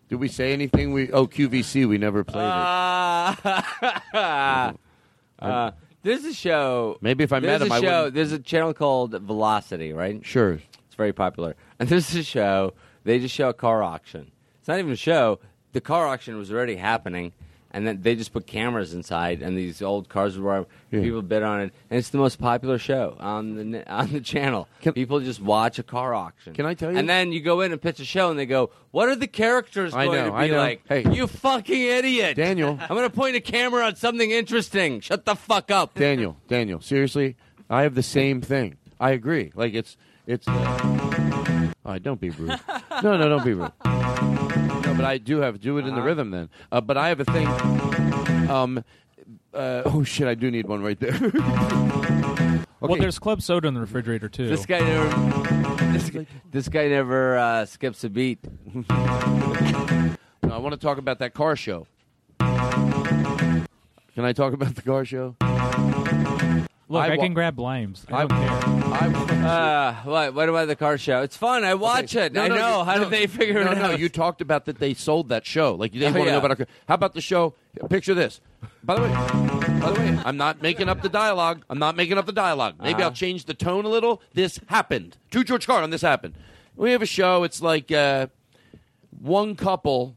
Did we say anything? We oh QVC. We never played Uh, uh, there's a show. Maybe if I met him, a I show. There's a channel called Velocity, right? Sure. It's very popular. And there's a show. They just show a car auction. It's not even a show. The car auction was already happening, and then they just put cameras inside, and these old cars were Yeah. people bid on it, and it's the most popular show on the on the channel. people just watch a car auction. Can I tell you? And then you go in and pitch a show, and they go, "What are the characters I going know, to be I know. like?" Hey. you fucking idiot, Daniel. I'm going to point a camera on something interesting. Shut the fuck up, Daniel, Daniel, seriously, I have the same thing. I agree. Like it's it's. All right, don't be rude. No, no, don't be rude. No, but I do have do it in the rhythm then. Uh, but I have a thing. Um. Uh, oh shit! I do need one right there. okay. Well, Okay. there's club soda in the refrigerator too. This guy never. This, guy- this guy never uh, skips a beat. No, I want to talk about that car show. Can I talk about the car show? Look, I, wa- can grab limes. I I- don't care. Uh, what? What about the car show? It's fun. I watch it. No, I no, know. you- How did they figure it out? no, it no, out? you talked about that they sold that show. Like you didn't Oh, want to yeah. know about our. How about the show? Picture this. By the way, by the way, I'm not making up the dialogue. I'm not making up the dialogue. Maybe Uh-huh. I'll change the tone a little. This happened to George Carlin. This happened. We have a show. It's like uh, one couple.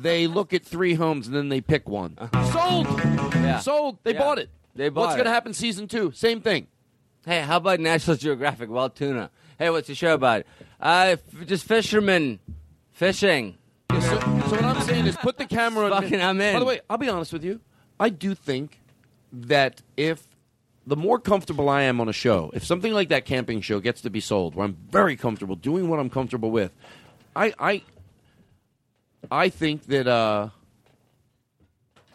they look at three homes and then they pick one. Sold. Yeah. Sold. They Yeah. bought it. They bought What's going to happen season two? Same thing. Hey, how about National Geographic Wicked Tuna? Hey, what's the show about? Uh, f- just fishermen fishing. So, so what I'm saying is, put the camera on. Fucking, I'm in. By the way, I'll be honest with you. I do think that if the more comfortable I am on a show, if something like that camping show gets to be sold, where I'm very comfortable doing what I'm comfortable with, I I I think that uh,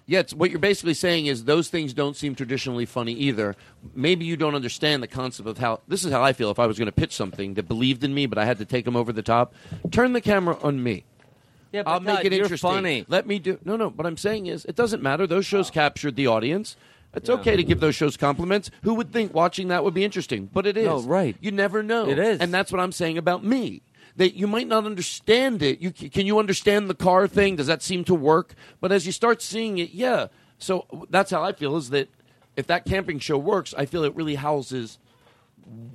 yeah, what you're basically saying is those things don't seem traditionally funny either. Maybe you don't understand the concept of how this is how I feel if I was going to pitch something that believed in me, but I had to take them over the top. Turn the camera on me. Yeah, but I'll make it you're interesting. funny. Let me do. No, no. What I'm saying is, it doesn't matter. Those shows captured the audience. It's Yeah. okay to give those shows compliments. Who would think watching that would be interesting? But it is. No, right. You never know. It is. and that's what I'm saying about me. That you might not understand it. You can you understand the car thing? Does that seem to work? But as you start seeing it, yeah. So that's how I feel. Is that if that camping show works, I feel it really houses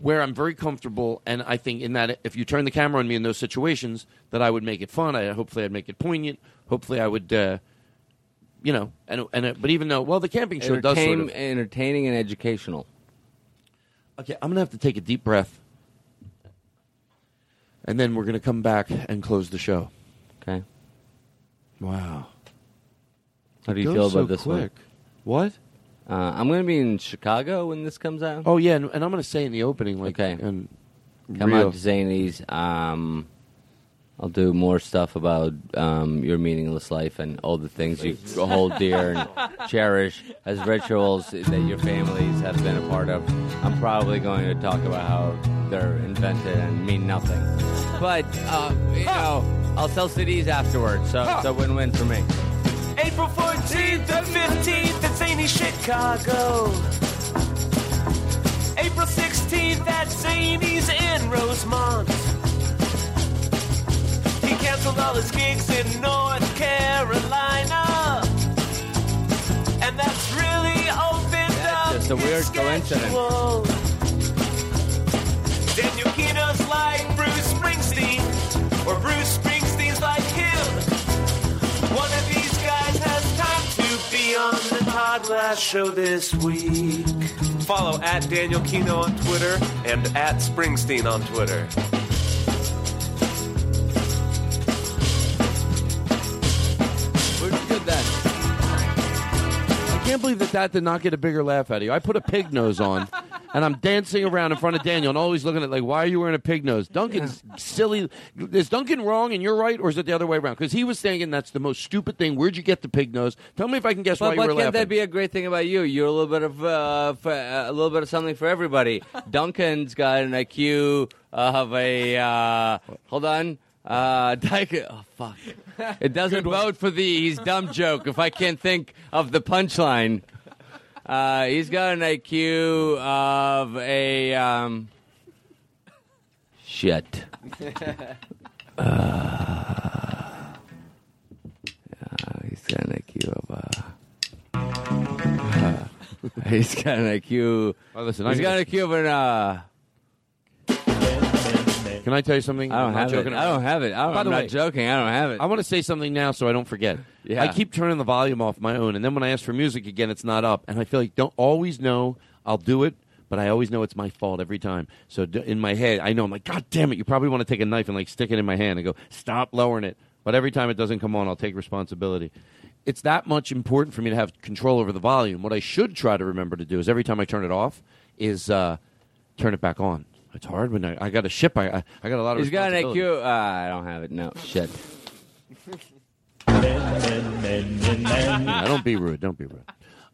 where I'm very comfortable, and I think in that if you turn the camera on me in those situations, that I would make it fun. I hopefully I'd make it poignant. Hopefully I would, uh, you know, and and uh, but even though well the camping show does sort of entertaining and educational. okay, I'm gonna have to take a deep breath, and then we're gonna come back and close the show. Okay. Wow. How do you feel about so this quick. one? What? Uh, I'm going to be in Chicago when this comes out. Oh yeah, and, and I'm gonna say in the opening like Okay. and Come real- out to Zanies. Um, I'll do more stuff about um, your meaningless life and all the things you hold dear and cherish as rituals that your families have been a part of. I'm probably going to talk about how they're invented and mean nothing. But, uh, you know, I'll sell CDs afterwards, so it's a win win for me. April 14th and 15th at Zany Chicago. April 16th at Zanies in Rosemont. He all his gigs in North Carolina. And that's really opened up just a his weird coincidence. schedule. Daniel Kinno's like Bruce Springsteen, or Bruce Springsteen's like him. One of these guys has time to be on the Todd Glass Show this week. Follow at Daniel Kinno on Twitter and at Springsteen on Twitter. Can't believe that that did not get a bigger laugh out of you. I put a pig nose on, and I'm dancing around in front of Daniel and always looking at like, why are you wearing a pig nose? Duncan's silly. Is Duncan wrong and you're right, or is it the other way around? Because he was thinking that's the most stupid thing. Where'd you get the pig nose? Tell me if I can guess But, why but you were can't laughing. that be a great thing about you? You're a little bit of uh, for, uh, a little bit of something for everybody. Duncan's got an IQ of a uh, hold on. Uh, Dyke, oh fuck! It doesn't vote for the he's dumb joke if I can't think of the punchline. Uh, he's got an IQ of a um, shit. Uh, uh, he's got an IQ of uh, uh, he's got an IQ. Oh, listen, he's got an IQ of an Can I tell you something? I don't I'm not have it. joking I don't have it. I don't, By I'm the not way, joking. I don't have it. I want to say something now so I don't forget. Yeah. I keep turning the volume off my own, and then when I ask for music again, it's not up, and I feel like don't always know I'll do it, but I always know it's my fault every time. So d- in my head, I know I'm like, God damn it! You probably want to take a knife and like stick it in my hand and go, stop lowering it. But every time it doesn't come on, I'll take responsibility. It's that much important for me to have control over the volume. What I should try to remember to do is every time I turn it off, is uh, turn it back on. It's hard when I, I got a ship. I, I I got a lot of. He's got an. IQ. Uh, I don't have it. No shit. Yeah, don't be rude. Don't be rude.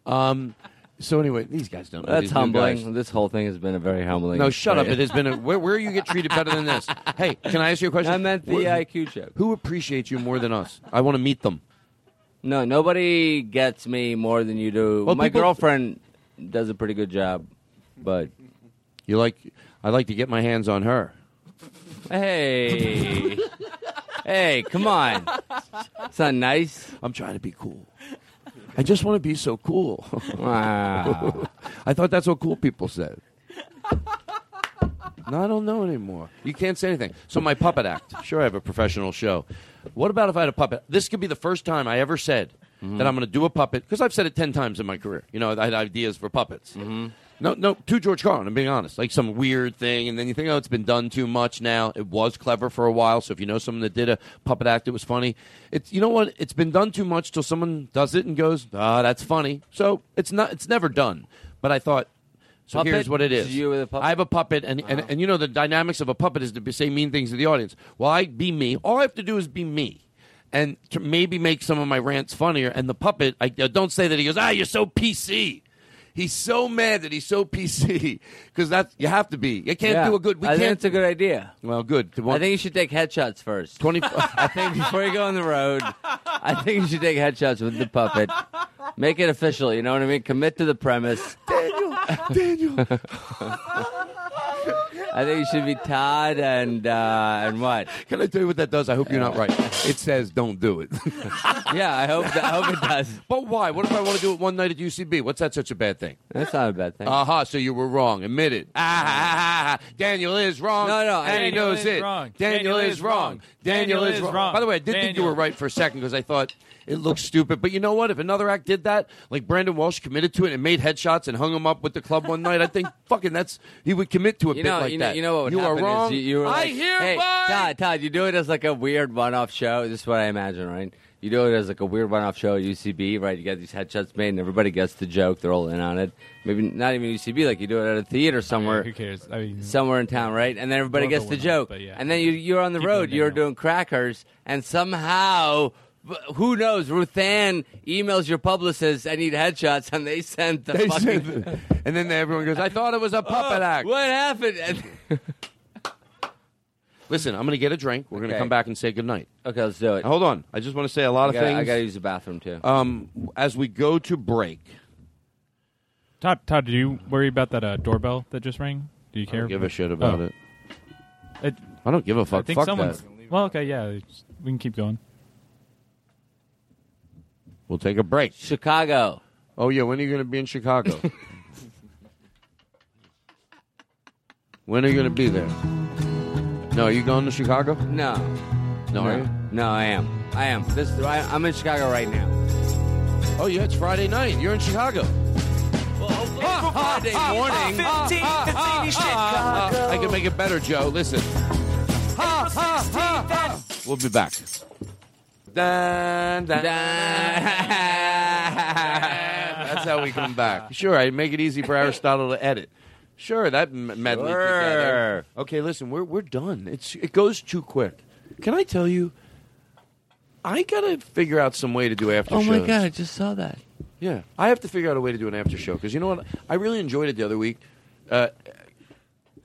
Um, so anyway, these guys don't. know That's these new humbling. guys. This whole thing has been a very humbling. No, shut up. It has been a. Where, where you get treated better than this? Hey, can I ask you a question? I meant the IQ joke. Who appreciates you more than us? I want to meet them. No, nobody gets me more than you do. Well, My people- girlfriend does a pretty good job, but You like? I like to get my hands on her. hey, hey, come on, it's not nice. I'm trying to be cool. I just want to be so cool. Wow. I thought that's what cool people said. No, I don't know anymore. You can't say anything. So my puppet act. Sure, I have a professional show. What about if I had a puppet? This could be the first time I ever said mm-hmm. that I'm going to do a puppet because I've said it ten times in my career. You know, I had ideas for puppets. Mm-hmm. No, no, to George Carlin. I'm being honest. Like some weird thing, and then you think, oh, it's been done too much now. It was clever for a while. So if you know someone that did a puppet act, it was funny. It's you know what? It's been done too much till someone does it and goes, ah, that's funny. So it's not. It's never done. But I thought. So Puppet? here's what it is. Is you with a puppet? I have a puppet, and, and, and you know the dynamics of a puppet is to be, say mean things to the audience. Well, I be me. All I have to do is be me, and to maybe make some of my rants funnier. And the puppet, I uh, don't say that he goes, ah, you're so PC. He's so mad that he's so PC because that's you have to be. You can't Yeah. do a good. We I think can't. it's a good idea. well, good. I think you should take headshots first. twenty. I think before you go on the road, I think you should take headshots with the puppet. Make it official. You know what I mean? Commit to the premise. Daniel, Daniel. I think you should be Todd and uh, and what? Can I tell you what that does? I hope you're not right. It says don't do it. Yeah, I hope that, I hope it does. but why? What if I want to do it one night at UCB? What's that such a bad thing? That's not a bad thing. Aha, so you were wrong. Admit it. Ah, ha, ha, ha, ha. Daniel is wrong. No, no, And he Daniel knows is it. wrong. Daniel, Daniel is is wrong. wrong. Daniel, Daniel is is wrong. wrong. By the way, I did think you Daniel. were right for a second because I thought it looked stupid. But you know what? If another act did that, like Brandon Walsh committed to it and made headshots and hung them up with the club one night, I think fucking that's he would commit to a you bit know, like you know, that. you know what would you happen are wrong. is you, you were I like, hereby. hey, Todd, Todd, you do it as like a weird one-off show. This is what I imagine, right? You do it as like a weird one-off show at UCB, right? You get these headshots made, and everybody gets the joke. They're all in on it. Maybe not even UCB, like you do it at a theater somewhere. Who cares? I mean, somewhere in town, right? And then everybody gets the one-off, joke. yeah. And then you, you're on the Keep road, you're doing crackers, and somehow, who knows, Ruthann emails your publicist, I need headshots, and they sent the They fucking. said- and then everyone goes, I thought it was a puppet Oh, act. What happened? Listen, I'm going to get a drink. We're going to Okay. come back and say goodnight. okay, let's do it. Hold on. I just want to say a lot I of gotta, things. I gotta use the bathroom too. um, as we go to break, Todd, Todd, did you worry about that uh, doorbell that just rang? Do you I care? don't give a shit about Oh. it. It, I don't give a fuck. think Fuck someone's. that. Well, okay, yeah, we can keep going. We'll take a break. Chicago. Oh yeah, when are you going to be in Chicago? when are you going to be there? No, are you going to Chicago? No. No, are you? No, I am. I am. This I, I'm in Chicago right now. Oh yeah, it's Friday night. You're in Chicago. Friday morning. 15, 15 in Chicago. I can make it better, Joe. Listen. Ha, ha, ha, ha. We'll be back. Dun, dun, That's how we come back. Sure, I make it easy for Aristotle to edit. Sure, that m- medley together. Okay, listen, we're we're done. It's it goes too quick. Can I tell you? I gotta figure out some way to do after Oh my shows. god! I just saw that. Yeah, I have to figure out a way to do an after show because you know what? I really enjoyed it the other week. Uh,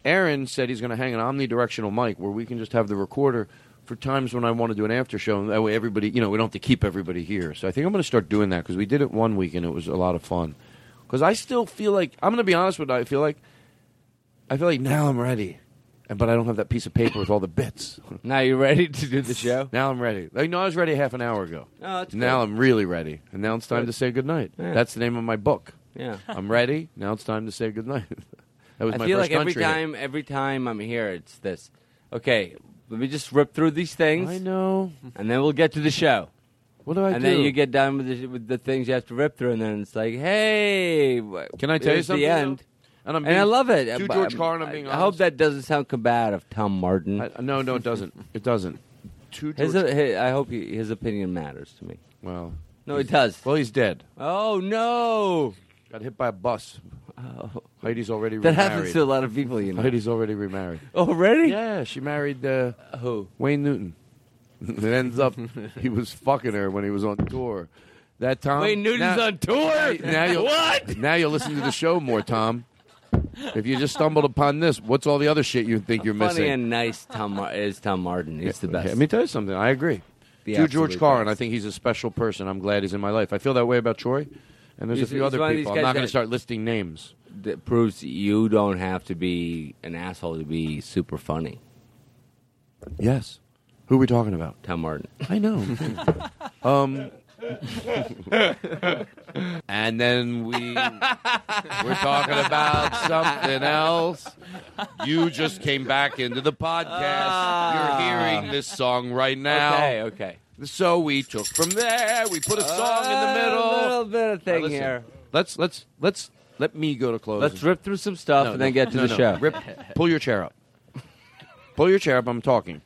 Aaron said he's going to hang an omnidirectional mic where we can just have the recorder for times when I want to do an after show, and that way everybody, you know, we don't have to keep everybody here. So I think I'm going to start doing that because we did it one week and it was a lot of fun. Because I still feel like I'm going to be honest with you. I feel like I feel like now I'm ready, and but I don't have that piece of paper with all the bits. Now you're ready to do the show? Now I'm ready. Like, no, I was ready half an hour ago. Oh, that's now good. I'm really ready, and now it's time Good. to say goodnight. Yeah. That's the name of my book. Yeah. I'm ready. Now it's time to say goodnight. that was I my feel first like every hit. time, every time I'm here, it's this. Okay, let me just rip through these things. I know, and then we'll get to the show. What do I and do? And then you get done with the, with the things you have to rip through, and then it's like, hey, Can I tell you something, The though? end. And I'm and I love it. to George Carlin, I'm being I hope that doesn't sound combative, Tom Martin. I, no, no, it doesn't. It doesn't. To His, George- his, I hope he, his opinion matters to me. Well, no, it does. Well, he's dead. Oh no! Got hit by a bus. Oh. Heidi's already That remarried. happens to a lot of people, you know. Heidi's already remarried. Already? Yeah, she married uh, who? Wayne Newton. it ends up he was fucking her when he was on tour. That Tom Wayne Newton's now- on tour? Now you'll, What? Now you'll listen to the show more, Tom. If you just stumbled upon this, what's all the other shit you think you're Funny missing? and nice Tom Mar- is Tom Martin. He's the best. Let me tell you something. I agree. The to George Carlin, I think he's a special person. I'm glad he's in my life. I feel that way about Troy, and there's He's- a few other one of these people. I'm not going to start listing names. that proves you don't have to be an asshole to be super funny. Yes. Who are we talking about? Tom Martin. I know. um, and then we we're talking about something else. You just came back into the podcast. You're hearing this song right now. Okay, okay. So we took from there. We put a song in the middle. A little bit of thing Now, listen, here. Let's let's let's let me go to close. Let's rip through some stuff and then get to no, the no. show. Rip, pull your chair up. Pull your chair up. I'm talking.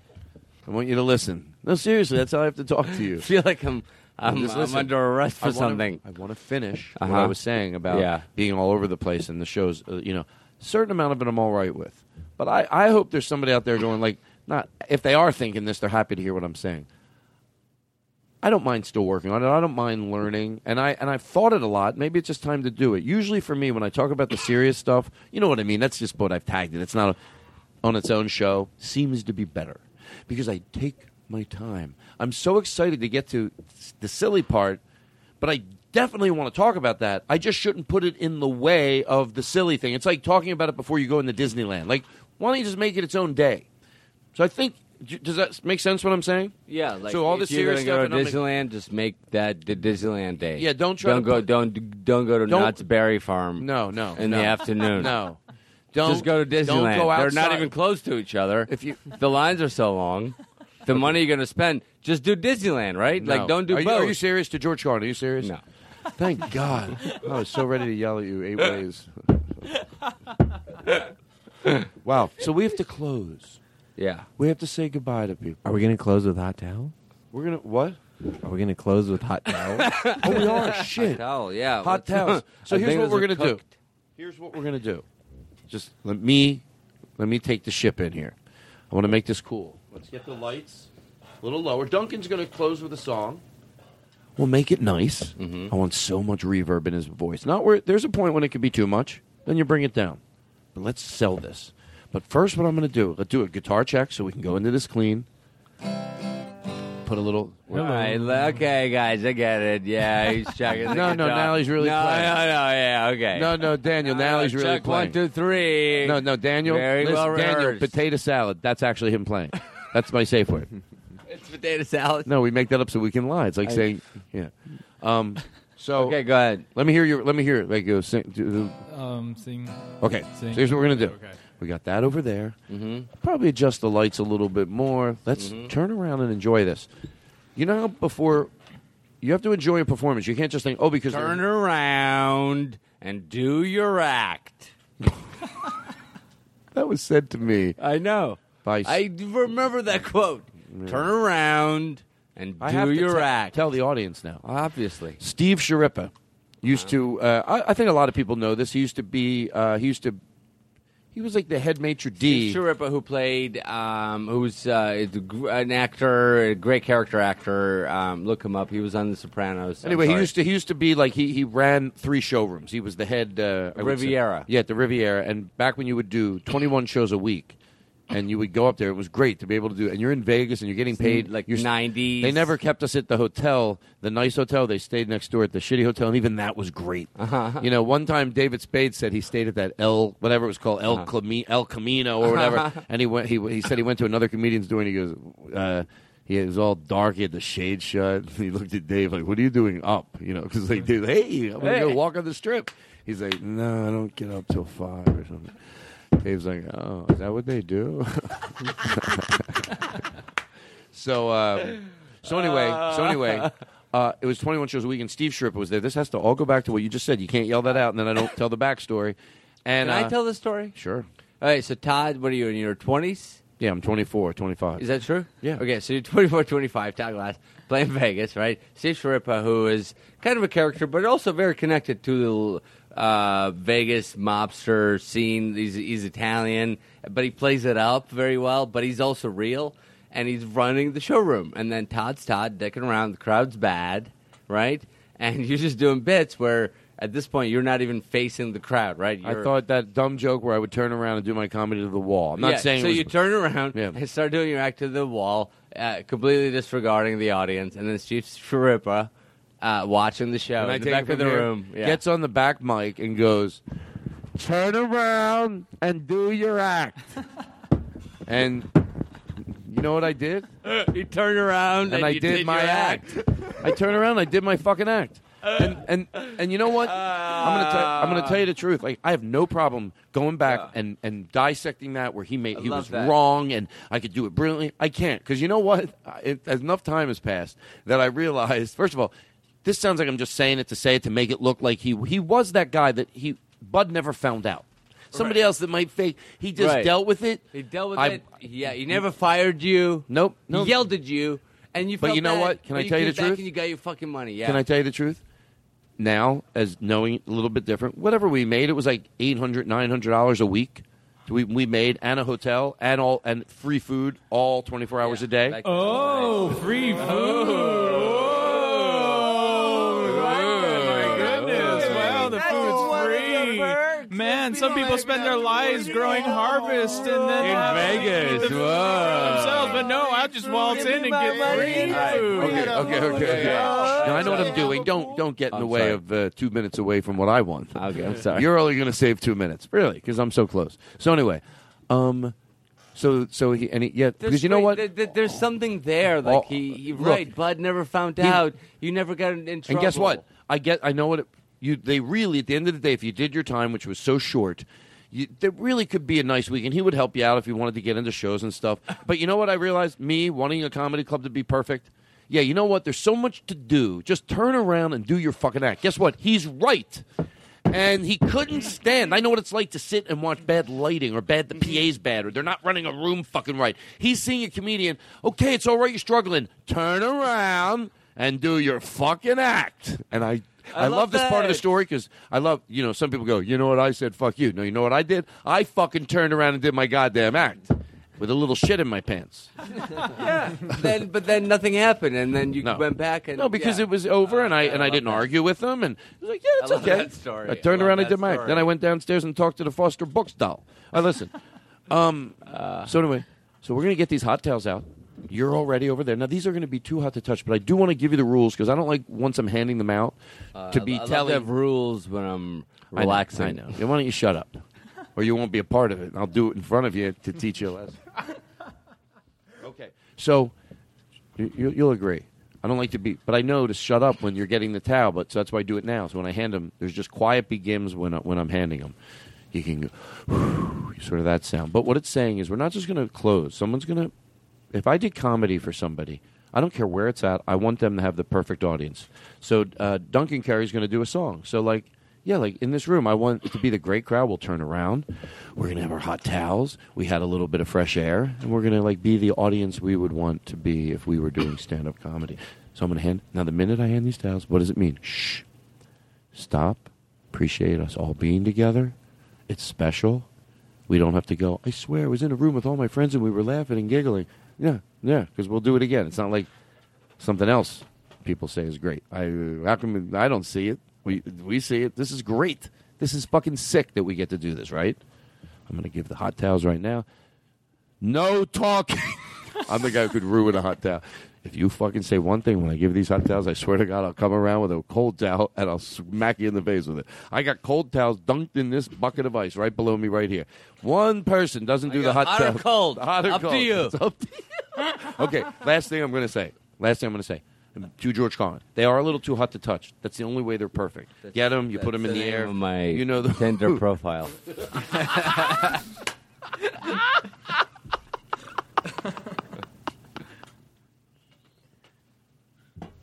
I want you to listen. No, seriously, that's how I have to talk to you. I feel like I'm I'm, Just I'm listen. under arrest for I wanna- something. I want to finish what Uh-huh. I was saying about Yeah. being all over the place and the shows. Uh, you know, certain amount of it I'm all right with, but I, I hope there's somebody out there going like, not if they are thinking this, they're happy to hear what I'm saying. I don't mind still working on it. I don't mind learning, and I and I've thought it a lot. Maybe it's just time to do it. Usually for me, when I talk about the serious stuff, you know what I mean. That's just what I've tagged it. It's not a, on its own show. Seems to be better because I take my time. I'm so excited to get to the silly part, but I definitely want to talk about that. I just shouldn't put it in the way of the silly thing. It's like talking about it before you go into Disneyland. Like, why don't you just make it its own day? So I think. Does that make sense? What I'm saying? Yeah, like so all the serious stuff. go to Disneyland, just make that the Disneyland day. Yeah, don't try don't to go put- don't don't go to Don't- Knott's Berry Farm. No, no, in no. the afternoon. No, don't just go to Disneyland. Don't go They're not even close to each other. If you the lines are so long, the money you're going to spend, just do Disneyland, right? No. Like don't do are both. You, are you serious to George Carlin? Are you serious? No. Thank God. I was so ready to yell at you eight ways. wow. So we have to close. Yeah. We have to say goodbye to people. Are we going to close with hot towel? We're gonna what? Are we going to close with hot towel? Oh, we are. Shit. Hot towel, yeah. Hot Let's- towels. So I here's think what we're are gonna do. cooked. Here's what we're gonna do. Just let me let me take the ship in here. I want to make this cool. Let's get the lights a little lower. Duncan's gonna close with a song. We'll make it nice. Mm-hmm. I want so much reverb in his voice. Not where there's a point when it can be too much. Then you bring it down. But let's sell this. But first, what I'm going to do, let's do a guitar check so we can go into this clean. Put a little. All right, okay, guys, I get it. Yeah, he's checking. the No, no, guitar. now he's really no, playing. No, no, yeah, okay. No, no, Daniel. Now he's really check playing. one, two, three. No, no, Daniel. Very listen, well Daniel, rehearsed. potato salad. That's actually him playing. That's my safe word. It's potato salad. No, we make that up so we can lie. It's like I- saying, yeah. Um, so Okay, go ahead. Let me hear your. Let me hear it. Like go sing. Do, do- Um, sing. okay. Sing. So here's what we're gonna do. Okay. We got that over there. Mm-hmm. Probably adjust the lights a little bit more. Let's turn around and enjoy this. You know how before you have to enjoy a performance. You can't just think, oh, because Turn around and do your act. that was said to me. I know. By I remember that quote. Turn around and do your te- act. Tell the audience now. Obviously. Steve Schirripa used to. Uh, I, I think a lot of people know this. He used to be. Uh, he used to. He was like the head maitre d. Steve Schirripa, who played, um, who's uh, is a gr- an actor, a great character actor. Um, look him up. He was on The Sopranos. I'm Anyway, he sorry. used to he used to be like he he ran three showrooms. He was the head uh, I would say- Riviera. Yeah, at the Riviera. And back when you would do twenty one shows a week, and you would go up there, it was great to be able to do. And you're in Vegas and you're getting paid like you're, 90s. They never kept us at the hotel, the nice hotel. They stayed next door at the shitty hotel, and even that was great. Uh-huh. You know, one time David Spade said he stayed at that El whatever it was called El Uh-huh. Cami- El Camino or whatever, and he went. He he said he went to another comedian's doing. He goes. Uh, he was all dark. He had the shade shut. He looked at Dave like, "What are you doing up?" You know, because they do. Hey, I'm gonna go walk on the strip. He's like, "No, I don't get up till five or something." Dave's like, "Oh, is that what they do?" so, uh, so anyway, so anyway, uh, it was 21 shows a week, and Steve Schirripa was there. This has to all go back to what you just said. You can't yell that out, and then I don't tell the backstory. And Can uh, I tell the story? Sure. All right, so Todd, what are you in your 20s? Yeah, I'm 24, 25. Is that true? Yeah. Okay, so you're 24, 25, Todd Glass, playing Vegas, right? Steve Schirripa, who is kind of a character, but also very connected to the uh, Vegas mobster scene. He's, he's Italian, but he plays it up very well, but he's also real, and he's running the showroom. And then Todd's Todd, dicking around, the crowd's bad, right? And you're just doing bits where at this point you're not even facing the crowd, right? I You're- thought that dumb joke where I would turn around and do my comedy to the wall. I'm not yeah, saying so. was- you turn around Yeah. and start doing your act to the wall, uh, completely disregarding the audience, and then Steve Schirripa uh, watching the show And I in the take back it of the here, room. Yeah. Gets on the back mic and goes, "Turn around and do your act." and you know what I did? you turned around and, I you did, my your act. I turned around. I did my fucking act. And and and you know what? I'm gonna tell, I'm gonna tell you the truth. Like I have no problem going back and, and dissecting that where he made he love was that. wrong and I could do it brilliantly. I can't because you know what? It, enough time has passed that I realized. First of all, this sounds like I'm just saying it to say it to make it look like he he was that guy that he Bud never found out. Somebody else that might fake. He just Right. dealt with it. He dealt with I- it. Yeah, he never fired you. Nope. No. He yelled at you, and you. But felt you know bad, what? Can but I tell you came the back truth? And you got your fucking money. Yeah. Can I tell you the truth? Now, as knowing a little bit different, whatever we made, it was like eight hundred, nine hundred dollars a week. We we made and a hotel and all and free food all twenty four hours a day. Oh, free food. Oh, Man, some people spend their lives growing harvest and then In Vegas, the whoa. themselves. But no, I'll just waltz in and get free food. Okay, okay, okay. okay. Now, I know what I'm doing. Don't don't get in the I'm way sorry. of uh, two minutes away from what I want. Okay, I'm sorry. You're only going to save two minutes, really, because I'm so close. So anyway, um, so so he and he, yeah, There's because you know what? there- there- there's something there. Like Oh, he, he look. right. Bud never found He- out. You never got in, in trouble. And guess what? I get. I know what it, you. They really, at the end of the day, if you did your time, which was so short, you, there really could be a nice week, and he would help you out if you wanted to get into shows and stuff. But you know what? I realized me wanting a comedy club to be perfect. Yeah, you know what? There's so much to do. Just turn around and do your fucking act. Guess what? He's right. And he couldn't stand. I know what it's like to sit and watch bad lighting or bad the mm-hmm. PA's bad or they're not running a room fucking right. He's seeing a comedian. Okay, it's all right. You're struggling. Turn around and do your fucking act. And I, I, I love, love this part of the story because I love. You know, some people go, you know what I said? Fuck you. No, you know what I did? I fucking turned around and did my goddamn act with a little shit in my pants. yeah. then, but then nothing happened, and then you No. went back and No, because yeah. it was over, and I and I love didn't that. argue with them, and it was like, yeah, it's I okay. that story. I turned I around, I that did my act. Then I went downstairs and talked to the Foster Brooks doll. I listen. um, so anyway, so we're gonna get these hot towels out. You're already over there. Now these are going to be too hot to touch, but I do want to give you the rules because I don't like once I'm handing them out Uh, to be I love telling to have rules when I'm I know, relaxing. I know. Why don't you shut up, or you won't be a part of it? I'll do it in front of you to teach you a lesson. okay. So you, you, you'll agree. I don't like to be, but I know to shut up when you're getting the towel. But so that's why I do it now. So when I hand them, there's just quiet begins when I, when I'm handing them. You can go, sort of that sound. But what it's saying is, we're not just going to close. Someone's going to. If I did comedy for somebody, I don't care where it's at. I want them to have the perfect audience. So uh, Duncan Carey's going to do a song. So like, yeah, like in this room, I want it to be the great crowd. We'll turn around. We're going to have our hot towels. We had a little bit of fresh air, and we're going to like be the audience we would want to be if we were doing stand up comedy. So I'm going to hand now. The minute I hand these towels, what does it mean? Shh. Stop. Appreciate us all being together. It's special. We don't have to go. I swear, I was in a room with all my friends and we were laughing and giggling. Yeah, yeah, because we'll do it again. It's not like something else people say is great. I how come I don't see it? We we see it. This is great. This is fucking sick that we get to do this, right? I'm gonna give the hot towels right now. No talking. I'm the guy who could ruin a hot towel. If you fucking say one thing when I give these hot towels, I swear to God, I'll come around with a cold towel and I'll smack you in the face with it. I got cold towels dunked in this bucket of ice right below me, right here. One person doesn't do the hot hot or cold? Hot or Up to you. It's up to you. okay, last thing I'm going to say. Last thing I'm going to say. To George Carlin, they are a little too hot to touch. That's the only way they're perfect. Get them, you put them in the the air. of my you know the Tinder profile.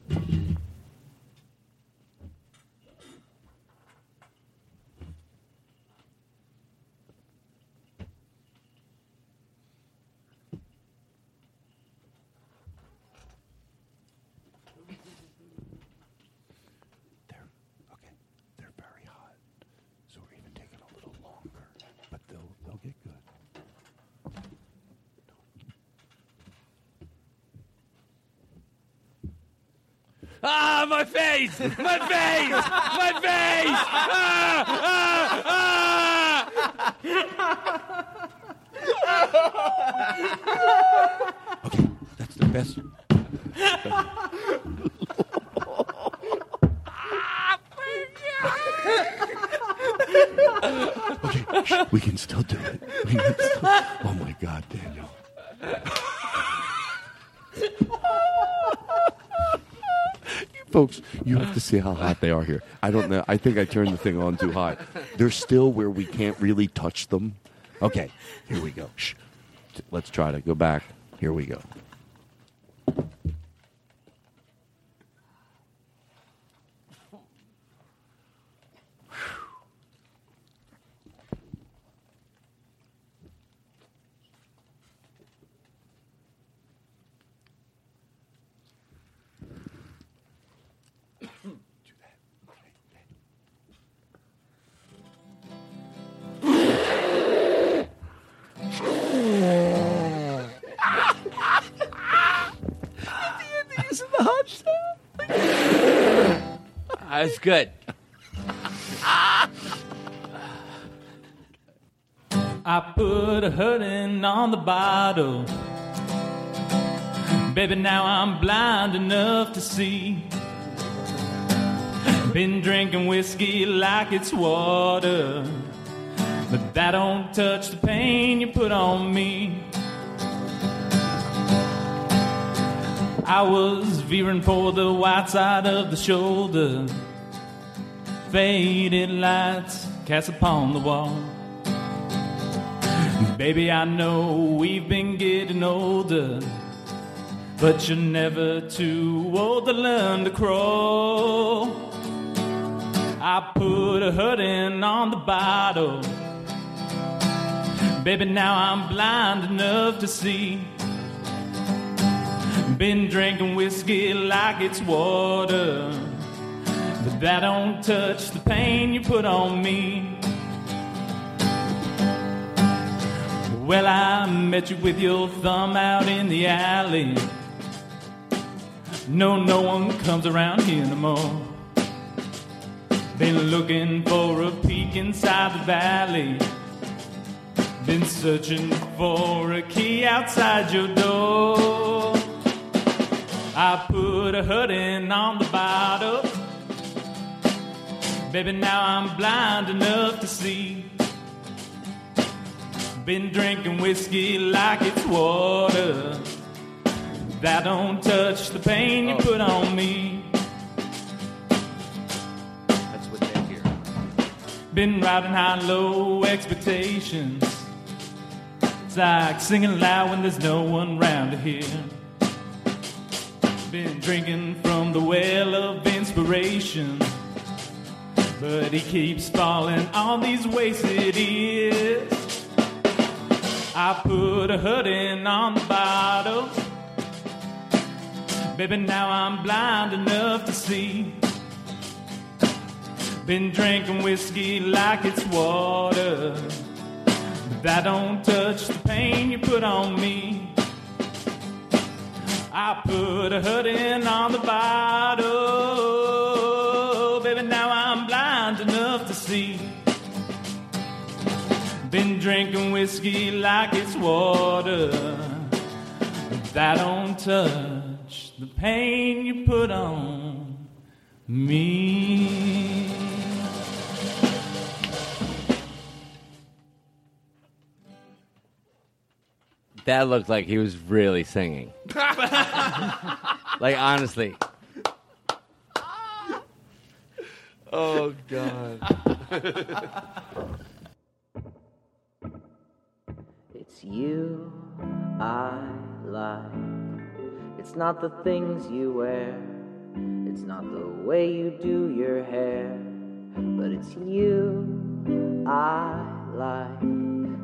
They're very hot, so we're even taking a little longer, but they'll they'll get good. Ah, my face! My face! My face! Ah, ah, ah! That's the best. okay, shh, we can still do it. Still, oh my God, Daniel. You Folks, you have to see how hot they are here. I don't know. I think I turned the thing on too high. They're still where we can't really touch them. Okay, here we go. Shh. Let's try to go back. Here we go. That's good. I put a hurting on the bottle. Baby, now I'm blind enough to see. Been drinking whiskey like it's water. But that don't touch the pain you put on me. I was veering for the white side of the shoulder. Faded lights cast upon the wall. Baby, I know we've been getting older, but you're never too old to learn to crawl. I put a hurting on the bottle. Baby, now I'm blind enough to see. Been drinking whiskey like it's water, but that don't touch the pain you put on me. Well, I met you with your thumb out in the alley. No, no one comes around here no more. Been looking for a peek inside the valley. Been searching for a key outside your door. I put a hurting on the bottle. Baby, now I'm blind enough to see. Been drinking whiskey like it's water. That don't touch the pain you put on me. That's what they hear. Been riding high low expectations. It's like singing loud when there's no one around to hear. Been drinking from the well of inspiration. But he keeps falling on these wasted years. I put a hooding on the bottle. Baby, now I'm blind enough to see. Been drinking whiskey like it's water. But that don't touch the pain you put on me. I put a hooding on the bottle. Baby, now I'm blind enough to see. Been drinking whiskey like it's water. That don't touch the pain you put on me. That looked like he was really singing. like honestly. Oh God. It's you I like. It's not the things you wear. It's not the way you do your hair. But it's you I like.